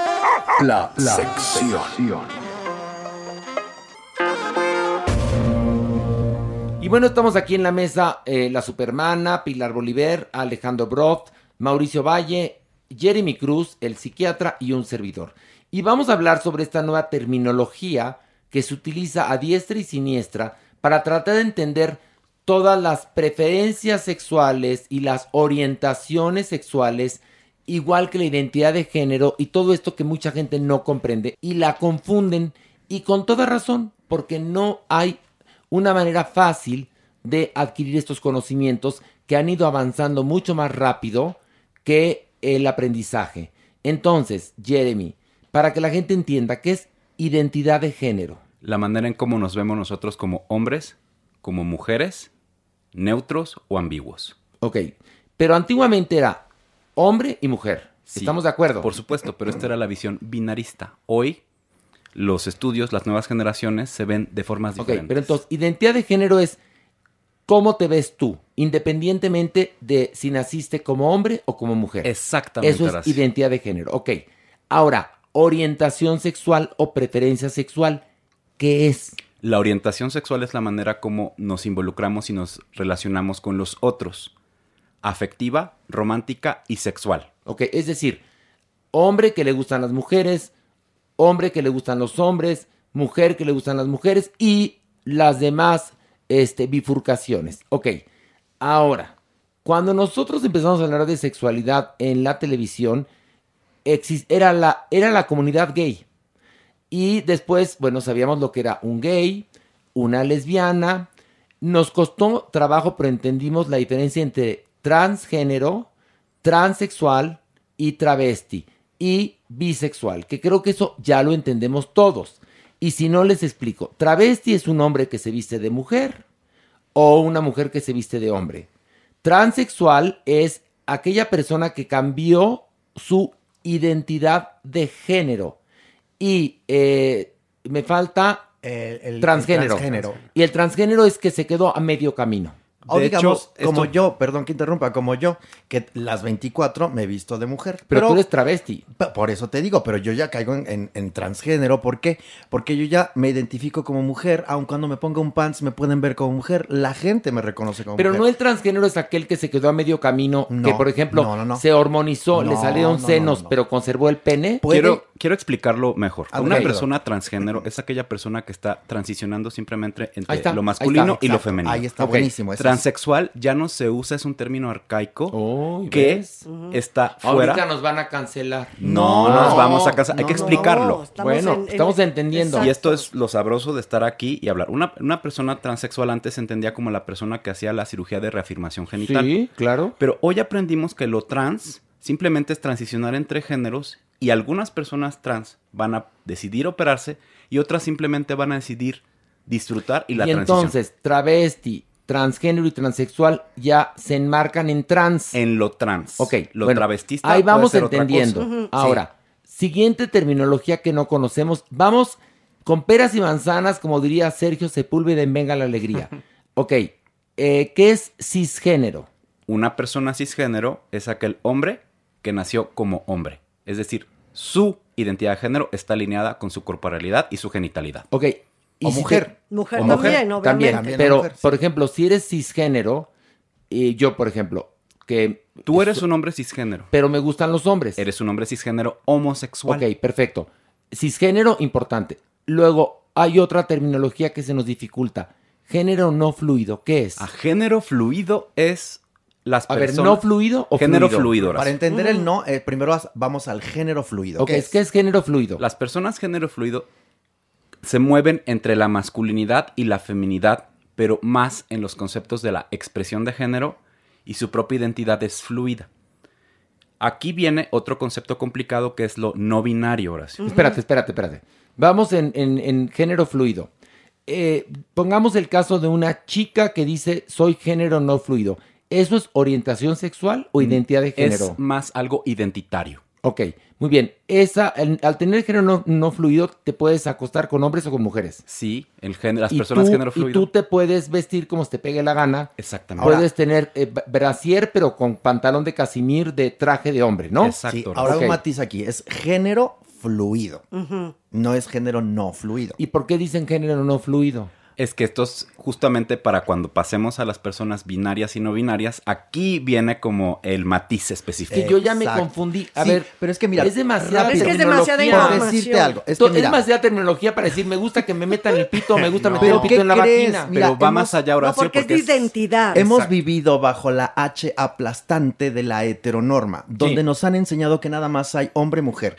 La, sección. Y bueno, estamos aquí en la mesa eh, la Supermana, Pilar Bolívar, Alejandro Broft, Mauricio Valle, Jeremy Cruz, el psiquiatra y un servidor. Y vamos a hablar sobre esta nueva terminología que se utiliza a diestra y siniestra para tratar de entender todas las preferencias sexuales y las orientaciones sexuales, igual que la identidad de género y todo esto que mucha gente no comprende y la confunden y con toda razón, porque no hay una manera fácil de adquirir estos conocimientos que han ido avanzando mucho más rápido que el aprendizaje. Entonces, Jeremy, para que la gente entienda qué es identidad de género. La manera en cómo nos vemos nosotros como hombres, como mujeres, neutros o ambiguos. Ok, pero antiguamente era hombre y mujer. Sí, ¿Estamos de acuerdo? Por supuesto, pero esta era la visión binarista. Hoy, los estudios, las nuevas generaciones se ven de formas Ok, diferentes. pero entonces, identidad de género es cómo te ves tú, independientemente de si naciste como hombre o como mujer. Exactamente, Eso es identidad de género. Ok. Ahora, orientación sexual o preferencia sexual, ¿qué es? La orientación sexual es la manera como nos involucramos y nos relacionamos con los otros. Afectiva, romántica y sexual. Ok, es decir, hombre que le gustan las mujeres, hombre que le gustan los hombres, mujer que le gustan las mujeres y las demás este, bifurcaciones. Ok, ahora, cuando nosotros empezamos a hablar de sexualidad en la televisión, era, la, era la comunidad gay. Y después, bueno, sabíamos lo que era un gay, una lesbiana. Nos costó trabajo, pero entendimos la diferencia entre transgénero, transexual y travesti y bisexual, que creo que eso ya lo entendemos todos. Y si no les explico, travesti es un hombre que se viste de mujer o una mujer que se viste de hombre. Transexual es aquella persona que cambió su identidad de género. Y eh, me falta el transgénero. transgénero. Y el transgénero es que se quedó a medio camino. O De digamos, hecho, como esto- yo, perdón que interrumpa, como yo, que las 24 me he visto de mujer. Pero tú eres travesti. Por eso te digo, pero yo ya caigo en, en- en transgénero. ¿Por qué? Porque yo ya me identifico como mujer, aun cuando me ponga un pants me pueden ver como mujer. La gente me reconoce como Pero mujer. no el transgénero es aquel que se quedó a medio camino, que por ejemplo no, no, no. se hormonizó, le salieron no, no, senos, no, no. pero conservó el pene. Quiero, quiero explicarlo mejor. Ah, Una persona transgénero es aquella persona que está transicionando simplemente entre está, lo masculino está, y lo femenino. Ahí está Ok. buenísimo, es. Transexual ya no se usa, es un término arcaico Uy, que ¿ves? está fuera. Ahorita nos van a cancelar. No, no nos vamos a casar. Hay que explicarlo. no, estamos Bueno, en- en- estamos entendiendo. Y esto es lo sabroso de estar aquí y hablar. Una, una persona transexual antes se entendía como la persona que hacía la cirugía de reafirmación genital. Sí, claro. Pero hoy aprendimos que lo trans simplemente es transicionar entre géneros y algunas personas trans van a decidir operarse y otras simplemente van a decidir disfrutar y la y transición. entonces, travesti, transgénero y transexual ya se enmarcan en trans. En lo trans. Ok, Lo bueno, travestista Ahí puede vamos otra entendiendo. Ahora, siguiente terminología que no conocemos. Vamos con peras y manzanas, como diría Sergio Sepúlveda en Venga la Alegría. ok, eh, ¿qué es cisgénero? Una persona cisgénero es aquel hombre que nació como hombre. Es decir, su identidad de género está alineada con su corporalidad y su genitalidad. Ok. O si mujer. te- Mujer o también, obviamente. También, pero, mujer, sí. por ejemplo, si eres cisgénero, y yo, por ejemplo, que... Tú eres un hombre cisgénero. Pero me gustan los hombres. Eres un hombre cisgénero homosexual. Ok, perfecto. Cisgénero, importante. Luego, hay otra terminología que se nos dificulta. Género no fluido, ¿qué es? A género fluido es las A ver, personas... ¿no fluido o género fluido? Para entender el no, eh, primero vamos al género fluido. Ok, ¿qué es género fluido? Las personas género fluido se mueven entre la masculinidad y la feminidad, pero más en los conceptos de la expresión de género y su propia identidad es fluida. Aquí viene otro concepto complicado que es lo no binario, Horacio. Espérate, espérate, espérate. Vamos en, en- en género fluido. Eh, pongamos el caso de una chica que dice soy género no fluido. ¿Eso es orientación sexual o identidad de género? Es más algo identitario. Ok, muy bien. Esa, al, al tener género no, no fluido, te puedes acostar con hombres o con mujeres. Sí, el género, las Y personas tú- género Y fluido. tú te puedes vestir como se te pegue la gana. Exactamente. Puedes tener eh, brasier, pero con pantalón de casimir de traje de hombre, ¿no? Sí, ahora un matiz aquí, es género fluido, no es género no fluido. ¿Y por qué dicen género no fluido? Es que esto es justamente para cuando pasemos a las personas binarias y no binarias, aquí viene como el matiz específico. Que yo ya me confundí. A Sí, ver, pero es que mira, es demasiada. Es que es demasiada. Por información. decirte algo, es que mira, demasiada terminología para decir, me gusta que me metan el pito, me gusta No. meter el ¿Pero pito en la crees? vagina. Mira, Pero va hemos- más allá, No, Horacio, porque es de identidad. Hemos Exacto. vivido bajo la H aplastante de la heteronorma, donde Sí. nos han enseñado que nada más hay hombre-mujer.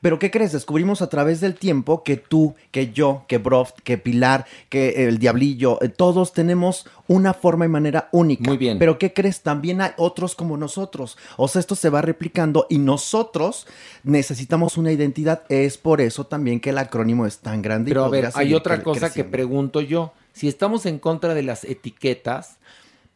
Pero ¿qué crees? Descubrimos a través del tiempo que tú, que yo, que Broft, que Pilar, que el Diablillo, eh, todos tenemos una forma y manera única. Muy bien. Pero ¿qué crees? También hay otros como nosotros. O sea, esto se va replicando y nosotros necesitamos una identidad. Es por eso también que el acrónimo es tan grande. y Pero a ver, hay otra cosa que pregunto yo. Si estamos en contra de las etiquetas,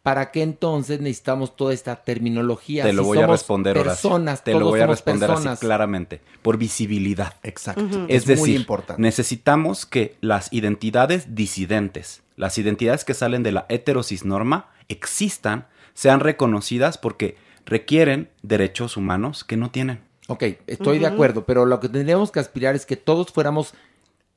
¿para qué entonces necesitamos toda esta terminología? Te lo Si voy a responder. Personas, Te lo voy a responder personas. así claramente. Por visibilidad. Exacto. Es, Es decir, muy importante. necesitamos que las identidades disidentes, las identidades que salen de la heterosis norma, existan, sean reconocidas porque requieren derechos humanos que no tienen. Ok, estoy de acuerdo, pero lo que tendríamos que aspirar es que todos fuéramos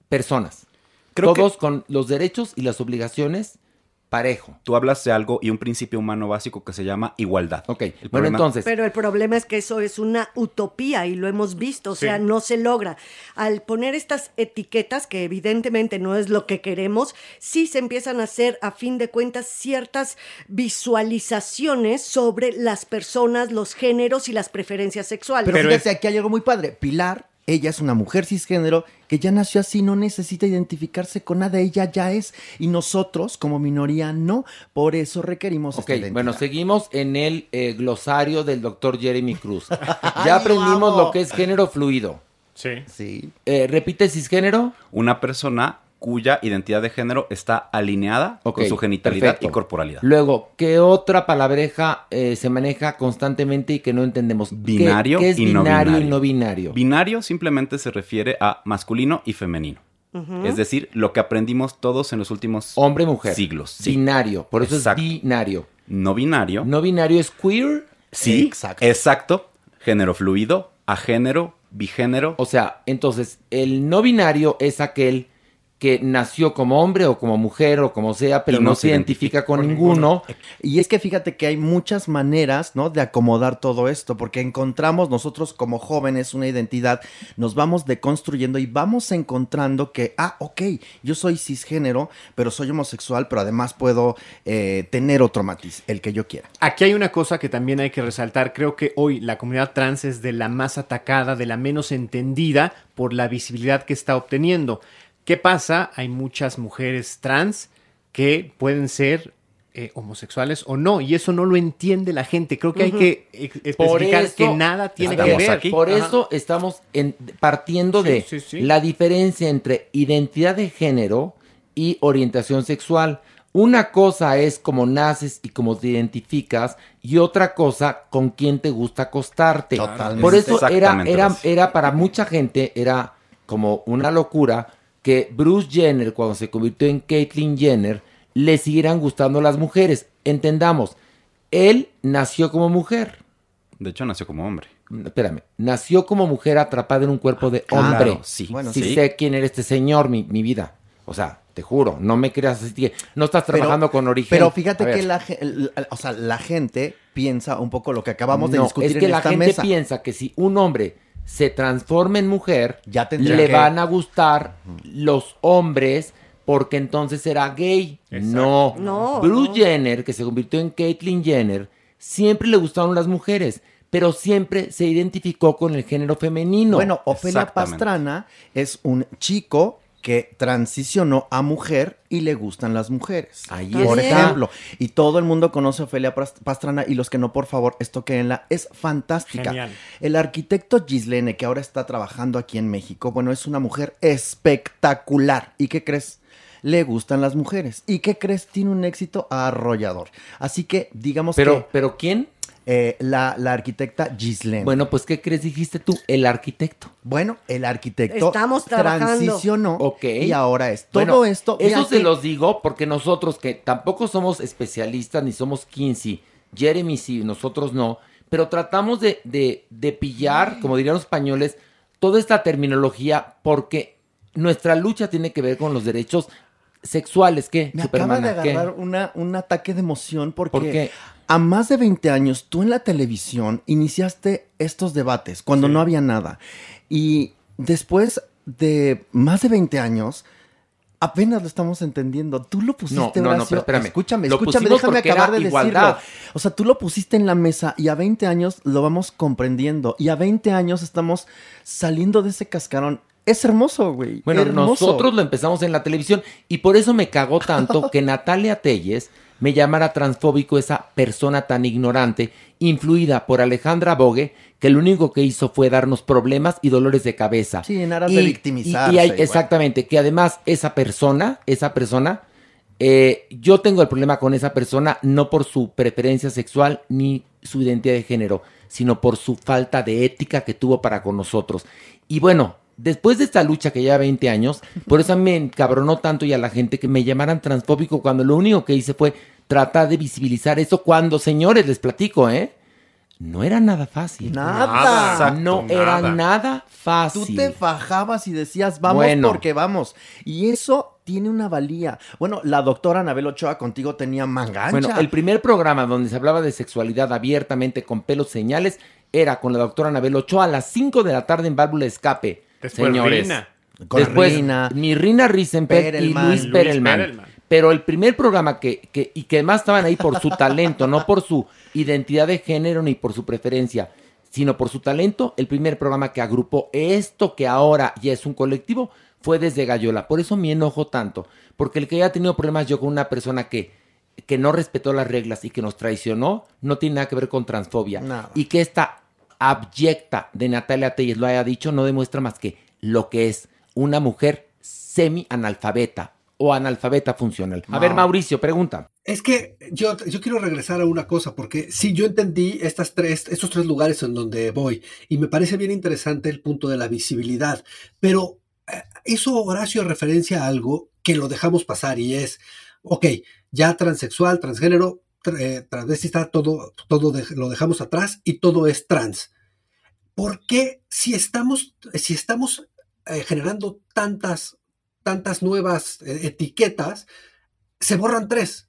personas. Creo que- todos con los derechos y las obligaciones parejo. Tú hablas de algo y un principio humano básico que se llama igualdad. Ok, El bueno, problema- entonces, Pero el problema es que eso es una utopía y lo hemos visto, o sea, no se logra. Al poner estas etiquetas, que evidentemente no es lo que queremos, sí se empiezan a hacer, a fin de cuentas, ciertas visualizaciones sobre las personas, los géneros y las preferencias sexuales. Pero, fíjate, aquí hay algo muy padre. Pilar, ella es una mujer cisgénero que ya nació así, no necesita identificarse con nada, ella ya es. Y nosotros, como minoría, no. Por eso requerimos ok, esta bueno, seguimos en el eh, glosario del doctor Jeremy Cruz. ya aprendimos lo que es género fluido. Sí. Sí. Eh, ¿Repite cisgénero? Una persona cuya identidad de género está alineada con su genitalidad perfecto. y corporalidad. Luego, ¿qué otra palabreja eh, se maneja constantemente y que no entendemos? ¿Qué- Binario ¿Qué, es y no binario, y no binario? Binario simplemente se refiere a masculino y femenino. Es decir, lo que aprendimos todos en los últimos Hombre-mujer. siglos. sí. Binario, por eso Exacto. es binario. No binario. No binario es queer. Sí, exacto. Género fluido, agénero, bigénero. O sea, entonces, el no binario es aquel que nació como hombre o como mujer o como sea, pero no, se identifica con, ninguno. Y es que fíjate que hay muchas maneras, ¿no? De acomodar todo esto, porque encontramos nosotros como jóvenes una identidad, nos vamos deconstruyendo y vamos encontrando que, ah, ok, yo soy cisgénero, pero soy homosexual, pero además puedo eh, tener otro matiz, el que yo quiera. Aquí hay una cosa que también hay que resaltar. Creo que hoy la comunidad trans es de la más atacada, de la menos entendida por la visibilidad que está obteniendo. ¿Qué pasa? Hay muchas mujeres trans que pueden ser eh, homosexuales o no, y eso no lo entiende la gente. Creo que hay que especificar eso que nada tiene que ver. aquí. Por Ajá. eso estamos en- partiendo Sí, de sí, sí. la diferencia entre identidad de género y orientación sexual. Una cosa es cómo naces y cómo te identificas y otra cosa con quién te gusta acostarte. Totalmente. Por eso era, era, era para mucha gente, era como una locura que Bruce Jenner, cuando se convirtió en Caitlyn Jenner, le siguieran gustando las mujeres. Entendamos, él nació como mujer. De hecho, nació como hombre. Espérame, nació como mujer atrapada en un cuerpo de Claro, hombre. sí. Bueno, Bueno, sí, sí. sé quién era este señor, mi, mi vida. O sea, te juro, no me creas así que no estás trabajando con origen. Pero fíjate que la, o sea, la gente piensa un poco lo que acabamos de discutir es que en la esta gente mesa. piensa que si un hombre se transforma en mujer, tendría le que- van a gustar los hombres porque entonces será gay. No. No, Bruce no. Jenner, que se convirtió en Caitlyn Jenner, siempre le gustaron las mujeres, pero siempre se identificó con el género femenino. Bueno, Ofelia Pastrana es un chico que transicionó a mujer y le gustan las mujeres. Ahí por está. ejemplo. Y todo el mundo conoce a Ofelia Pastrana y los que no, por favor, estoquenla. Es fantástica. Genial. El arquitecto Gislene, que ahora está trabajando aquí en México, bueno, es una mujer espectacular. ¿Y qué crees? Le gustan las mujeres. ¿Y qué crees? Tiene un éxito arrollador. Así que, digamos Pero, que... ¿Pero quién? Eh, la, la arquitecta Gislene. Bueno, pues, ¿qué crees? Dijiste tú, el arquitecto. Bueno, el arquitecto Estamos trabajando. transicionó Ok. y ahora es todo Bueno, esto. Eso se que- los digo porque nosotros que tampoco somos especialistas ni somos Kinsey, Jeremy sí, nosotros no, pero tratamos de, de, de pillar, como dirían los españoles, toda esta terminología porque nuestra lucha tiene que ver con los derechos sexuales. ¿Qué? Me acaba de agarrar una, un ataque de emoción porque ¿Por qué? A más de 20 años tú en la televisión iniciaste estos debates cuando no había nada. Y después de más de 20 años, apenas lo estamos entendiendo. Tú lo pusiste, No, no, no, pero espérame. Escúchame, Lo escúchame, déjame acabar de igualdad. decirlo. O sea, tú lo pusiste en la mesa y a 20 años lo vamos comprendiendo. Y a 20 años estamos saliendo de ese cascarón. Es hermoso, güey. Bueno, hermoso. nosotros lo empezamos en la televisión y por eso me cagó tanto que Natalia Telles me llamara transfóbico esa persona tan ignorante, influida por Alejandra Bogue, que lo único que hizo fue darnos problemas y dolores de cabeza. Sí, en aras de victimizarse, Y, hay- exactamente, que además esa persona, esa persona, eh, yo tengo el problema con esa persona no por su preferencia sexual ni su identidad de género, sino por su falta de ética que tuvo para con nosotros. Y bueno, después de esta lucha que lleva 20 años, por eso me encabronó tanto y a la gente que me llamaran transfóbico cuando lo único que hice fue tratar de visibilizar eso cuando, señores, les platico, ¿eh? No era nada fácil. Nada. Exacto, no era nada. nada fácil. Tú te fajabas y decías, vamos Bueno. porque vamos. Y eso tiene una valía. Bueno, la doctora Anabel Ochoa contigo tenía manga ancha. Bueno, el primer programa donde se hablaba de sexualidad abiertamente con pelos señales era con la doctora Anabel Ochoa a las 5 de la tarde en Válvula de Escape. Después señores. Rina. Con Después Rina, mi Rina Risenberg y Perelman. Luis. Perelman. Pero el primer programa que, que, y que además estaban ahí por su talento, no por su identidad de género ni por su preferencia, sino por su talento, el primer programa que agrupó esto que ahora ya es un colectivo fue desde Gallola. Por eso me enojo tanto, porque el que haya tenido problemas yo con una persona que, que no respetó las reglas y que nos traicionó, no tiene nada que ver con transfobia. Nada. Y que esta abyecta de Natalia Telles lo haya dicho, no demuestra más que lo que es una mujer semi-analfabeta o analfabeta funcional. A No. ver, Mauricio, pregunta. Es que yo, yo quiero regresar a una cosa, porque sí, yo entendí estas tres, estos tres lugares en donde voy, y me parece bien interesante el punto de la visibilidad, pero eh, hizo Horacio referencia a algo que lo dejamos pasar y es, ok, ya transexual, transgénero, tra- eh, transvestita, todo, todo de- lo dejamos atrás y todo es trans. ¿Por qué si estamos, si estamos eh, generando tantas, tantas nuevas eh, etiquetas, se borran tres?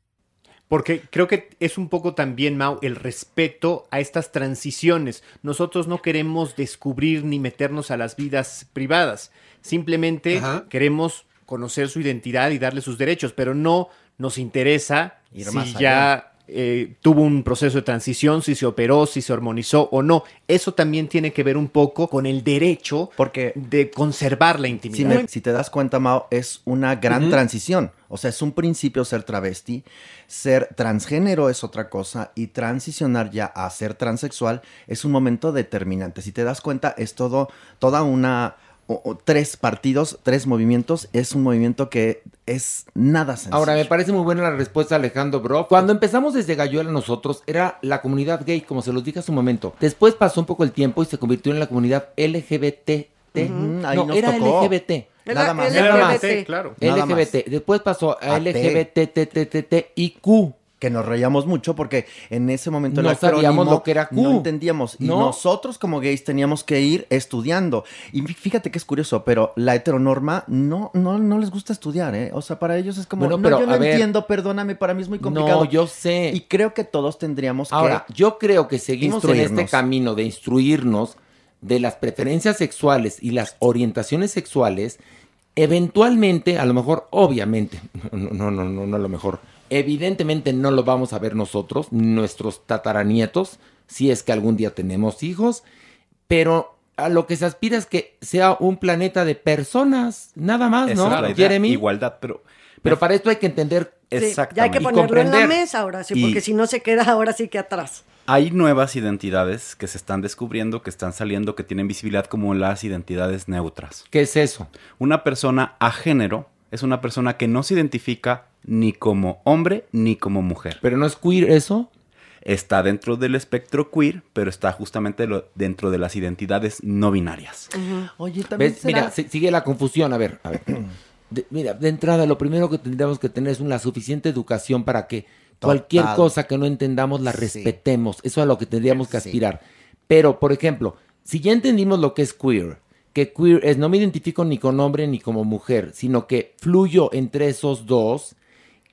Porque creo que es un poco también, Mau, el respeto a estas transiciones. Nosotros no queremos descubrir ni meternos a las vidas privadas. Simplemente queremos conocer su identidad y darle sus derechos, pero no nos interesa Ir si más allá. ya eh, tuvo un proceso de transición, si se operó, si se hormonizó o no. Eso también tiene que ver un poco con el derecho Porque de conservar la Si, intimidad. me- si te das cuenta, Mao, es una gran transición. O sea, es un principio ser travesti, ser transgénero es otra cosa y transicionar ya a ser transexual es un momento determinante. Si te das cuenta, es todo, toda una... o- o tres partidos, tres movimientos, es un movimiento que es nada sencillo. Ahora, me parece muy buena la respuesta de Alejandro Bro. Cuando empezamos desde Galluela nosotros, era la comunidad gay, como se los dije hace un momento. Después pasó un poco el tiempo y se convirtió en la comunidad LGBT. Ujú, ahí no, nos era tocó. LGBT. Nada más. Nada más. LGBT, claro. LGBT. Después pasó a A T. LGBT, y Q. que nos reíamos mucho porque en ese momento No el sabíamos lo que era Q. No entendíamos. Y No. nosotros como gays teníamos que ir estudiando. Y fí- fíjate que es curioso, pero la heteronorma no, no, no les gusta estudiar, ¿eh? O sea, para ellos es como, Bueno, no, pero, yo no ver. entiendo, perdóname, para mí es muy complicado. No, yo sé. Y creo que todos tendríamos Ahora, que yo creo que seguimos en este camino de instruirnos de las preferencias sexuales y las orientaciones sexuales. Eventualmente, a lo mejor, obviamente, no, no, no, no, no a lo mejor, evidentemente no lo vamos a ver nosotros, nuestros tataranietos, si es que algún día tenemos hijos, pero a lo que se aspira es que sea un planeta de personas, nada más, Esa ¿no? es la idea, Jeremy? igualdad, pero... Pero para esto hay que entender Sí, ya hay que ponerlo en la mesa ahora sí, porque Y- si no se queda ahora sí que atrás. Hay nuevas identidades que se están descubriendo, que están saliendo, que tienen visibilidad como las identidades neutras. ¿Qué es eso? Una persona a género es una persona que no se identifica ni como hombre ni como mujer. ¿Pero no es queer eso? Está dentro del espectro queer, pero está justamente lo- dentro de las identidades no binarias. Oye, también ¿Ves? Mira, será- sigue la confusión. A ver, a ver. De- mira, de entrada, lo primero que tendríamos que tener es una suficiente educación para que cualquier cosa que no entendamos la Sí. respetemos. Eso es a lo que tendríamos que Sí. aspirar. Pero, por ejemplo, si ya entendimos lo que es queer, que queer es no me identifico ni con hombre ni como mujer, sino que fluyo entre esos dos,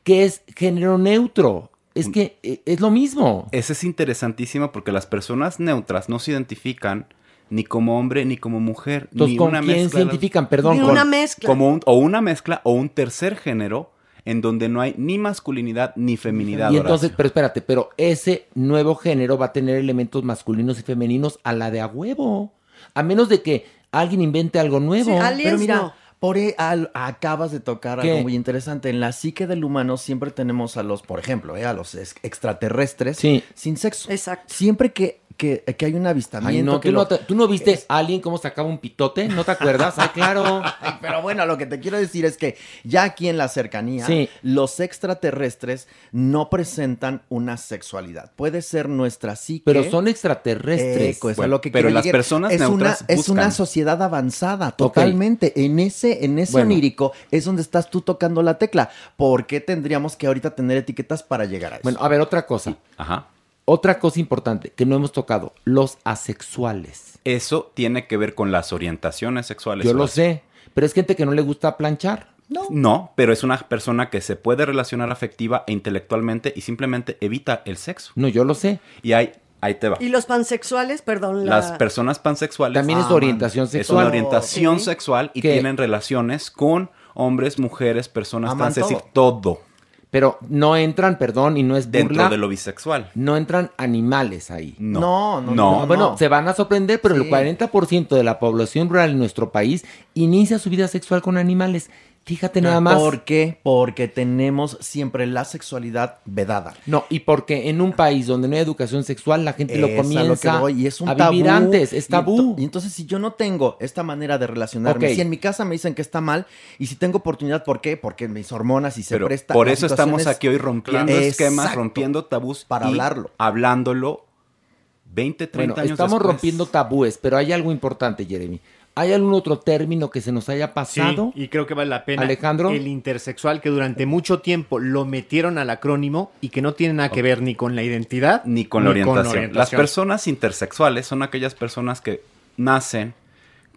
que es género neutro. Es que eh, es lo mismo. Ese es interesantísimo porque las personas neutras no se identifican ni como hombre ni como mujer. Entonces, ni ¿con una quién se mezcla las- identifican? Perdón, Ni con- una mezcla. Como un- o una mezcla o un tercer género en donde no hay ni masculinidad ni feminidad. Y entonces, Horacio. pero espérate, pero ese nuevo género va a tener elementos masculinos y femeninos a la de a huevo. A menos de que alguien invente algo nuevo. Sí, aliens Pero mira, no. Por e- al- acabas de tocar ¿Qué? algo muy interesante. En la psique del humano siempre tenemos a los, por ejemplo, eh, a los ex- extraterrestres Sí. sin sexo. Exacto. Siempre que, que, que hay un avistamiento. Ay, no, que ¿tú, lo- no te- tú no viste a alguien cómo sacaba un pitote? ¿No te acuerdas? Ay, claro. Ay, pero bueno, lo que te quiero decir es que ya aquí en la cercanía, Sí. los extraterrestres no presentan una sexualidad. Puede ser nuestra psique. Pero son extraterrestres. Eco, eso Bueno, es lo que pero las decir. personas es una, es una sociedad avanzada, totalmente. En ese, en ese Bueno. onírico es donde estás tú tocando la tecla. ¿Por qué tendríamos que ahorita tener etiquetas para llegar a eso? Bueno, a ver, otra cosa. Ajá. Otra cosa importante que no hemos tocado. Los asexuales. Eso tiene que ver con las orientaciones sexuales. Yo lo sé. Pero es gente que no le gusta planchar. No, pero es una persona que se puede relacionar afectiva e intelectualmente y simplemente evita el sexo. No, yo lo sé. Y ahí, ahí te va. Y los pansexuales, perdón, la... Las personas pansexuales También es Ah, orientación es una sexual. orientación Sí. sexual y ¿Qué? tienen relaciones con hombres, mujeres, personas Aman trans, es decir, todo. todo Pero no entran, perdón, y no es dentro burla, de lo bisexual. no entran animales ahí. No, No, no, no. no, bueno, se van a sorprender, pero el Sí. 40% de la población rural en nuestro país inicia su vida sexual con animales. Fíjate nada más. ¿Por qué? Porque tenemos siempre la sexualidad vedada. No, y porque en un país donde no hay educación sexual, la gente lo Es a comienza que voy, y es un a tabú. vivir antes, es Y tabú. ento- Y, entonces, si yo no tengo esta manera de relacionarme, si en mi casa me dicen que está mal, y si tengo oportunidad, ¿por qué? Porque mis hormonas y se Pero presta. por eso estamos aquí hoy rompiendo esquemas, Exacto. rompiendo tabús. Para y hablarlo. Hablándolo 20, 30 Bueno, años estamos después. rompiendo tabúes, pero hay algo importante, Jeremy. ¿Hay algún otro término que se nos haya Sí, pasado? y creo que vale la pena. Alejandro. El intersexual, que durante mucho tiempo lo metieron al acrónimo y que no tiene nada que ver ni con la identidad ni con la orientación. Las personas intersexuales son aquellas personas que nacen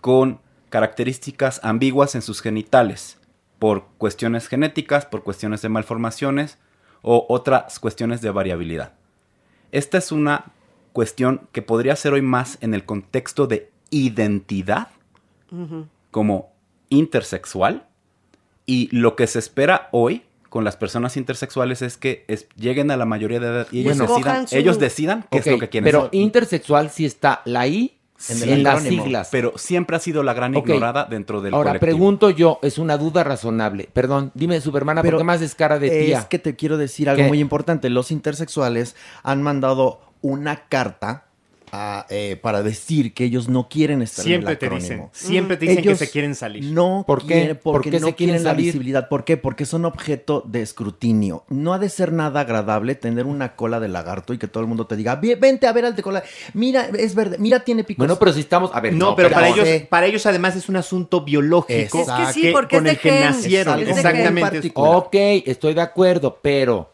con características ambiguas en sus genitales por cuestiones genéticas, por cuestiones de malformaciones o otras cuestiones de variabilidad. Esta es una cuestión que podría ser hoy más en el contexto de identidad como intersexual y lo que se espera hoy con las personas intersexuales es que es- lleguen a la mayoría de edad y ellos Bueno. decidan, su- ellos decidan qué es lo que quieren Pero ser. intersexual sí está la I en, las siglas. Pero siempre ha sido la gran ignorada dentro del Ahora, colectivo. pregunto yo, es una duda razonable. Perdón, dime, Supermana, ¿por Pero qué más es cara de tía? Es que te quiero decir algo ¿Qué? muy importante. Los intersexuales han mandado una carta a, eh, para decir que ellos no quieren estar Siempre en el te dicen, siempre te dicen que se quieren salir. No ¿Por qué? quieren, ¿Por porque qué no se quieren quieren la salir? visibilidad. ¿Por qué? Porque son objeto de escrutinio. No ha de ser nada agradable tener una cola de lagarto y que todo el mundo te diga, "Ve- vente a ver al de cola. Mira, es verde, mira, tiene picos. Bueno, pero si estamos, a ver, No, pero para ellos, para ellos además es un asunto biológico. Exacto. Es que sí, porque con es el que nacieron. es Exactamente. Ok, estoy de acuerdo, pero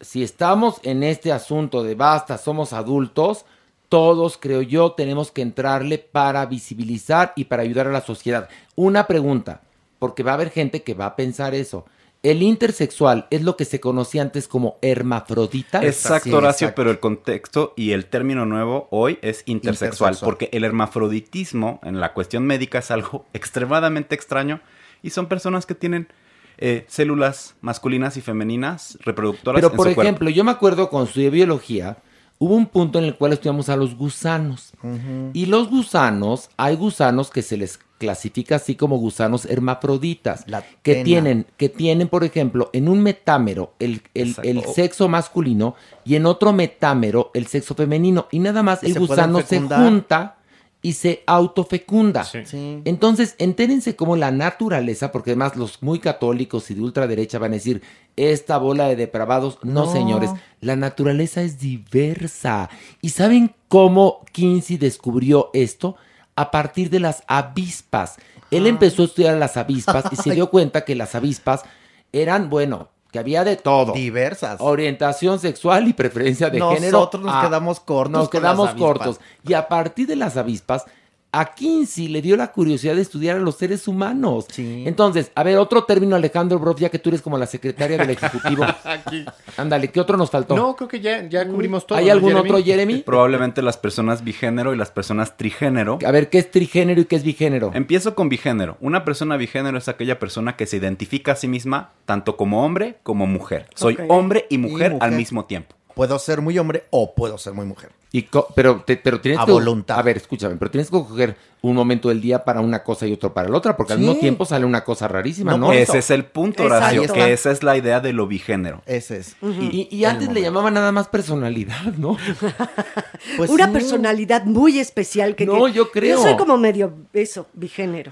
si estamos en este asunto de basta, somos adultos, todos, creo yo, tenemos que entrarle para visibilizar y para ayudar a la sociedad. Una pregunta, porque va a haber gente que va a pensar eso. ¿El intersexual es lo que se conocía antes como hermafrodita? Exacto, Horacio, pero el contexto y el término nuevo hoy es intersexual, Intersexual. porque el hermafroditismo en la cuestión médica es algo extremadamente extraño y son personas que tienen eh, células masculinas y femeninas reproductoras Pero en por su cuerpo. ejemplo, yo me acuerdo con su biología, hubo un punto en el cual estudiamos a los gusanos. Y los gusanos, hay gusanos que se les clasifica así como gusanos hermafroditas, que tena. tienen, que tienen, por ejemplo, en un metámero el, el- el Exacto. sexo masculino y en otro metámero el sexo femenino. Y nada más Y el se gusano se junta y se autofecunda. Sí. Entonces, entérense cómo la naturaleza, porque además los muy católicos y de ultraderecha van a decir, esta bola de depravados, no, No. señores, la naturaleza es diversa. ¿Y saben cómo Kinsey descubrió esto? A partir de las avispas. Él empezó a estudiar las avispas y se dio cuenta que las avispas eran, bueno, que había de todo. Diversas. Orientación sexual y preferencia de género. Nosotros nos Ah, quedamos cortos Nos quedamos cortos. Y a partir de las avispas, a Kinsey le dio la curiosidad de estudiar a los seres humanos. Entonces, a ver, otro término, Alejandro Broff, ya que tú eres como la secretaria del Ejecutivo. Aquí. Ándale, ¿qué otro nos faltó? No, creo que ya, ya cubrimos todo. ¿Hay ¿no, algún Jeremy? otro, Jeremy? Probablemente las personas bigénero y las personas trigénero. A ver, ¿qué es trigénero y qué es bigénero? Empiezo con bigénero. Una persona bigénero es aquella persona que se identifica a sí misma tanto como hombre como mujer. Soy hombre y mujer, Y al mismo tiempo. Puedo ser muy hombre o puedo ser muy mujer. Y pero, te- pero tienes A que. voluntad. A ver, escúchame, pero tienes que coger un momento del día para una cosa y otro para la otra, porque al Sí. mismo tiempo sale una cosa rarísima, ¿no? Ese es el punto, Horacio, Exacto. que esa es la idea de lo bigénero. Ese es. Y, y antes le llamaban nada más personalidad, ¿no? Pues Una sí. personalidad muy especial que No, que- yo creo. Yo soy como medio eso, bigénero.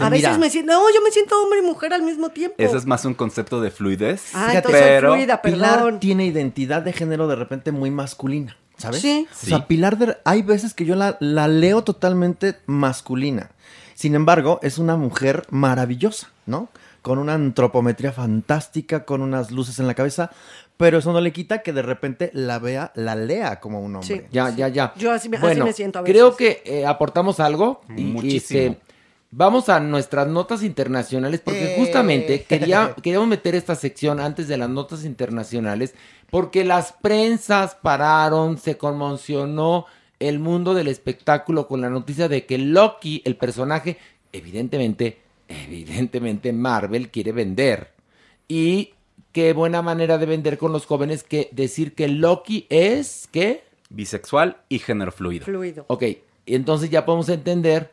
A veces Mira. me siento, no, yo me siento hombre y mujer al mismo tiempo. Ese es más un concepto de fluidez. Ah, entonces soy fluida, Pilar perdón. tiene identidad de género de repente muy masculina, ¿sabes? Sí. O sea, Pilar, de- hay veces que yo la, la leo totalmente masculina. Sin embargo, es una mujer maravillosa, ¿no? Con una antropometría fantástica, con unas luces en la cabeza, pero eso no le quita que de repente la vea, la lea como un hombre. Ya, ya, ya. Yo así me- así me siento a veces. Creo que eh, aportamos algo. y- y, Muchísimo. este, vamos a nuestras notas internacionales, porque Eh. justamente quería, queríamos meter esta sección antes de las notas internacionales, porque las prensas pararon, se conmocionó el mundo del espectáculo con la noticia de que Loki, el personaje, evidentemente, evidentemente Marvel quiere vender. Y qué buena manera de vender con los jóvenes que decir que Loki es, ¿qué? Bisexual y género fluido. Fluido. Ok, entonces ya podemos entender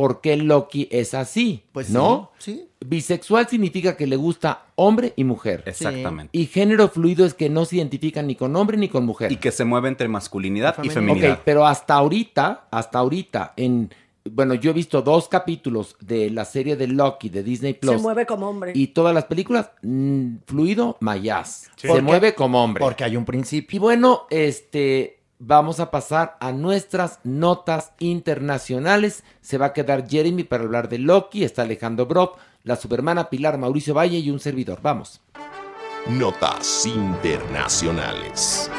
por qué Loki es así, Pues ¿no? sí, Bisexual significa que le gusta hombre y mujer. Exactamente. Y género fluido es que no se identifica ni con hombre ni con mujer. Y que se mueve entre masculinidad y Ok, feminidad. pero hasta ahorita, hasta ahorita, en bueno, yo he visto dos capítulos de la serie de Loki de Disney Plus. Se mueve como hombre. Y todas las películas, mm, fluido, mayas. Sí. Se mueve como hombre. Porque hay un principio. Y bueno, este, vamos a pasar a nuestras notas internacionales. Se va a quedar Jeremy para hablar de Loki. Está Alejandro Brock, la supermana Pilar Mauricio Valle y un servidor. Vamos. Notas internacionales.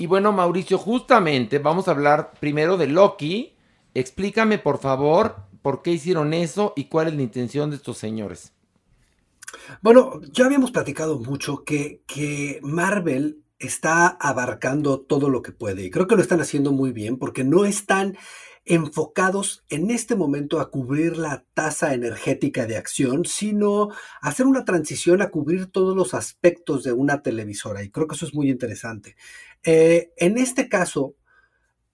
Y bueno, Mauricio, justamente vamos a hablar primero de Loki. Explícame, por favor, por qué hicieron eso y cuál es la intención de estos señores. Bueno, ya habíamos platicado mucho que, que Marvel está abarcando todo lo que puede y creo que lo están haciendo muy bien porque no están enfocados en este momento a cubrir la tasa energética de acción, sino hacer una transición a cubrir todos los aspectos de una televisora y creo que eso es muy interesante. Eh, en este caso,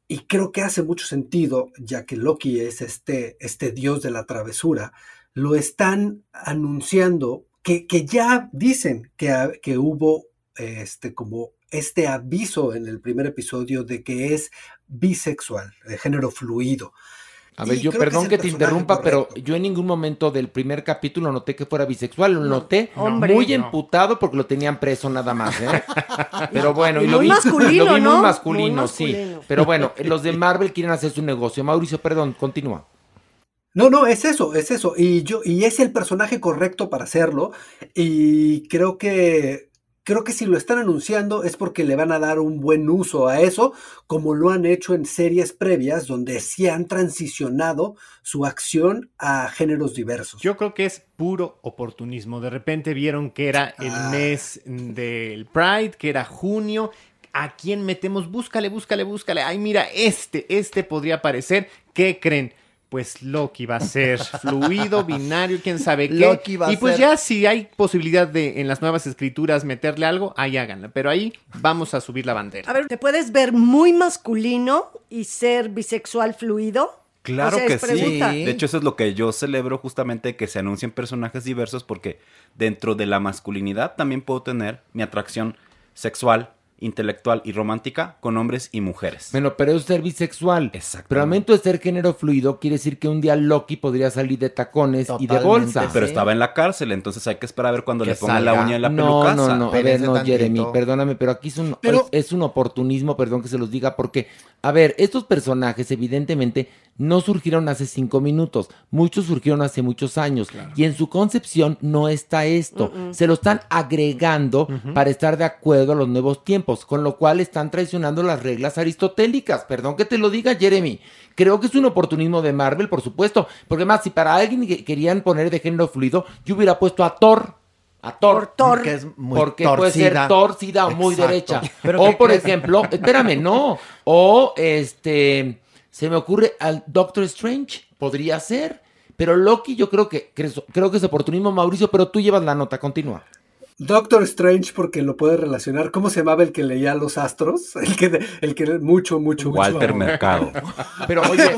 y creo que hace mucho sentido, ya que Loki es este, este dios de la travesura, lo están anunciando que, que ya dicen que, que hubo este, como este aviso en el primer episodio de que es bisexual, de género fluido. A ver, Y yo que perdón que, te interrumpa, correcto. pero yo en ningún momento del primer capítulo noté que fuera bisexual. Lo noté hombre. muy No. emputado porque lo tenían preso nada más, ¿eh? Pero bueno, y, Y lo vi, masculino, lo vi ¿no? muy Muy masculino, sí. masculino. Pero bueno, los de Marvel quieren hacer su negocio. Mauricio, perdón, continúa. No, no, es eso, es eso. Y yo, y es el personaje correcto para hacerlo. Y creo que, creo que si lo están anunciando es porque le van a dar un buen uso a eso, como lo han hecho en series previas, donde sí han transicionado su acción a géneros diversos. Yo creo que es puro oportunismo. De repente vieron que era el Ah. mes del Pride, que era junio. ¿A quién metemos? Búscale, búscale, búscale. Ay, mira, este, este podría aparecer. ¿Qué creen? Pues Loki va a ser fluido, binario, quién sabe qué. Loki va a y pues ser- ya si hay posibilidad de en las nuevas escrituras meterle algo, ahí háganla. Pero ahí vamos a subir la bandera. A ver, ¿te puedes ver muy masculino y ser bisexual fluido? Claro O sea, que es sí. De hecho, eso es lo que yo celebro justamente que se anuncien personajes diversos porque dentro de la masculinidad también puedo tener mi atracción sexual, intelectual y romántica con hombres y mujeres. Bueno, pero es ser bisexual. Exacto. Pero al momento de ser género fluido, quiere decir que un día Loki podría salir de tacones y de bolsa. Pero estaba en la cárcel, entonces hay que esperar a ver cuando Que le pongan la uña en la no, pelucaza. no, no, a ver, no, tantito. Jeremy, perdóname, pero aquí es un, Pero- es, es un oportunismo, perdón que se los diga, porque, a ver, estos personajes evidentemente no surgieron hace cinco minutos, muchos surgieron hace muchos años, y en su concepción no está esto, se lo están agregando para estar de acuerdo a los nuevos tiempos, con lo cual están traicionando las reglas aristotélicas, perdón que te lo diga, Jeremy. Creo que es un oportunismo de Marvel, por supuesto, porque más, si para alguien que querían poner de género fluido, yo hubiera puesto a Thor. A Thor. Por Thor. Que es muy Porque puede ser torcida. o muy Exacto. derecha. Pero o ¿qué por crees? ejemplo, espérame, no. O este, se me ocurre al Doctor Strange, podría ser. Pero Loki yo creo que, creo, creo que es oportunismo, Mauricio, pero tú llevas la nota, continúa. Doctor Strange, porque lo puede relacionar. ¿Cómo se llamaba el que leía los astros? El que, el que mucho, mucho, mucho. Walter. Mercado. Pero oye.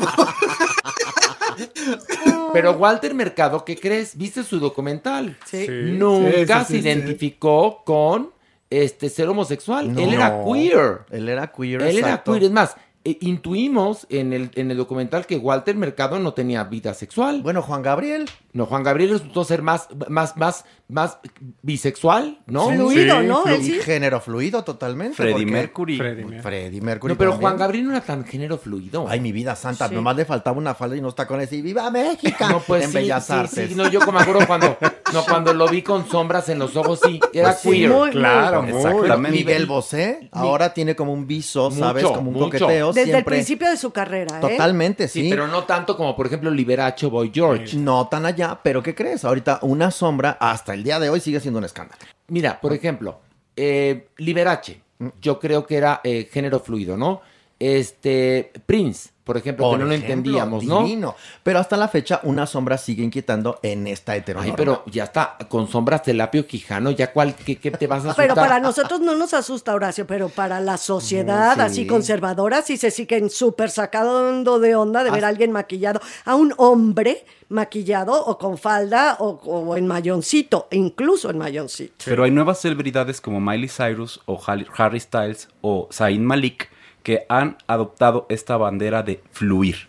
Pero Walter Mercado, ¿qué crees? ¿Viste su documental? Sí. Nunca Sí, sí, se sí, sí. identificó con este ser homosexual. No. Él era queer. Él era queer, Él era queer. Es más, eh, intuimos en el, en el documental que Walter Mercado no tenía vida sexual. Bueno, Juan Gabriel. No, Juan Gabriel resultó ser más, más, más, más bisexual, ¿no? Fluido, ¿no? Flu- sí. Género fluido totalmente. Freddie Mercury. Freddie Mercury. No, pero también. Juan Gabriel no era tan género fluido. Ay, mi vida santa, Sí. nomás le faltaba una falda y unos tacones y ¡Viva México! No, pues en sí, Bellas sí, Artes. sí, no, yo como me acuerdo cuando, no, cuando lo vi con sombras en los ojos, sí, era Pues sí, queer. muy, Claro, muy. Exactamente. Miguel Bosé ahora tiene como un viso, ¿sabes? Mucho, como un mucho. coqueteo Desde siempre. el principio de su carrera, ¿eh? Totalmente, Sí, sí. pero no tanto como, por ejemplo, Liberace Boy George. No tan allá, pero ¿qué crees? Ahorita una sombra hasta el día de hoy sigue siendo un escándalo. Mira, por ejemplo, eh, Liberace, yo creo que era eh, género fluido, ¿no? Este, Prince, por ejemplo, Por que no lo entendíamos, ¿no? Pero hasta la fecha, una sombra sigue inquietando en esta heteronorma. Ay, pero ya está, con sombras de Lapio Quijano, ya cuál, ¿qué, qué te vas a asustar? Pero para nosotros no nos asusta, Horacio, pero para la sociedad Sí. así conservadora sí se siguen súper sacando de onda de ver a alguien maquillado, a un hombre maquillado o con falda o, o en mayoncito, incluso en mayoncito. Pero hay nuevas celebridades como Miley Cyrus o Harry Harry Styles o Zayn Malik que han adoptado esta bandera de fluir.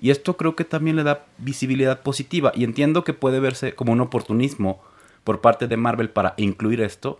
Y esto creo que también le da visibilidad positiva. Y entiendo que puede verse como un oportunismo por parte de Marvel para incluir esto,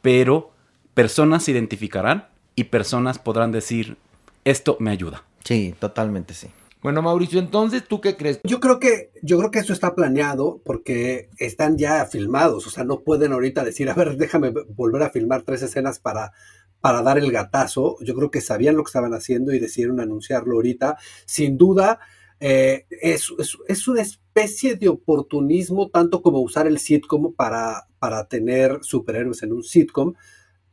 pero personas se identificarán y personas podrán decir, esto me ayuda. Sí, totalmente sí. Bueno, Mauricio, entonces, ¿tú qué crees? Yo creo que, yo creo que eso está planeado porque están ya filmados. O sea, no pueden ahorita decir, a ver, déjame volver a filmar tres escenas para, para dar el gatazo. Yo creo que sabían lo que estaban haciendo y decidieron anunciarlo ahorita. Sin duda, eh, es, es- es una especie de oportunismo, tanto como usar el sitcom para, para tener superhéroes en un sitcom,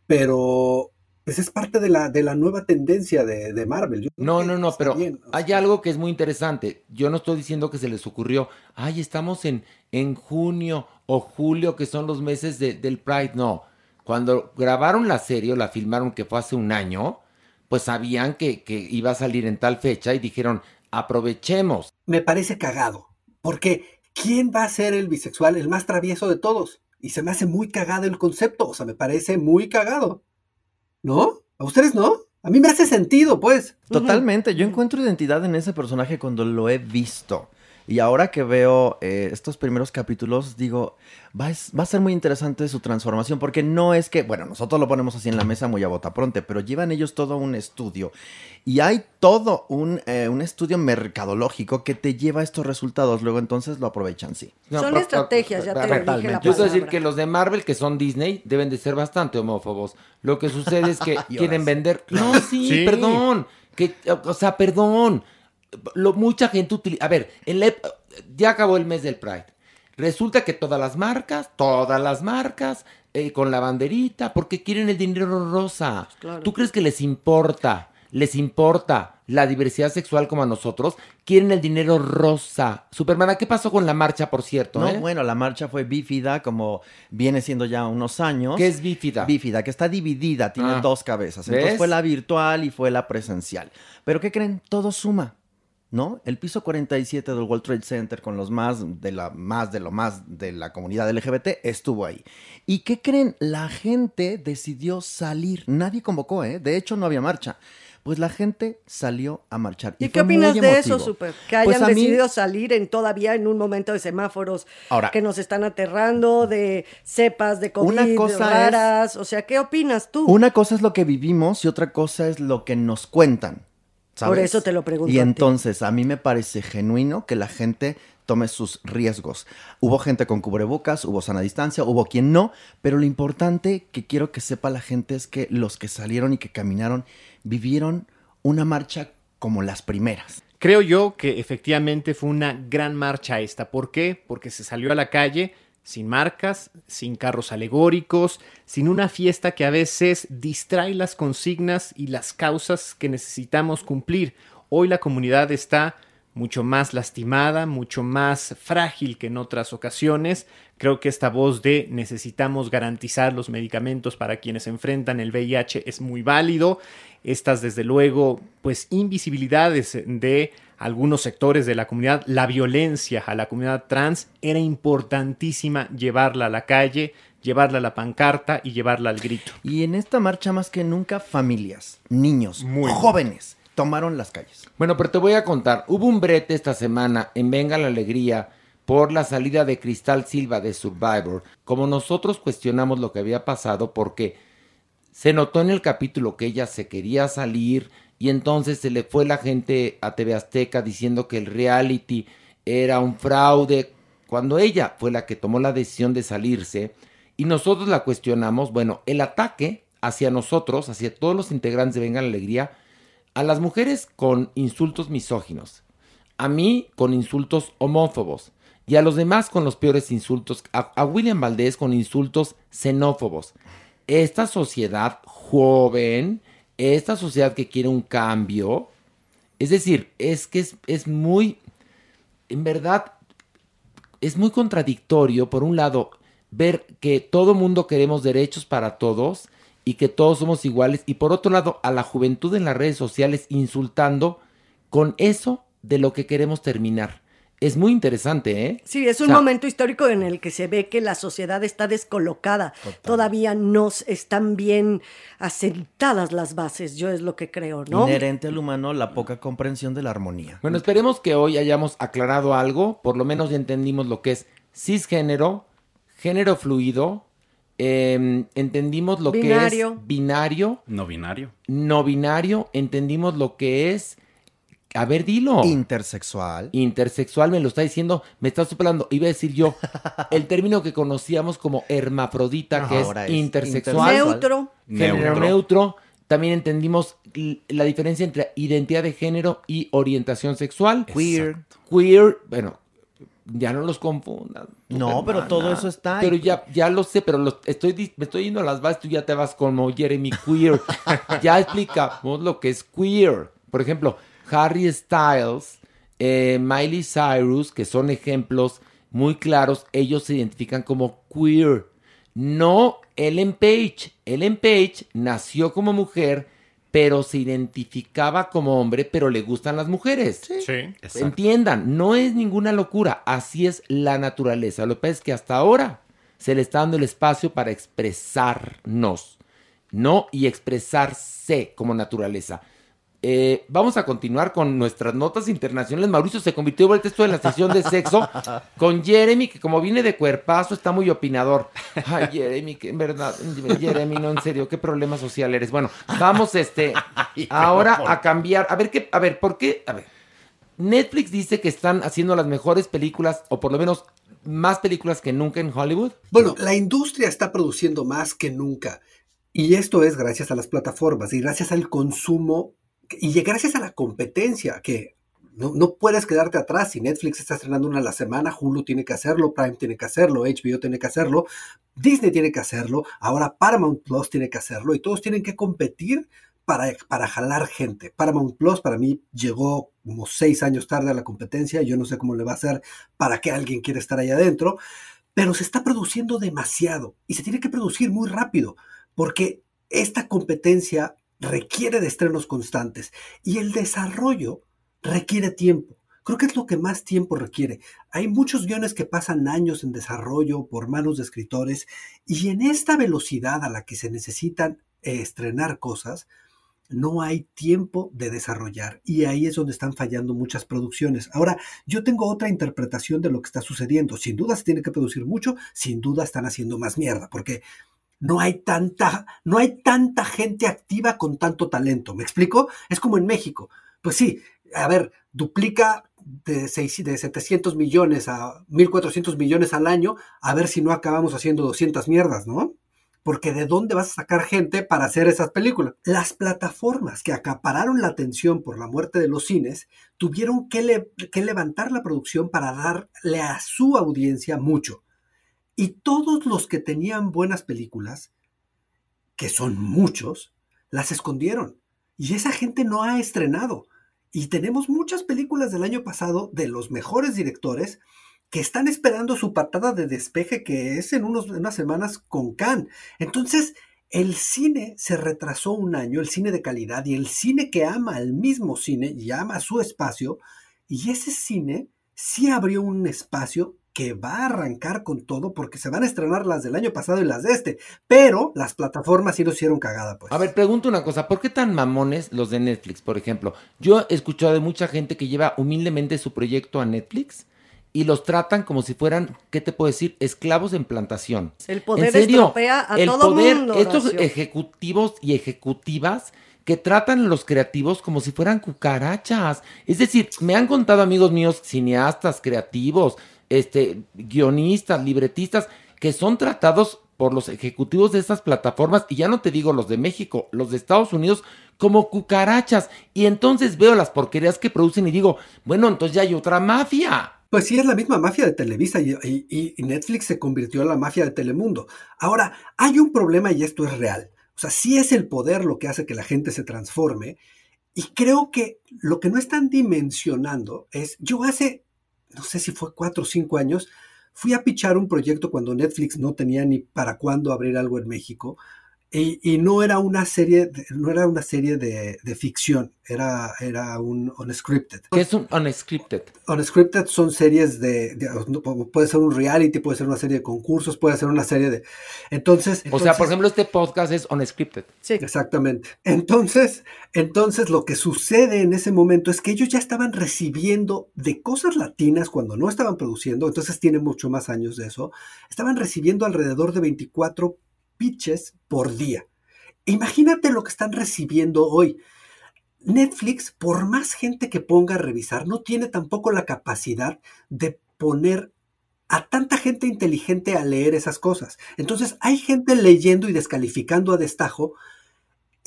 pero pues es parte de la, de la nueva tendencia de, de Marvel. Yo No, no, no, pero bien. hay algo que es muy interesante. Yo no estoy diciendo que se les ocurrió, ay, estamos en, en junio o julio, que son los meses de- del Pride. No, cuando grabaron la serie o la filmaron, que fue hace un año, pues sabían que, que iba a salir en tal fecha y dijeron, aprovechemos. me parece cagado. Porque ¿quién va a ser el bisexual, el más travieso de todos? Y se me hace muy cagado el concepto. O sea, me parece muy cagado. ¿No? ¿A ustedes no? A mí me hace sentido, pues. Totalmente, yo encuentro identidad en ese personaje cuando lo he visto. Y ahora que veo eh, estos primeros capítulos, digo, va, es- va a ser muy interesante su transformación, porque no es que, bueno, nosotros lo ponemos así en la mesa muy a botapronte, pero llevan ellos todo un estudio. Y hay todo un, eh, un estudio mercadológico que te lleva a estos resultados, luego entonces lo aprovechan, sí. No, Son pero- estrategias, ya te dije la Yo a decir que los de Marvel, que son Disney, deben de ser bastante homófobos. Lo que sucede es que quieren vender. No, sí, Sí. perdón. Que, o sea, perdón. Lo, mucha gente utiliza. A ver, en la ya acabó el mes del Pride. Resulta que todas las marcas, todas las marcas, eh, con la banderita, porque quieren el dinero rosa. claro. ¿Tú crees que les importa? Les importa la diversidad sexual como a nosotros. Quieren el dinero rosa. Supermana, ¿qué pasó con la marcha, por cierto? No, eh? bueno, la marcha fue bífida, como viene siendo ya unos años. ¿Qué es bífida? Bífida, que está dividida, tiene Ah. dos cabezas. Entonces ¿Ves? fue la virtual y fue la presencial. Pero ¿qué creen? Todo suma. ¿No? El piso 47 del World Trade Center con los más de la más de lo más de la comunidad LGBT estuvo ahí. ¿Y qué creen? La gente decidió salir. Nadie convocó, ¿eh? De hecho, no había marcha. Pues la gente salió a marchar. ¿Y, Y qué opinas de eso. Super? Que hayan Pues a mí- decidido salir en todavía en un momento de semáforos Ahora- que nos están aterrando, de cepas de COVID Una cosa raras. O sea, ¿qué opinas tú? Una cosa es lo que vivimos y otra cosa es lo que nos cuentan. ¿Sabes? Por eso te lo pregunto Y a ti. entonces a mí me parece genuino que la gente tome sus riesgos. Hubo gente con cubrebocas, hubo sana distancia, hubo quien no, pero lo importante que quiero que sepa la gente es que los que salieron y que caminaron vivieron una marcha como las primeras. Creo yo que efectivamente fue una gran marcha esta. ¿Por qué? Porque se salió a la calle sin marcas, sin carros alegóricos, sin una fiesta que a veces distrae las consignas y las causas que necesitamos cumplir. Hoy la comunidad está mucho más lastimada, mucho más frágil que en otras ocasiones. Creo que esta voz de necesitamos garantizar los medicamentos para quienes enfrentan el VIH es muy válido. Estas, desde luego, pues invisibilidades de algunos sectores de la comunidad, la violencia a la comunidad trans, era importantísima llevarla a la calle, llevarla a la pancarta y llevarla al grito. Y en esta marcha más que nunca familias, niños, Muy bien. jóvenes tomaron las calles. Bueno, pero te voy a contar. Hubo un brete esta semana en Venga la Alegría por la salida de Cristal Silva de Survivor. Como nosotros cuestionamos lo que había pasado porque se notó en el capítulo que ella se quería salir y entonces se le fue la gente a TV Azteca diciendo que el reality era un fraude cuando ella fue la que tomó la decisión de salirse y nosotros la cuestionamos, bueno, el ataque hacia nosotros, hacia todos los integrantes de Venga la Alegría, a las mujeres con insultos misóginos, a mí con insultos homófobos y a los demás con los peores insultos, a, a William Valdés con insultos xenófobos. Esta sociedad joven, esta sociedad que quiere un cambio, Es decir, es que es, es muy, en verdad, es muy contradictorio, por un lado, ver que todo mundo queremos derechos para todos y que todos somos iguales, y por otro lado, a la juventud en las redes sociales insultando con eso de lo que queremos terminar. Es muy interesante, ¿eh? Sí, es un O sea, momento histórico en el que se ve que la sociedad está descolocada. Todavía no están bien asentadas las bases, yo es lo que creo, ¿no? Inherente al humano la poca comprensión de la armonía. Bueno, esperemos que hoy hayamos aclarado algo, por lo menos ya entendimos lo que es cisgénero, género fluido, eh, entendimos lo que es binario, No binario. no binario, entendimos lo que es, a ver, dilo. Intersexual. Intersexual, me lo está diciendo, me está soplando, iba a decir yo, el término que conocíamos como hermafrodita, que es, es intersexual. Neutro. Género Neutro. neutro. También entendimos la diferencia entre identidad de género y orientación sexual. Queer. Queer, bueno, ya no los confundan. No, pero todo eso está. Pero ya, ya lo sé, pero los- estoy, me estoy yendo a las bases, tú ya te vas como Jeremy Queer. ya explicamos lo que es queer. Por ejemplo, Harry Styles, eh, Miley Cyrus, que son ejemplos muy claros, ellos se identifican como queer. No Ellen Page. Ellen Page nació como mujer, pero se identificaba como hombre, pero le gustan las mujeres. Sí. Entiendan, no es ninguna locura, así es la naturaleza. Lo que pasa es que hasta ahora se le está dando el espacio para expresarnos, ¿no? Y expresarse como naturaleza. Eh, vamos a continuar con nuestras notas internacionales. Mauricio se convirtió vuelta esto en la sesión de sexo con Jeremy, que como viene de cuerpazo, está muy opinador. Ay, Jeremy, que en verdad, Jeremy, no, en serio, qué problema social eres. Bueno, vamos este ahora a cambiar. A ver qué, a ver, ¿por qué? A ver. Netflix dice que están haciendo las mejores películas, o por lo menos más películas que nunca en Hollywood. Bueno, la industria está produciendo más que nunca. Y esto es gracias a las plataformas y gracias al consumo y gracias a la competencia que no, no puedes quedarte atrás. Si Netflix está estrenando una a la semana, Hulu tiene que hacerlo, Prime tiene que hacerlo, HBO tiene que hacerlo, Disney tiene que hacerlo, ahora Paramount Plus tiene que hacerlo y todos tienen que competir para, para jalar gente. Paramount Plus para mí llegó como seis años tarde a la competencia. Yo no sé cómo le va a hacer para que alguien quiera estar ahí adentro, pero se está produciendo demasiado y se tiene que producir muy rápido porque esta competencia requiere de estrenos constantes y el desarrollo requiere tiempo. Creo que es lo que más tiempo requiere. Hay muchos guiones que pasan años en desarrollo por manos de escritores y en esta velocidad a la que se necesitan eh, estrenar cosas, no hay tiempo de desarrollar y ahí es donde están fallando muchas producciones. Ahora, yo tengo otra interpretación de lo que está sucediendo. Sin duda se tiene que producir mucho, sin duda están haciendo más mierda, porque no hay tanta, no hay tanta gente activa con tanto talento. ¿Me explico? Es como en México. Pues sí, a ver, duplica de, seis- de 700 millones a 1400 millones al año, a ver si no acabamos haciendo 200 mierdas, ¿no? Porque ¿de dónde vas a sacar gente para hacer esas películas? Las plataformas que acapararon la atención por la muerte de los cines tuvieron que levantar la producción para darle a su audiencia mucho. Y todos los que tenían buenas películas, que son muchos, las escondieron. Y esa gente no ha estrenado. Y tenemos muchas películas del año pasado de los mejores directores que están esperando su patada de despeje que es en unos, unas semanas con Cannes. Entonces, el cine se retrasó un año, el cine de calidad y el cine que ama al mismo cine y ama su espacio. Y ese cine sí abrió un espacio que va a arrancar con todo porque se van a estrenar las del año pasado y las de este. Pero las plataformas sí lo hicieron cagada, pues. A ver, pregunto una cosa, ¿por qué tan mamones los de Netflix, por ejemplo? Yo he escuchado de mucha gente que lleva humildemente su proyecto a Netflix y los tratan como si fueran, ¿qué te puedo decir? Esclavos en plantación. El poder ¿En serio? estropea a el todo poder, mundo, estos Horacio. ejecutivos y ejecutivas que tratan a los creativos como si fueran cucarachas. Es decir, me han contado amigos míos, cineastas, creativos, este, guionistas, libretistas, que son tratados por los ejecutivos de estas plataformas, y ya no te digo los de México, los de Estados Unidos, como cucarachas. Y entonces veo las porquerías que producen y digo, bueno, entonces ya hay otra mafia. Pues sí, es la misma mafia de Televisa y, y- y Netflix se convirtió en la mafia de Telemundo. Ahora, hay un problema y esto es real. O sea, sí es el poder lo que hace que la gente se transforme Y creo que lo que no están dimensionando es, yo hace, no sé si fue cuatro o cinco años, fui a pichar un proyecto cuando Netflix no tenía ni para cuándo abrir algo en México. Y, y no era una serie, de, no era una serie de, de, ficción, era, era un unscripted. ¿Qué es un unscripted? Unscripted son series de, de, puede ser un reality, puede ser una serie de concursos, puede ser una serie de, entonces. O sea, por ejemplo, este podcast es unscripted. Sí. Exactamente. Entonces, entonces lo que sucede en ese momento es que ellos ya estaban recibiendo de cosas latinas cuando no estaban produciendo, entonces tiene mucho más años de eso, estaban recibiendo alrededor de 24 pitches por día. Imagínate lo que están recibiendo hoy. Netflix, por más gente que ponga a revisar, no tiene tampoco la capacidad de poner a tanta gente inteligente a leer esas cosas. Entonces hay gente leyendo y descalificando a destajo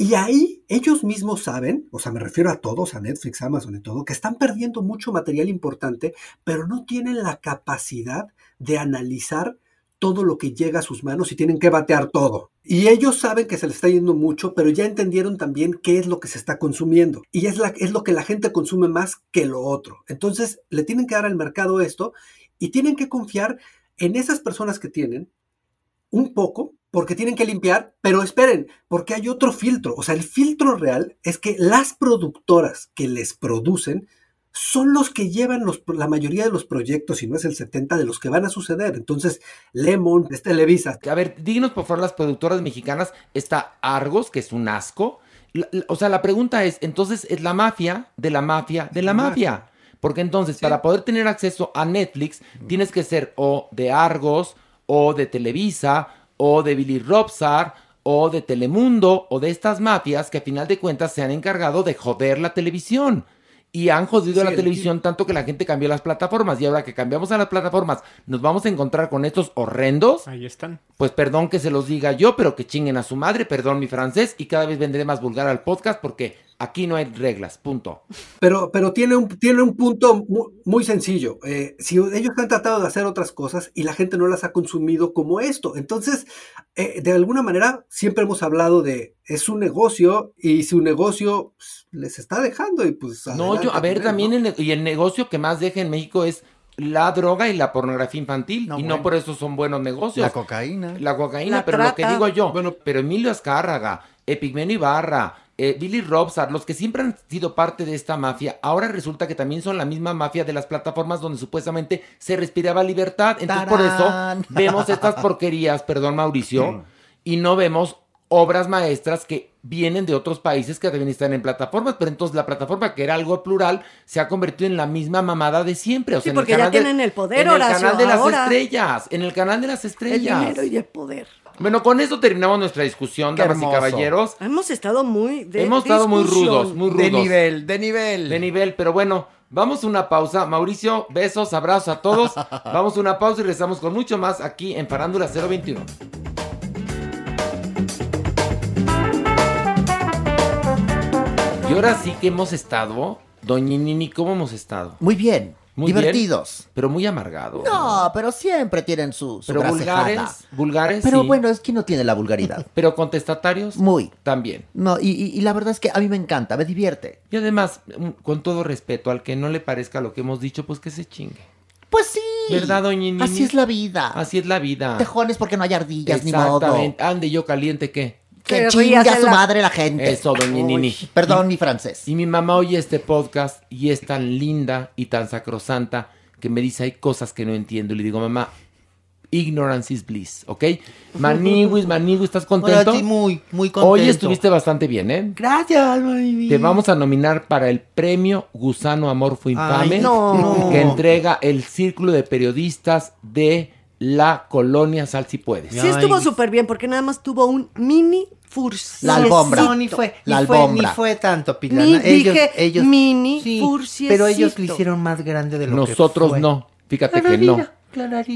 y ahí ellos mismos saben, o sea, me refiero a todos, a Netflix, Amazon y todo, que están perdiendo mucho material importante, pero no tienen la capacidad de analizar todo lo que llega a sus manos y tienen que batear todo. Y ellos saben que se les está yendo mucho, pero ya entendieron también qué es lo que se está consumiendo. Y es, lo que la gente consume más que lo otro. Entonces, le tienen que dar al mercado esto y tienen que confiar en esas personas que tienen un poco, porque tienen que limpiar, pero esperen, porque hay otro filtro. O sea, el filtro real es que las productoras que les producen son los que llevan los, la mayoría de los proyectos, si no es el 70 de los que van a suceder. Entonces, Lemon, es Televisa. A ver, díganos por favor las productoras mexicanas. Está Argos, que es un asco. La, la, o sea, la pregunta es, entonces, ¿es la mafia de la mafia de la mafia? Porque entonces, sí. para poder tener acceso a Netflix, tienes que ser o de Argos, o de Televisa, o de Billy Robsar, o de Telemundo, o de estas mafias que a final de cuentas se han encargado de joder la televisión y han jodido sí, la televisión tanto que la gente cambió las plataformas y ahora que cambiamos a las plataformas nos vamos a encontrar con estos horrendos. Ahí están. Pues perdón que se los diga yo, pero que chinguen a su madre, perdón mi francés y cada vez vendré más vulgar al podcast porque aquí no hay reglas, punto. Pero, pero tiene, un, tiene un punto muy, muy sencillo. Eh, si ellos han tratado de hacer otras cosas y la gente no las ha consumido como esto, entonces eh, de alguna manera siempre hemos hablado de es un negocio y si un negocio pues, les está dejando y pues... No, yo, a ver, también el, y el negocio que más deja en México es la droga y la pornografía infantil. No, y bueno. no por eso son buenos negocios. La cocaína. La cocaína, la pero trata. lo que digo yo, bueno, pero Emilio Azcárraga, Epigmenio Ibarra, eh, Billy Robsar, los que siempre han sido parte de esta mafia, ahora resulta que también son la misma mafia de las plataformas donde supuestamente se respiraba libertad. Entonces, ¡Tarán! por eso vemos estas porquerías, perdón, Mauricio, y no vemos obras maestras que vienen de otros países que también están en plataformas, pero entonces la plataforma que era algo plural se ha convertido en la misma mamada de siempre. O sea, sí, porque en el ya tienen el poder, En Horacio, el canal de las estrellas, en el canal de las estrellas. El dinero y el poder. Bueno, con esto terminamos nuestra discusión, Qué damas y caballeros. Hemos estado muy de Hemos estado muy rudos, muy rudos. De nivel, de nivel. De nivel, pero bueno, vamos a una pausa. Mauricio, besos, abrazos a todos. vamos a una pausa y regresamos con mucho más aquí en Farándula 021. Y ahora sí que hemos estado, Doña Nini, ¿cómo hemos estado? Muy bien. Muy divertidos. bien, pero muy amargados. No, pero siempre tienen su, su Pero vulgares, vulgares Pero sí. bueno, es que no tiene la vulgaridad. Pero contestatarios Muy. también. No, y, y- y la verdad es que a mí me encanta, me divierte. Y además, mm, con todo respeto, al que no le parezca lo que hemos dicho, pues que se chingue. Pues sí. ¿Verdad, doña Nini? Así es la vida. Así es la vida. Tejones porque no hay ardillas, ni modo. Exactamente. Ande yo caliente, ¿qué? Que rías a su la- madre la gente. Eso, doña Nini. Perdón mi francés. Y mi mamá oye este podcast y es tan linda y tan sacrosanta que me dice hay cosas que no entiendo. Y le digo, mamá, ignorance is bliss, ¿ok? Maniwis, Maniwis, ¿estás contento? Ahora sí, muy, muy contento. Hoy estuviste bastante bien, ¿eh? Gracias, mami. Te vamos a nominar para el premio Gusano Amorfo Infame Ay, no. que entrega el Círculo de Periodistas de la Colonia Sal Si Puedes. Sí estuvo súper bien porque nada más tuvo un mini furcio. La alfombra. No, ni fue, La ni fue, alfombra. ni fue tanto, Pilana. Ni ellos, dije ellos, mini sí, furciecito. pero ellos lo hicieron más grande de lo que Nosotros no. Fíjate que no.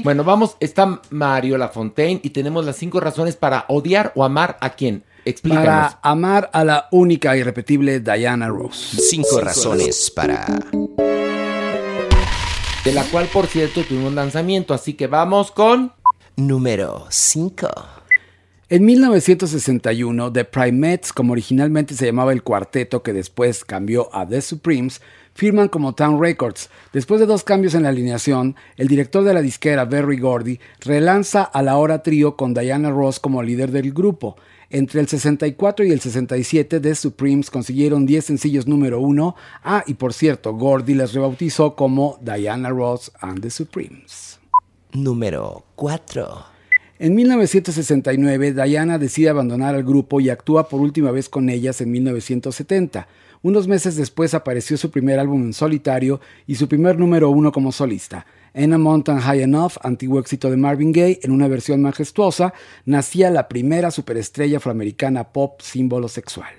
Bueno, vamos, está Mario Lafontaine y tenemos las cinco razones para odiar o amar a quién. Explícanos. Para amar a la única e irrepetible Diana Ross. Cinco razones para... De la cual, por cierto, tuvimos lanzamiento, así que vamos con... Número 5. En 1961, The Primates, como originalmente se llamaba el cuarteto que después cambió a The Supremes, firman como Town Records. Después de dos cambios en la alineación, el director de la disquera, Berry Gordy, relanza a la hora trío con Diana Ross como líder del grupo. Entre el 64 y el 67, The Supremes consiguieron 10 sencillos número uno. Ah, y por cierto, Gordy les rebautizó como Diana Ross and the Supremes. Número 4. En 1969, Diana decide abandonar al grupo y actúa por última vez con ellas en 1970. Unos meses después apareció su primer álbum en solitario y su primer número uno como solista. En a Mountain High Enough, antiguo éxito de Marvin Gaye, en una versión majestuosa, nacía la primera superestrella afroamericana pop símbolo sexual.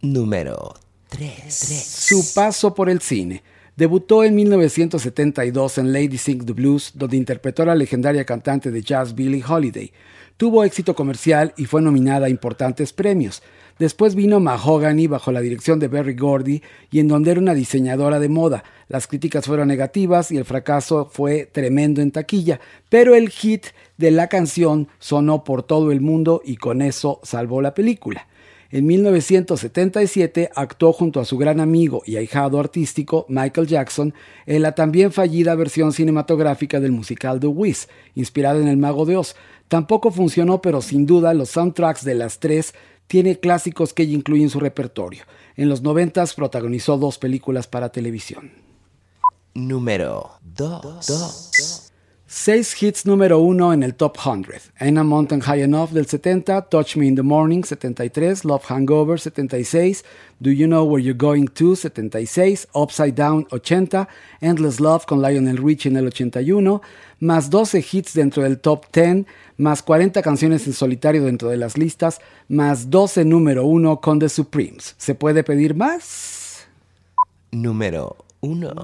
Número 3. Su paso por el cine. Debutó en 1972 en Lady Sing the Blues, donde interpretó a la legendaria cantante de jazz Billie Holiday. Tuvo éxito comercial y fue nominada a importantes premios. Después vino Mahogany bajo la dirección de Berry Gordy y en donde era una diseñadora de moda. Las críticas fueron negativas y el fracaso fue tremendo en taquilla, pero el hit de la canción sonó por todo el mundo y con eso salvó la película. En 1977 actuó junto a su gran amigo y ahijado artístico Michael Jackson en la también fallida versión cinematográfica del musical The Wiz, inspirada en El Mago de Oz. Tampoco funcionó, pero sin duda los soundtracks de las tres tiene clásicos que ella incluye en su repertorio. En los noventas protagonizó dos películas para televisión. Número 2. Seis hits número uno en el Top 100. Ain't a Mountain High Enough del 70, Touch Me in the Morning 73, Love Hangover 76, Do You Know Where You're Going To 76, Upside Down 80, Endless Love con Lionel Richie en el 81, más 12 hits dentro del Top 10, más 40 canciones en solitario dentro de las listas, más 12 número uno con The Supremes. ¿Se puede pedir más? Número 1.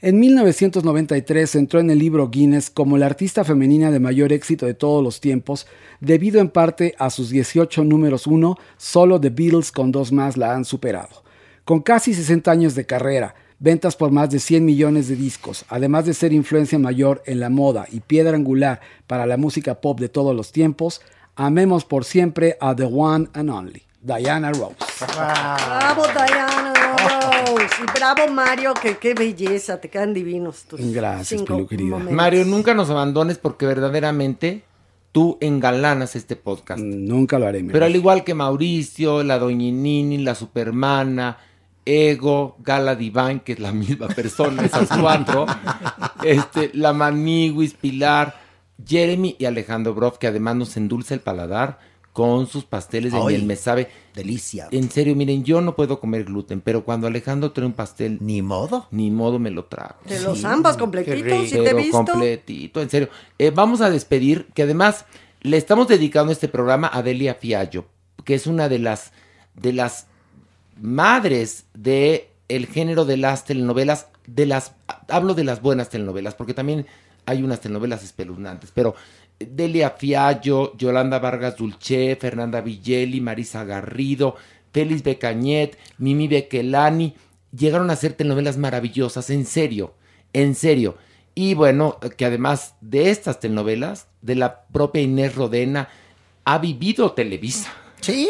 En 1993 entró en el libro Guinness como la artista femenina de mayor éxito de todos los tiempos, debido en parte a sus 18 números 1, solo The Beatles con dos más la han superado. Con casi 60 años de carrera, ventas por más de 100 millones de discos, además de ser influencia mayor en la moda y piedra angular para la música pop de todos los tiempos, amemos por siempre a The One and Only, Diana Rose. Bravo, Diana Rose. Y bravo, Mario, que qué belleza, te quedan divinos tus Gracias, cinco Pilu, querida. momentos. Mario, nunca nos abandones porque verdaderamente tú engalanas este podcast. Nunca lo haré. mi Pero al igual que Mauricio, la Doñinini, la Supermana, Ego, Gala Divine, que es la misma persona, esas cuatro, este, la Maniguis, Pilar, Jeremy y Alejandro Broff, que además nos endulza el paladar con sus pasteles de Ay, miel, me sabe. Delicia. En serio, miren, yo no puedo comer gluten, pero cuando Alejandro trae un pastel... Ni modo. Ni modo me lo trago. De los ambas completitos, si te he Pero visto. completito, en serio. Eh, vamos a despedir, que además le estamos dedicando este programa a Delia Fiallo, que es una de las, de las madres de el género de las telenovelas, de las, hablo de las buenas telenovelas, porque también hay unas telenovelas espeluznantes, pero Delia Fiallo, Yolanda Vargas Dulce, Fernanda Villeli, Marisa Garrido, Félix Becañet, Mimi Bequelani, llegaron a ser telenovelas maravillosas, en serio, en serio. Y bueno, que además de estas telenovelas, de la propia Inés Rodena, ha vivido Televisa. Sí.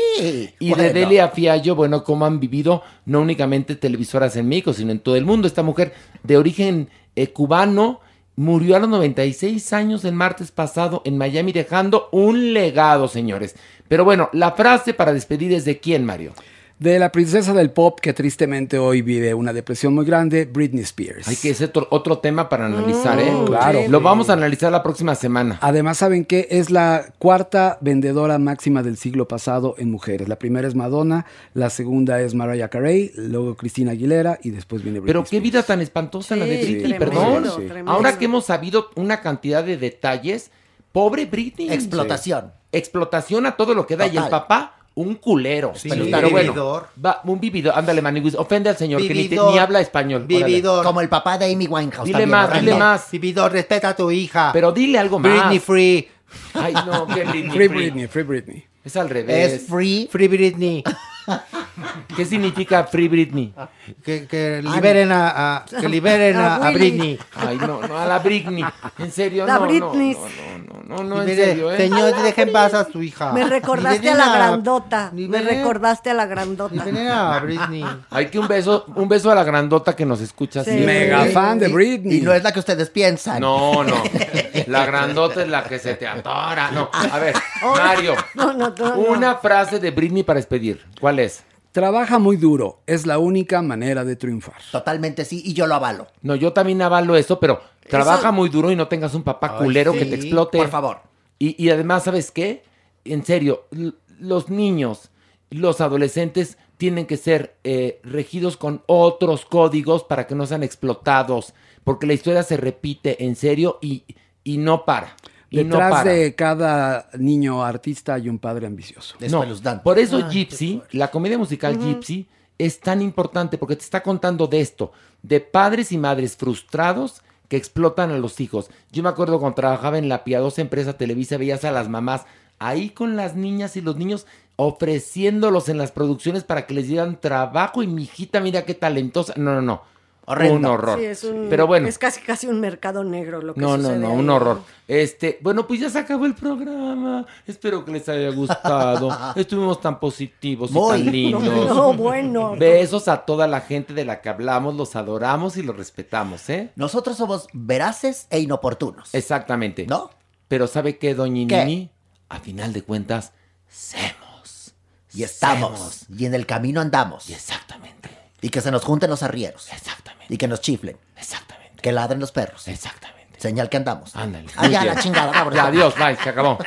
Y bueno. de Delia Fiallo, bueno, cómo han vivido no únicamente televisoras en México, sino en todo el mundo. Esta mujer de origen eh, cubano murió a los 96 años el martes pasado en Miami, dejando un legado, señores. Pero bueno, la frase para despedir es de quién, Mario. De la princesa del pop que tristemente hoy vive una depresión muy grande, Britney Spears. Hay que ser otro, otro tema para analizar, ¿eh? claro. Lo vamos a analizar la próxima semana. Además, ¿saben qué? Es la cuarta vendedora máxima del siglo pasado en mujeres. La primera es Madonna, la segunda es Mariah Carey, luego Cristina Aguilera y después viene Britney Pero qué vida tan espantosa la de Sí, Britney, tremendo, perdón. sí. tremendo. Ahora que hemos sabido una cantidad de detalles, pobre Britney. Explotación. Explotación a todo lo que da. Y el papá, un culero. Sí. Pero bueno, Vividor. va, un vividor. Ándale, Maniguis. Ofende al señor que ni, te- Vividor. ni habla español. Órale. Vividor. Como el papá de Amy Winehouse. Dile también, más, horrendo. dile más. Vividor, respeta a tu hija. Pero dile algo más. Britney free. Ay, no, qué Britney. Free Britney, Free Britney. Es al revés. Es free. Free Britney. ¿Qué significa Free Britney? Que, que liberen a, a- que liberen a, a Britney. Ay, no, no, a la Britney. En serio, La no, no, Britney. no, no, no, no, en Libere- serio, ¿eh? Señor, deje en paz a su hija. Me recordaste a la grandota. Me recordaste a la grandota. liberen a Britney. Hay que un beso, un beso a la grandota que nos escucha Sí. Mega fan de Britney. Y no es la que ustedes piensan. No, no. La grandota es la que se te atora. No, a ver, Mario. No, no, no, no. Una frase de Britney para despedir. ¿Cuál es? Trabaja muy duro, es la única manera de triunfar. Totalmente sí, y yo lo avalo. No, yo también avalo eso, pero trabaja muy duro y no tengas un papá Ay, culero sí, que te explote. Por favor. Y, y además, ¿sabes qué? En serio, l- los niños, los adolescentes tienen que ser eh, regidos con otros códigos para que no sean explotados, porque la historia se repite en serio y, y no para. No Detrás de cada niño artista hay un padre ambicioso. No, por eso Gypsy, la comedia musical Gypsy, es tan importante porque te está contando de esto, de padres y madres frustrados que explotan a los hijos. Yo me acuerdo cuando trabajaba en la piadosa empresa Televisa, veías a las mamás ahí con las niñas y los niños ofreciéndolos en las producciones para que les dieran trabajo y mi hijita, mira qué talentosa. No, no, no. Horrendo. Un horror. Sí, es un- Pero bueno. Es casi casi un mercado negro lo que No, no, sucede no, ahí. un horror. Este, bueno, pues ya se acabó el programa. Espero que les haya gustado. Estuvimos tan positivos y Muy. tan lindos. No, no, bueno. Besos a toda la gente de la que hablamos, los adoramos y los respetamos, ¿eh? Nosotros somos veraces e inoportunos. Exactamente. ¿No? Pero ¿sabe qué, doña. Nini? A final de cuentas, semos. Y estamos. Y en el camino andamos. Exactamente. Y que se nos junten los arrieros. Exactamente. Y que nos chiflen. Exactamente. Que ladren los perros. Exactamente. Señal que andamos. Ándale. Allá la chingada. vámonos. Ya, adiós, bye, se acabó.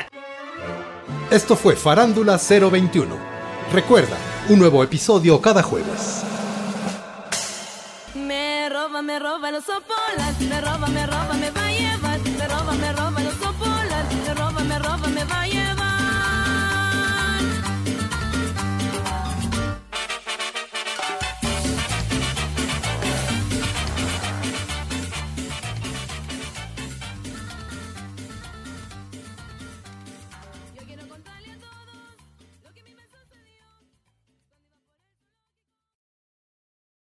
Esto fue Farándula 021. Recuerda, un nuevo episodio cada jueves. Me roba, me roba los sopolas, me roba, me roba, me va a llevar, me roba, me roba